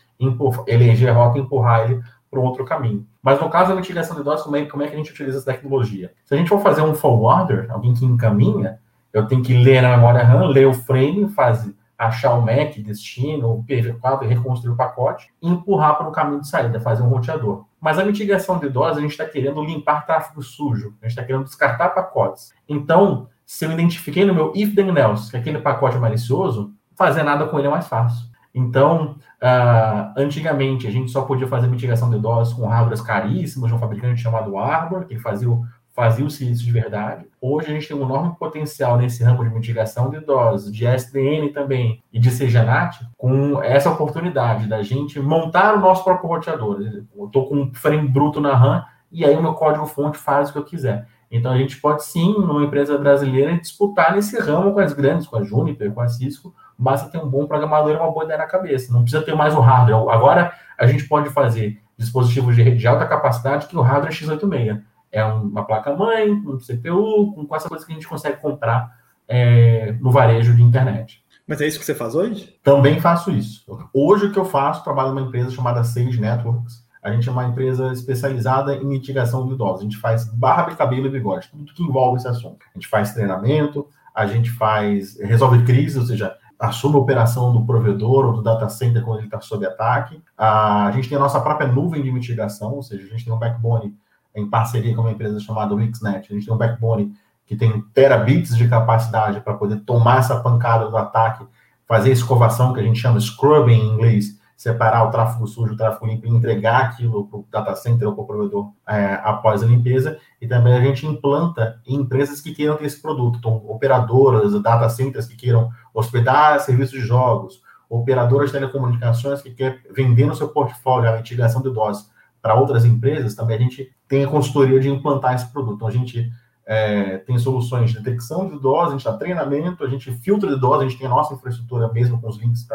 eleger a rota e empurrar ele para um outro caminho. Mas no caso da mitigação de DOS, como é, como é que a gente utiliza essa tecnologia? Se a gente for fazer um forwarder, alguém que encaminha, eu tenho que ler na memória RAM, ler o frame, fazer achar o MAC, destino, o PV4 e reconstruir o pacote e empurrar para o caminho de saída, fazer um roteador. Mas a mitigação de doses, a gente está querendo limpar tráfego sujo, a gente está querendo descartar pacotes. Então, se eu identifiquei no meu if then else que aquele pacote é malicioso, fazer nada com ele é mais fácil. Então, uh, antigamente, a gente só podia fazer mitigação de doses com hardwares caríssimos de um fabricante chamado Arbor, que fazia o fazia o silício de verdade. Hoje a gente tem um enorme potencial nesse ramo de mitigação de doses, de SDN também e de CGNAT, com essa oportunidade da gente montar o nosso próprio roteador. Eu estou com um frame bruto na RAM e aí o meu código-fonte faz o que eu quiser. Então a gente pode sim, numa empresa brasileira, disputar nesse ramo com as grandes, com a Juniper, com a Cisco, basta ter um bom programador e uma boa ideia na cabeça. Não precisa ter mais o hardware. Agora a gente pode fazer dispositivos de rede de alta capacidade que o hardware é x86 é uma placa-mãe, um CPU, com essa coisa que a gente consegue comprar é, no varejo de internet. Mas é isso que você faz hoje? Também faço isso. Hoje o que eu faço, trabalho numa empresa chamada Sage Networks. A gente é uma empresa especializada em mitigação de idosos. A gente faz barba de cabelo e bigode, tudo que envolve esse assunto. A gente faz treinamento, a gente faz resolve crises, ou seja, assume a operação do provedor ou do data center quando ele está sob ataque. A gente tem a nossa própria nuvem de mitigação, ou seja, a gente tem um backbone em parceria com uma empresa chamada Wixnet. A gente tem um backbone que tem terabits de capacidade para poder tomar essa pancada do ataque, fazer escovação, que a gente chama scrubbing em inglês, separar o tráfego sujo, o tráfego limpo e entregar aquilo para o data center ou para o provedor é, após a limpeza. E também a gente implanta em empresas que queiram ter esse produto, então, operadoras, data centers que queiram hospedar serviços de jogos, operadoras de telecomunicações que querem vender no seu portfólio a mitigação de doses para outras empresas, também a gente tem a consultoria de implantar esse produto. Então, a gente é, tem soluções de detecção de dose, a gente dá treinamento, a gente filtra de dose, a gente tem a nossa infraestrutura mesmo com os links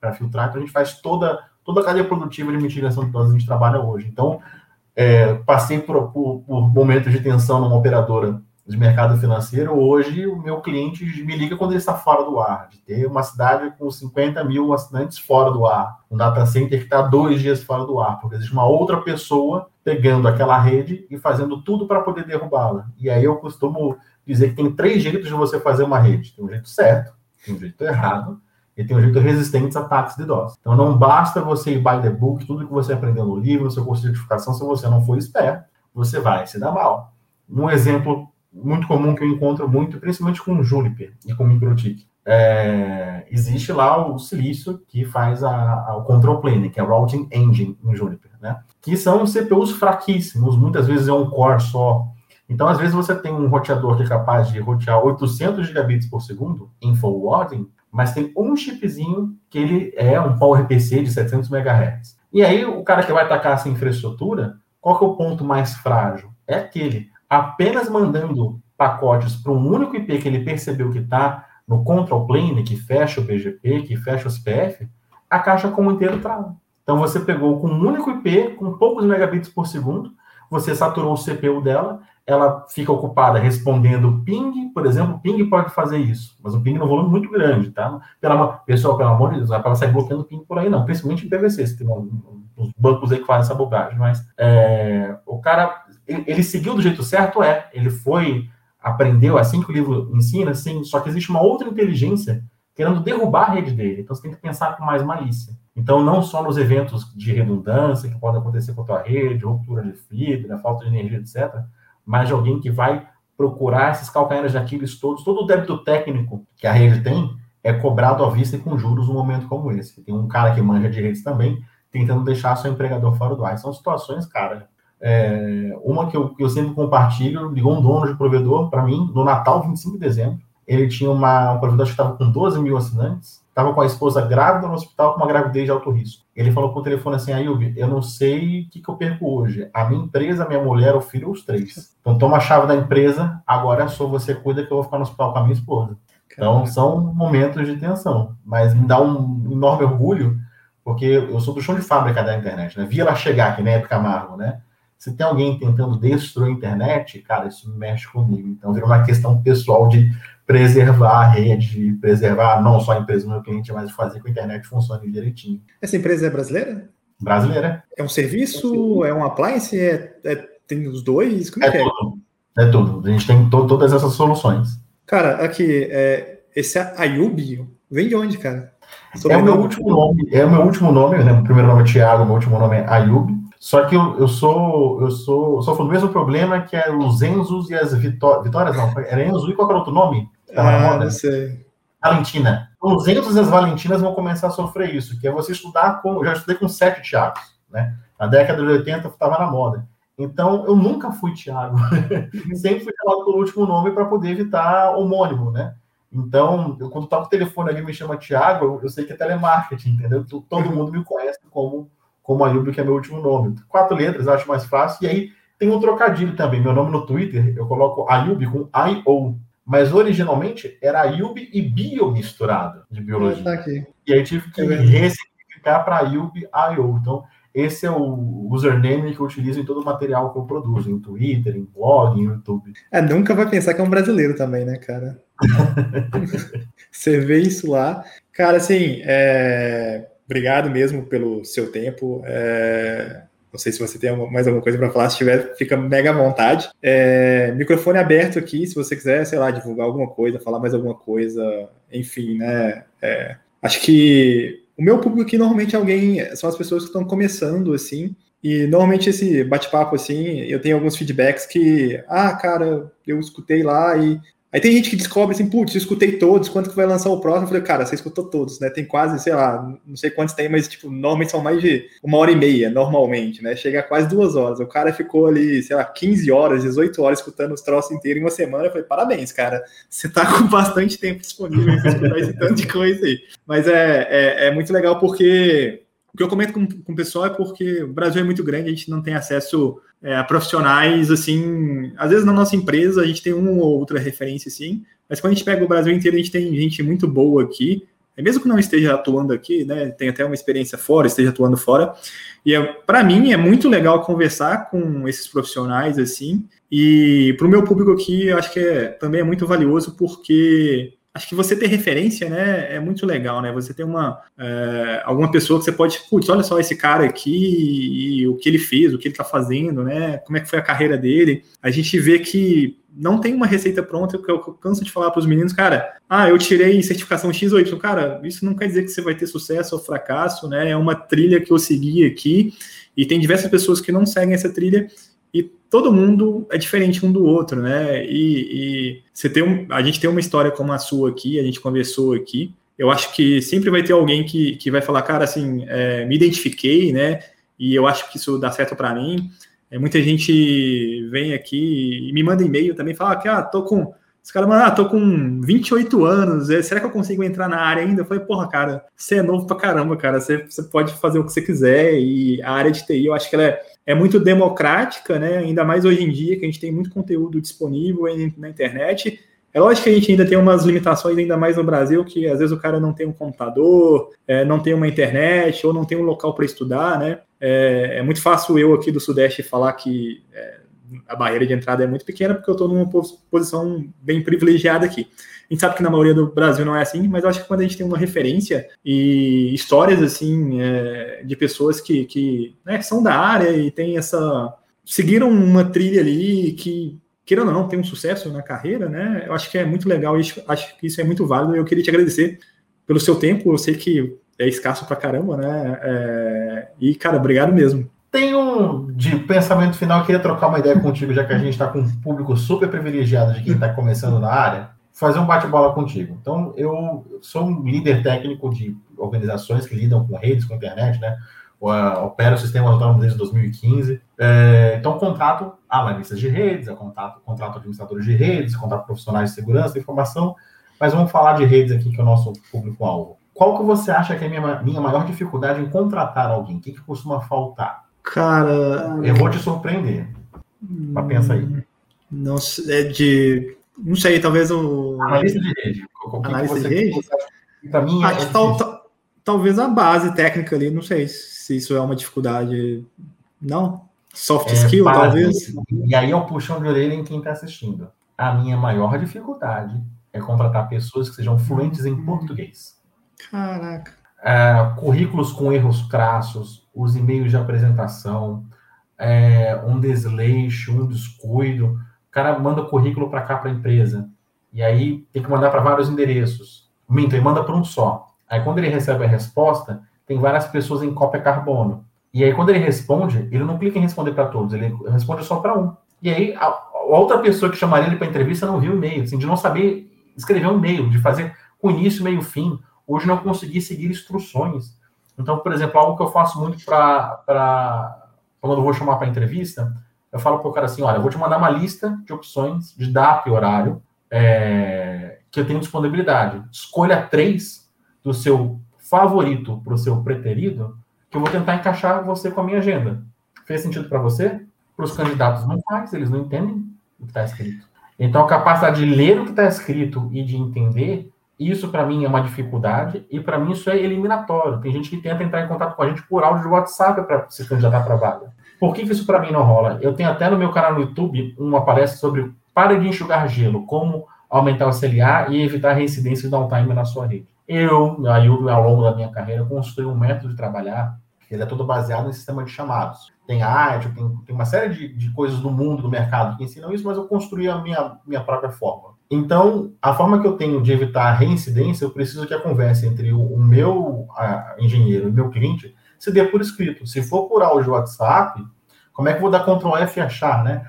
para filtrar, então a gente faz toda, toda a cadeia produtiva de mitigação de dose, a gente trabalha hoje. Então, é, passei por, por, por momentos de tensão numa operadora de mercado financeiro, hoje o meu cliente me liga quando ele está fora do ar, de ter uma cidade com 50 mil assinantes fora do ar, um data center que está dois dias fora do ar, porque existe uma outra pessoa pegando aquela rede e fazendo tudo para poder derrubá-la. E aí eu costumo dizer que tem três jeitos de você fazer uma rede. Tem um jeito certo, tem um jeito errado, e tem um jeito resistente a ataques de DOS. Então não basta você ir by the book, tudo que você aprendeu no livro, no seu curso de certificação, se você não for esperto, você vai se dar mal. Um exemplo muito comum que eu encontro muito, principalmente com Juniper e com o MikroTik. É, existe lá o silício que faz a, a, o control plane, que é o routing engine em Juniper, né? Que são CPUs fraquíssimos, muitas vezes é um core só. Então, às vezes você tem um roteador que é capaz de rotear 800 gigabits por segundo em forwarding, mas tem um chipzinho que ele é um PowerPC de 700 MHz. E aí o cara que vai atacar essa infraestrutura, qual que é o ponto mais frágil? É aquele apenas mandando pacotes para um único IP que ele percebeu que está no control plane, que fecha o BGP, que fecha o CPF, a caixa como inteiro trava. Então você pegou com um único IP, com poucos megabits por segundo, você saturou o CPU dela, ela fica ocupada respondendo ping, por exemplo, o ping pode fazer isso, mas o ping no volume muito grande, tá? Pela, pessoal, pelo amor de Deus, não é para sair bloqueando ping por aí, não, principalmente em PVC, se tem uns bancos aí que fazem essa bobagem, mas é, o cara ele, ele seguiu do jeito certo? É. Ele foi, aprendeu assim que o livro ensina, sim, só que existe uma outra inteligência querendo derrubar a rede dele. Então você tem que pensar com mais malícia. Então, não só nos eventos de redundância que podem acontecer com a tua rede, ruptura de fibra, falta de energia, etc., mas de alguém que vai procurar esses calcanhares de Aquiles todos, todo o débito técnico que a rede tem é cobrado à vista e com juros num momento como esse. Tem um cara que manja de redes também, tentando deixar seu empregador fora do ar. São situações, cara, é, uma que eu, que eu sempre compartilho, ligou um dono de provedor para mim no Natal, 25 de dezembro. Ele tinha uma, um provedor que estava com 12 mil assinantes, estava com a esposa grávida no hospital com uma gravidez de alto risco. Ele falou por telefone assim, Ayub, eu não sei o que, que eu perco hoje. A minha empresa, a minha mulher, o filho, os três. Então toma a chave da empresa, agora é só você cuida que eu vou ficar no hospital com a minha esposa. Então são momentos de tensão, mas me dá um enorme orgulho, porque eu sou do chão de fábrica da internet, né? Vi ela chegar aqui na época Camargo, né? Se tem alguém tentando destruir a internet, cara, isso mexe comigo. Então, vira uma questão pessoal de preservar a rede, preservar não só a empresa do meu cliente, mas fazer com que a internet funcione direitinho. Essa empresa é brasileira? Brasileira. É um serviço? É um appliance? É, é, tem os dois? Como é, é tudo. É? é tudo. A gente tem to todas essas soluções. Cara, aqui, é, esse Ayub, Vem de onde, cara? é o meu último nome, é o meu último nome, né? O primeiro nome é Thiago, meu último nome é Ayub. Só que eu, eu sou eu sou sofro do mesmo problema que é os Enzos e as Vitó Vitórias, não, era Enzo e qual era o outro nome? Tava ah, não sei. Valentina. Então, os Enzos e as Valentinas vão começar a sofrer isso, que é você estudar com. Eu já estudei com sete Thiagos, né? Na década de 80 estava na moda. Então, eu nunca fui Thiago. Sempre fui chamado pelo último nome para poder evitar homônimo, né? Então, eu, quando toco o telefone ali me chama Thiago, eu, eu, sei que é telemarketing, entendeu? Todo uhum. mundo me conhece como, como Ayub, que é meu último nome. Quatro letras, acho mais fácil. E aí tem um trocadilho também. Meu nome no Twitter, eu coloco Ayub com I-O. Mas originalmente era Ayub e bio misturado de biologia. Tá e aí tive que é ressignificar para Ayub I-O. Então, esse é o username que eu utilizo em todo o material que eu produzo, em Twitter, em blog, em YouTube. É, nunca vai pensar que é um brasileiro também, né, cara? Você vê isso lá. Cara, assim, é... obrigado mesmo pelo seu tempo. É... Não sei se você tem mais alguma coisa para falar. Se tiver, fica mega à vontade. É... Microfone aberto aqui, se você quiser, sei lá, divulgar alguma coisa, falar mais alguma coisa. Enfim, né? É... Acho que o meu público aqui normalmente é alguém, são as pessoas que estão começando, assim, e normalmente esse bate-papo, assim, eu tenho alguns feedbacks que, ah, cara, eu escutei lá e Aí tem gente que descobre assim, putz, eu escutei todos, quanto que vai lançar o próximo? Eu falei, cara, você escutou todos, né? Tem quase, sei lá, não sei quantos tem, mas, tipo, normalmente são mais de uma hora e meia, normalmente, né? Chega a quase duas horas. O cara ficou ali, sei lá, 15 horas, 18 horas escutando os troços inteiros em uma semana. Eu falei, parabéns, cara. Você tá com bastante tempo disponível para escutar esse tanto de coisa aí. Mas é, é, é muito legal porque o que eu comento com, com o pessoal é porque o Brasil é muito grande, a gente não tem acesso é, profissionais, assim, às vezes na nossa empresa a gente tem uma ou outra referência, assim, mas quando a gente pega o Brasil inteiro, a gente tem gente muito boa aqui, é mesmo que não esteja atuando aqui, né, tem até uma experiência fora, esteja atuando fora, e é, para mim é muito legal conversar com esses profissionais, assim, e para o meu público aqui, eu acho que é, também é muito valioso, porque acho que você ter referência, né, é muito legal, né? Você ter uma é, alguma pessoa que você pode, putz, olha só esse cara aqui e o que ele fez, o que ele está fazendo, né? Como é que foi a carreira dele? A gente vê que não tem uma receita pronta, que eu canso de falar para os meninos, cara, ah, eu tirei certificação X ou Y. Cara, isso não quer dizer que você vai ter sucesso ou fracasso, né? É uma trilha que eu segui aqui e tem diversas pessoas que não seguem essa trilha e todo mundo é diferente um do outro, né? E, e você tem um, a gente tem uma história como a sua aqui, a gente conversou aqui. Eu acho que sempre vai ter alguém que, que vai falar, cara, assim, é, me identifiquei, né? E eu acho que isso dá certo para mim. É, muita gente vem aqui e me manda e-mail também, fala que, ah, tô com os caras, mano, ah, tô com 28 anos, é, será que eu consigo entrar na área ainda? Eu falei, porra, cara, você é novo pra caramba, cara, você, você pode fazer o que você quiser, e a área de TI, eu acho que ela é, é muito democrática, né, ainda mais hoje em dia, que a gente tem muito conteúdo disponível na internet, é lógico que a gente ainda tem umas limitações, ainda mais no Brasil, que às vezes o cara não tem um computador, é, não tem uma internet, ou não tem um local para estudar, né, é, é, muito fácil eu aqui do Sudeste falar que... É, a barreira de entrada é muito pequena porque eu estou numa posição bem privilegiada aqui. A gente sabe que na maioria do Brasil não é assim, mas acho que quando a gente tem uma referência e histórias assim é, de pessoas que, que, né, que são da área e tem essa seguiram uma trilha ali que queira ou não, tem um sucesso na carreira, né? Eu acho que é muito legal e acho que isso é muito válido. Eu queria te agradecer pelo seu tempo. Eu sei que é escasso pra caramba, né? É... E, cara, obrigado mesmo. Tem um de pensamento final, queria trocar uma ideia contigo, já que a gente está com um público super privilegiado de quem está começando na área, fazer um bate-bola contigo. Então, eu sou um líder técnico de organizações que lidam com redes, com internet, né? Opero sistemas autônomos desde 2015. É, então, contrato analistas de redes, eu contrato, contrato administradores de redes, contrato profissionais de segurança, de informação, mas vamos falar de redes aqui, que é o nosso público-alvo. Qual que você acha que é a minha, minha maior dificuldade em contratar alguém? O que, que costuma faltar? Cara. Eu vou te surpreender. Pra pensar aí. Não é de. Não sei, talvez o. Analista de rede. Analista de rede? Para mim, Acho é tal, tal, talvez a base técnica ali, não sei se isso é uma dificuldade. Não? Soft é, skill, talvez. E aí é o puxão de orelha em quem está assistindo. A minha maior dificuldade é contratar pessoas que sejam fluentes em português. Caraca. É, currículos com erros crassos, os e-mails de apresentação, é, um desleixo, um descuido. O cara manda o currículo para cá para a empresa. E aí tem que mandar para vários endereços. Minto, ele manda para um só. Aí quando ele recebe a resposta, tem várias pessoas em cópia carbono. E aí quando ele responde, ele não clica em responder para todos, ele responde só para um. E aí a, a, outra pessoa que chamaria ele para entrevista não viu o e-mail, assim, de não saber escrever um e-mail, de fazer com início, meio, fim. Hoje não consegui seguir instruções. Então, por exemplo, algo que eu faço muito para quando eu vou chamar para entrevista, eu falo para o cara assim, olha, eu vou te mandar uma lista de opções de data e horário é, que eu tenho disponibilidade. Escolha três do seu favorito para o seu preterido, que eu vou tentar encaixar você com a minha agenda. Fez sentido para você? Para os candidatos não faz, eles não entendem o que está escrito. Então, a capacidade de ler o que está escrito e de entender, isso para mim é uma dificuldade, e para mim isso é eliminatório. Tem gente que tenta entrar em contato com a gente por áudio de WhatsApp para se candidatar para vaga. Por que, que isso para mim não rola? Eu tenho até no meu canal no YouTube uma palestra sobre pare de enxugar gelo, como aumentar o CLA e evitar reincidência de downtime na sua rede. Eu, ao longo da minha carreira, construí um método de trabalhar que ele é todo baseado em sistema de chamados. Tem arte, tem, tem uma série de, de coisas do mundo, do mercado que ensinam isso, mas eu construí a minha, minha própria forma. Então, a forma que eu tenho de evitar a reincidência, eu preciso que a conversa entre o, o meu a, engenheiro e o meu cliente se dê por escrito. Se for por áudio WhatsApp, como é que eu vou dar Ctrl F e achar, né?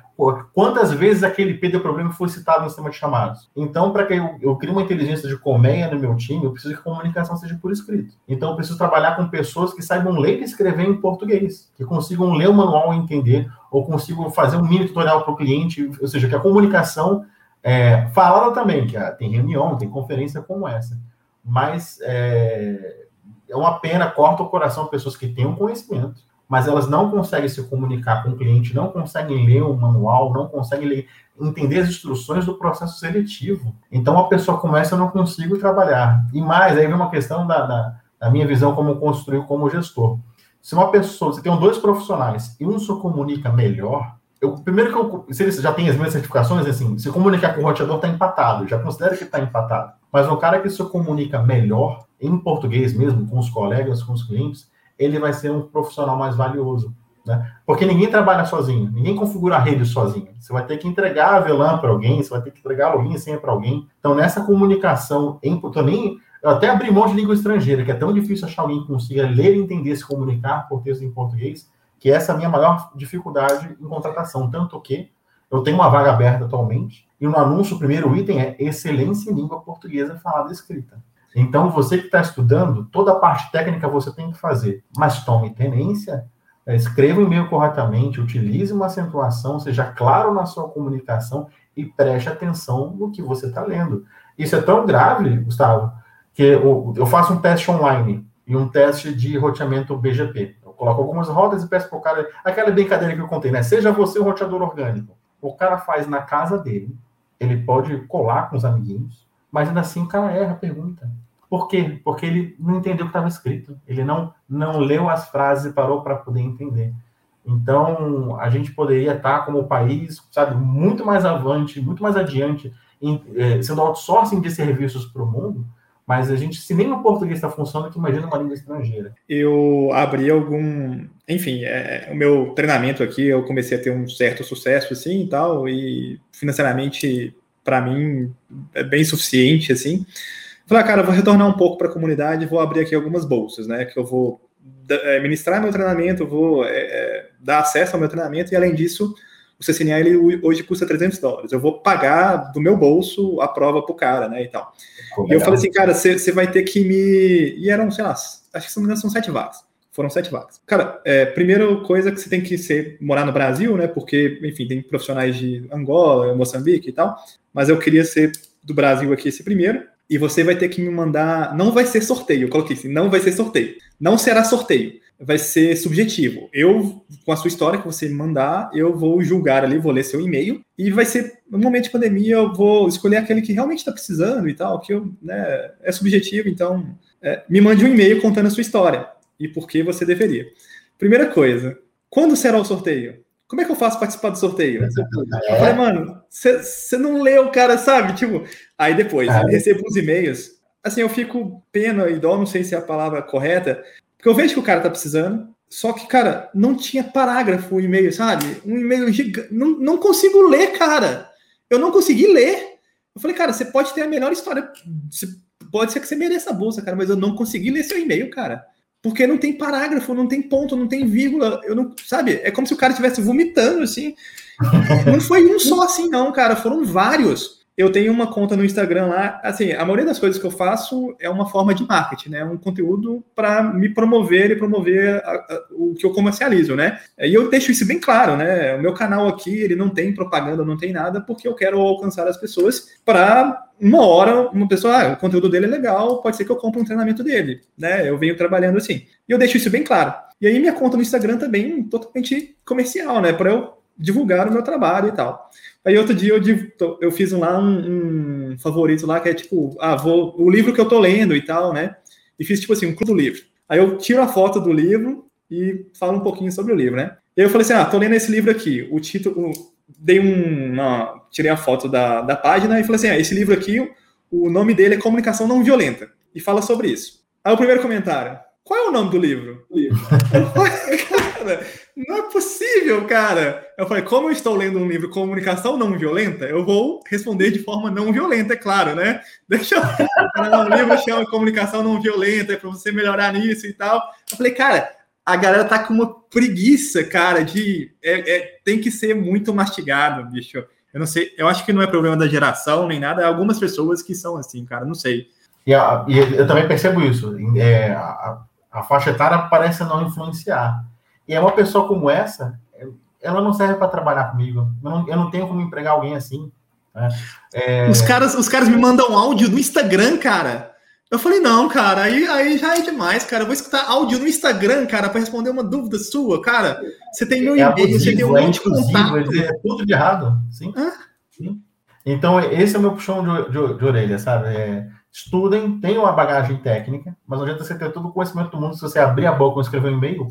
quantas vezes aquele IP deu problema foi citado no sistema de chamados? Então, para que eu, eu crie uma inteligência de colmeia no meu time, eu preciso que a comunicação seja por escrito. Então, eu preciso trabalhar com pessoas que saibam ler e escrever em português, que consigam ler o manual e entender, ou consigam fazer um mini tutorial para o cliente, ou seja, que a comunicação é, falada também, que tem reunião, tem conferência como essa, mas é, é uma pena, corta o coração pessoas que tenham conhecimento, mas elas não conseguem se comunicar com o cliente, não conseguem ler o manual, não conseguem ler, entender as instruções do processo seletivo. Então a pessoa começa, eu não consigo trabalhar. E mais, aí vem uma questão da, da, da minha visão como construir como gestor. Se uma pessoa, você tem dois profissionais e um se comunica melhor, eu, primeiro que eu, se ele já tem as minhas certificações, assim, se comunicar com o roteador está empatado, já considero que está empatado. Mas o cara que se comunica melhor, em português mesmo, com os colegas, com os clientes, ele vai ser um profissional mais valioso. Né? Porque ninguém trabalha sozinho, ninguém configura a rede sozinho. Você vai ter que entregar a VLAN para alguém, você vai ter que entregar login e senha para alguém. Então, nessa comunicação, em, eu, nem, eu até abri mão de língua estrangeira, que é tão difícil achar alguém que consiga ler, entender, se comunicar por texto em português, que essa é a minha maior dificuldade em contratação. Tanto que eu tenho uma vaga aberta atualmente, e no anúncio, o primeiro item é excelência em língua portuguesa falada e escrita. Então, você que está estudando, toda a parte técnica você tem que fazer, mas tome tenência, é, escreva o e-mail corretamente, utilize uma acentuação, seja claro na sua comunicação e preste atenção no que você está lendo. Isso é tão grave, Gustavo, que eu, faço um teste online e um teste de roteamento BGP. Coloco algumas rodas e peço para o cara, aquela brincadeira que eu contei, né? Seja você um roteador orgânico. O cara faz na casa dele, ele pode colar com os amiguinhos, mas ainda assim o cara erra a pergunta. Por quê? Porque ele não entendeu o que estava escrito. Ele não, não leu as frases e parou para poder entender. Então, a gente poderia estar como país, sabe, muito mais avante, muito mais adiante, em, eh, sendo outsourcing de serviços para o mundo, mas a gente, se nem o português está funcionando, que imagina uma língua estrangeira. Eu abri algum. Enfim, é, o meu treinamento aqui, eu comecei a ter um certo sucesso, assim, e tal, e financeiramente, para mim, é bem suficiente, assim. Falei, ah, cara, vou retornar um pouco para a comunidade, vou abrir aqui algumas bolsas, né? Que eu vou é, ministrar meu treinamento, vou é, é, dar acesso ao meu treinamento e, além disso, o CCNA ele hoje custa 300 dólares. Eu vou pagar do meu bolso a prova pro cara, né? E tal. e eu falei assim, cara, você vai ter que me. E eram, sei lá, acho que são, são sete vagas. Foram sete vagas. Cara, é, primeira coisa que você tem que ser morar no Brasil, né? Porque, enfim, tem profissionais de Angola, Moçambique e tal. Mas eu queria ser do Brasil aqui esse primeiro e você vai ter que me mandar. Não vai ser sorteio, eu coloquei assim, não vai ser sorteio. Não será sorteio, vai ser subjetivo. Eu, com a sua história que você mandar, eu vou julgar ali, vou ler seu e-mail, e vai ser, no momento de pandemia, eu vou escolher aquele que realmente está precisando e tal, que eu, né, é subjetivo, então é, me mande um e-mail contando a sua história e por que você deveria. Primeira coisa, quando será o sorteio? Como é que eu faço participar do sorteio? É. Eu falei, mano, você não leu, cara, sabe? Tipo, aí depois, ah, recebo os e-mails. Assim, eu fico pena e dó, não sei se é a palavra correta, porque eu vejo que o cara tá precisando, só que, cara, não tinha parágrafo o e-mail, sabe? Um e-mail gigante. Não, não consigo ler, cara. Eu não consegui ler. Eu falei, cara, você pode ter a melhor história. pode ser que você mereça a bolsa, cara, mas eu não consegui ler seu e-mail, cara. Porque não tem parágrafo, não tem ponto, não tem vírgula. Eu não, sabe? É como se o cara estivesse vomitando, assim. Não foi um só assim, não, cara. Foram vários eu tenho uma conta no Instagram lá. Assim, a maioria das coisas que eu faço é uma forma de marketing, né? Um conteúdo para me promover e promover a, a, o que eu comercializo, né? E eu deixo isso bem claro, né? O meu canal aqui, ele não tem propaganda, não tem nada, porque eu quero alcançar as pessoas para uma hora, uma pessoa, ah, o conteúdo dele é legal, pode ser que eu compre um treinamento dele, né? Eu venho trabalhando assim. E eu deixo isso bem claro. E aí minha conta no Instagram também totalmente comercial, né? Para eu divulgar o meu trabalho e tal. Aí outro dia eu, eu fiz lá um, um, favorito lá que é tipo, ah, vou, o livro que eu tô lendo e tal, né? E fiz tipo assim, um clube do livro. Aí eu tiro a foto do livro e falo um pouquinho sobre o livro, né? E aí eu falei assim, ah, tô lendo esse livro aqui. O título, dei um, uma, tirei a foto da, da página e falei assim, ah, esse livro aqui, o nome dele é Comunicação Não Violenta e fala sobre isso. Aí o primeiro comentário, qual é o nome do livro? cara, não é possível, cara. Eu falei, como eu estou lendo um livro Comunicação Não Violenta, eu vou responder de forma não violenta, é claro, né? Deixa eu. um livro chama Comunicação Não Violenta, é para você melhorar nisso e tal. Eu falei, cara, a galera tá com uma preguiça, cara, de. É, é, tem que ser muito mastigado, bicho. Eu não sei, eu acho que não é problema da geração nem nada, é algumas pessoas que são assim, cara, não sei. E, e eu também percebo isso. É, a, a faixa etária parece não influenciar. E é uma pessoa como essa, ela não serve para trabalhar comigo. Eu não, eu não, tenho como empregar alguém assim. Né? É... Os, caras, os caras me mandam áudio no Instagram, cara. Eu falei, não, cara, aí, aí já é demais, cara. Eu vou escutar áudio no Instagram, cara, para responder uma dúvida sua, cara. Você tem meu é e-mail, você tem um é monte de contato. É tudo de errado, sim. sim. Então, esse é o meu puxão de, de, de orelha, sabe? É, estudem, tenham a bagagem técnica, mas não adianta você ter todo o conhecimento do mundo se você abrir a boca e escrever um e-mail.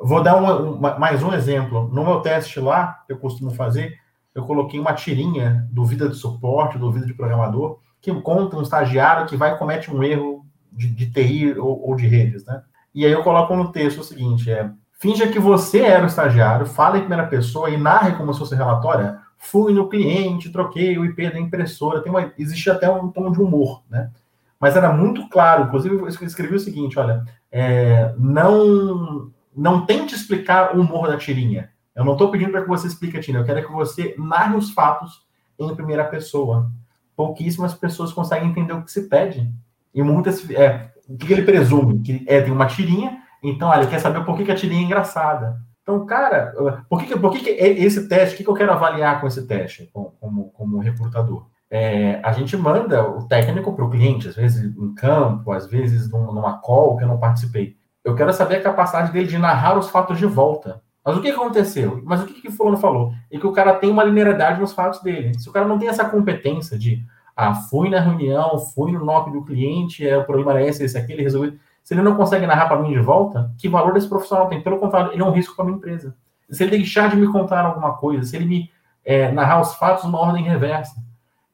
Vou dar uma, uma, mais um exemplo. No meu teste lá, que eu costumo fazer, eu coloquei uma tirinha do Vida de Suporte, do Vida de Programador, que conta um estagiário que vai e comete um erro de, de TI ou, ou, de redes, né? E aí eu coloco no texto o seguinte, é, finja que você era o estagiário, fale em primeira pessoa e narre como se fosse relatório, fui no cliente, troquei o IP da impressora, tem uma, existe até um tom de humor, né? Mas era muito claro, inclusive eu escrevi o seguinte, olha, é, não, não tente explicar o humor da tirinha. Eu não estou pedindo para que você explique a tirinha, eu quero que você narre os fatos em primeira pessoa. Pouquíssimas pessoas conseguem entender o que se pede. E muitas. É, o que ele presume? Que é, tem uma tirinha, então olha, ele quer saber por que, que a tirinha é engraçada. Então, cara, por que, por que, que esse teste, o que, que eu quero avaliar com esse teste, como, como recrutador? É, a gente manda o técnico para o cliente, às vezes em campo, às vezes numa call que eu não participei. Eu quero saber a capacidade dele de narrar os fatos de volta. Mas o que aconteceu? Mas o que, que o fulano falou? É que o cara tem uma linearidade nos fatos dele. Se o cara não tem essa competência de, ah, fui na reunião, fui no NOC do cliente, é, o problema era esse, esse, aquele, resolveu se ele não consegue narrar para mim de volta, que valor esse profissional tem? Pelo contrário, ele é um risco para minha empresa. Se ele deixar de me contar alguma coisa, se ele me é, narrar os fatos numa ordem reversa.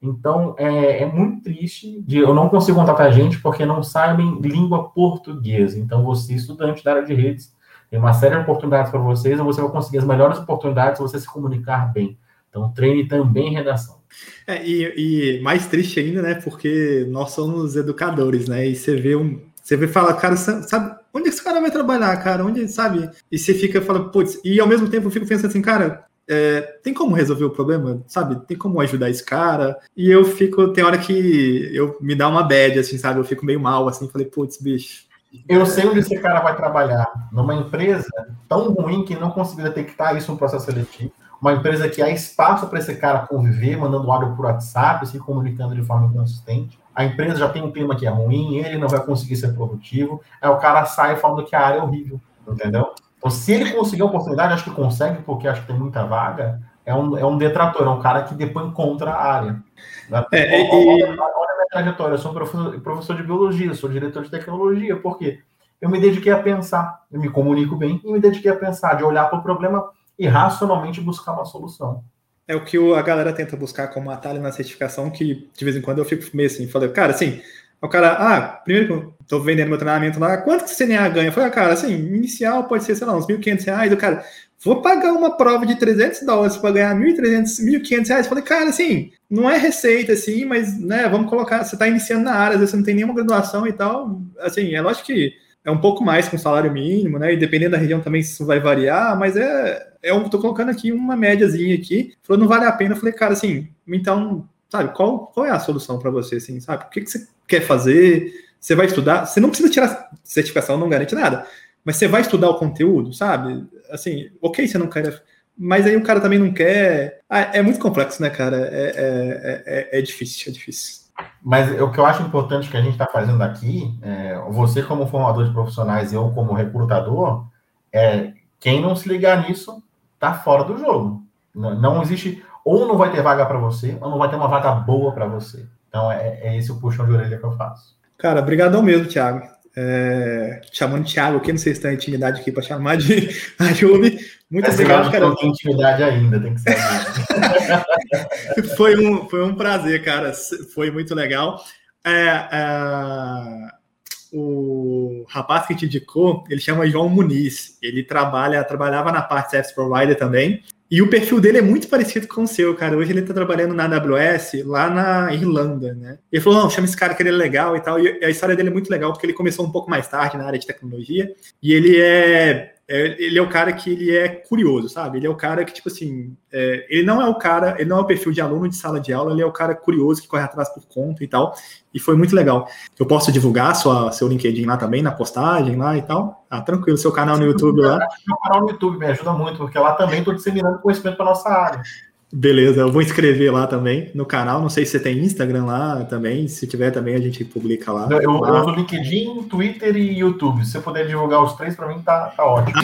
Então, é, é, muito triste de eu não consigo contratar gente porque não sabem língua portuguesa. Então, você, estudante da área de redes, tem uma série de oportunidades para vocês, e você vai conseguir as melhores oportunidades se você se comunicar bem. Então, treine também redação. É, e, e mais triste ainda, né? Porque nós somos educadores, né? E você vê um, você vê fala, cara, sabe, onde esse cara vai trabalhar, cara? Onde, sabe? E você fica, fala, putz, e ao mesmo tempo eu fico pensando assim, cara, é, tem como resolver o problema, sabe? Tem como ajudar esse cara? E eu fico, tem hora que eu me dá uma bad, assim, sabe? Eu fico meio mal, assim, falei, putz, bicho. Eu sei onde esse cara vai trabalhar. Numa empresa tão ruim que não conseguiu detectar isso no processo seletivo. Uma empresa que há espaço para esse cara conviver, mandando áudio por WhatsApp, se comunicando de forma consistente a empresa já tem um clima que é ruim, ele não vai conseguir ser produtivo, aí o cara sai falando que a área é horrível, entendeu? Então, se ele conseguir a oportunidade, acho que consegue, porque acho que tem muita vaga, é um, é um detrator, é um cara que depois encontra a área. É, olha, e... olha, olha a minha trajetória, eu sou professor, professor de biologia, sou diretor de tecnologia, por quê? Eu me dediquei a pensar, eu me comunico bem e me dediquei a pensar, de olhar para o problema e racionalmente buscar uma solução é o que a galera tenta buscar como atalho na certificação, que de vez em quando eu fico meio assim, falei, cara, assim, o cara, ah, primeiro que eu tô vendendo meu treinamento lá, quanto que o CNA ganha? Eu falei, ah, cara, assim, inicial pode ser, sei lá, uns 1.500 reais, o cara, vou pagar uma prova de 300 dólares para ganhar 1.300, 1.500 reais. Falei, cara, assim, não é receita, assim, mas, né, vamos colocar, você está iniciando na área, às vezes você não tem nenhuma graduação e tal. Assim, é lógico que é um pouco mais com salário mínimo, né? E dependendo da região também isso vai variar, mas é, é um, tô colocando aqui uma médiazinha aqui. Falou, não vale a pena. Eu falei, cara, assim, então, sabe, qual, qual é a solução para você, assim, sabe? O que, que você quer fazer? Você vai estudar? Você não precisa tirar certificação, não garante nada. Mas você vai estudar o conteúdo, sabe? Assim, ok, você não quer. Mas aí o cara também não quer. Ah, é muito complexo, né, cara? É, é, é, é difícil, é difícil. Mas o que eu acho importante que a gente está fazendo aqui, é, você como formador de profissionais eu como recrutador, é quem não se ligar nisso está fora do jogo. Não, não, existe, ou não vai ter vaga para você, ou não vai ter uma vaga boa para você. Então é, é, esse o puxão de orelha que eu faço. Cara, brigadão mesmo, Thiago. É, chamando Thiago aqui, não sei se tem intimidade aqui para chamar de Ayub. Muito Esse obrigado, cara. Não tem intimidade ainda, tem que ser. foi, um, foi um prazer, cara. Foi muito legal. É, é, o rapaz que te indicou, ele chama João Muniz. Ele trabalha, trabalhava na parte Service Provider também. E o perfil dele é muito parecido com o seu, cara. Hoje ele está trabalhando na AWS lá na Irlanda, né? Ele falou: não, chama esse cara que ele é legal e tal. E a história dele é muito legal, porque ele começou um pouco mais tarde na área de tecnologia. E ele é é, ele é o cara que ele é curioso, sabe? Ele é o cara que, tipo assim, é, ele não é o cara, ele não é o perfil de aluno de sala de aula, ele é o cara curioso que corre atrás por conta e tal. E foi muito legal. Eu posso divulgar sua, seu LinkedIn lá também, na postagem lá e tal. Ah, tranquilo, seu canal no YouTube lá. Meu canal no YouTube me ajuda muito, porque lá também estou disseminando conhecimento para nossa área. Beleza, eu vou inscrever lá também no canal. Não sei se você tem Instagram lá também. Se tiver também, a gente publica lá. Eu, eu uso LinkedIn, Twitter e YouTube. Se você puder divulgar os três, para mim tá, tá ótimo.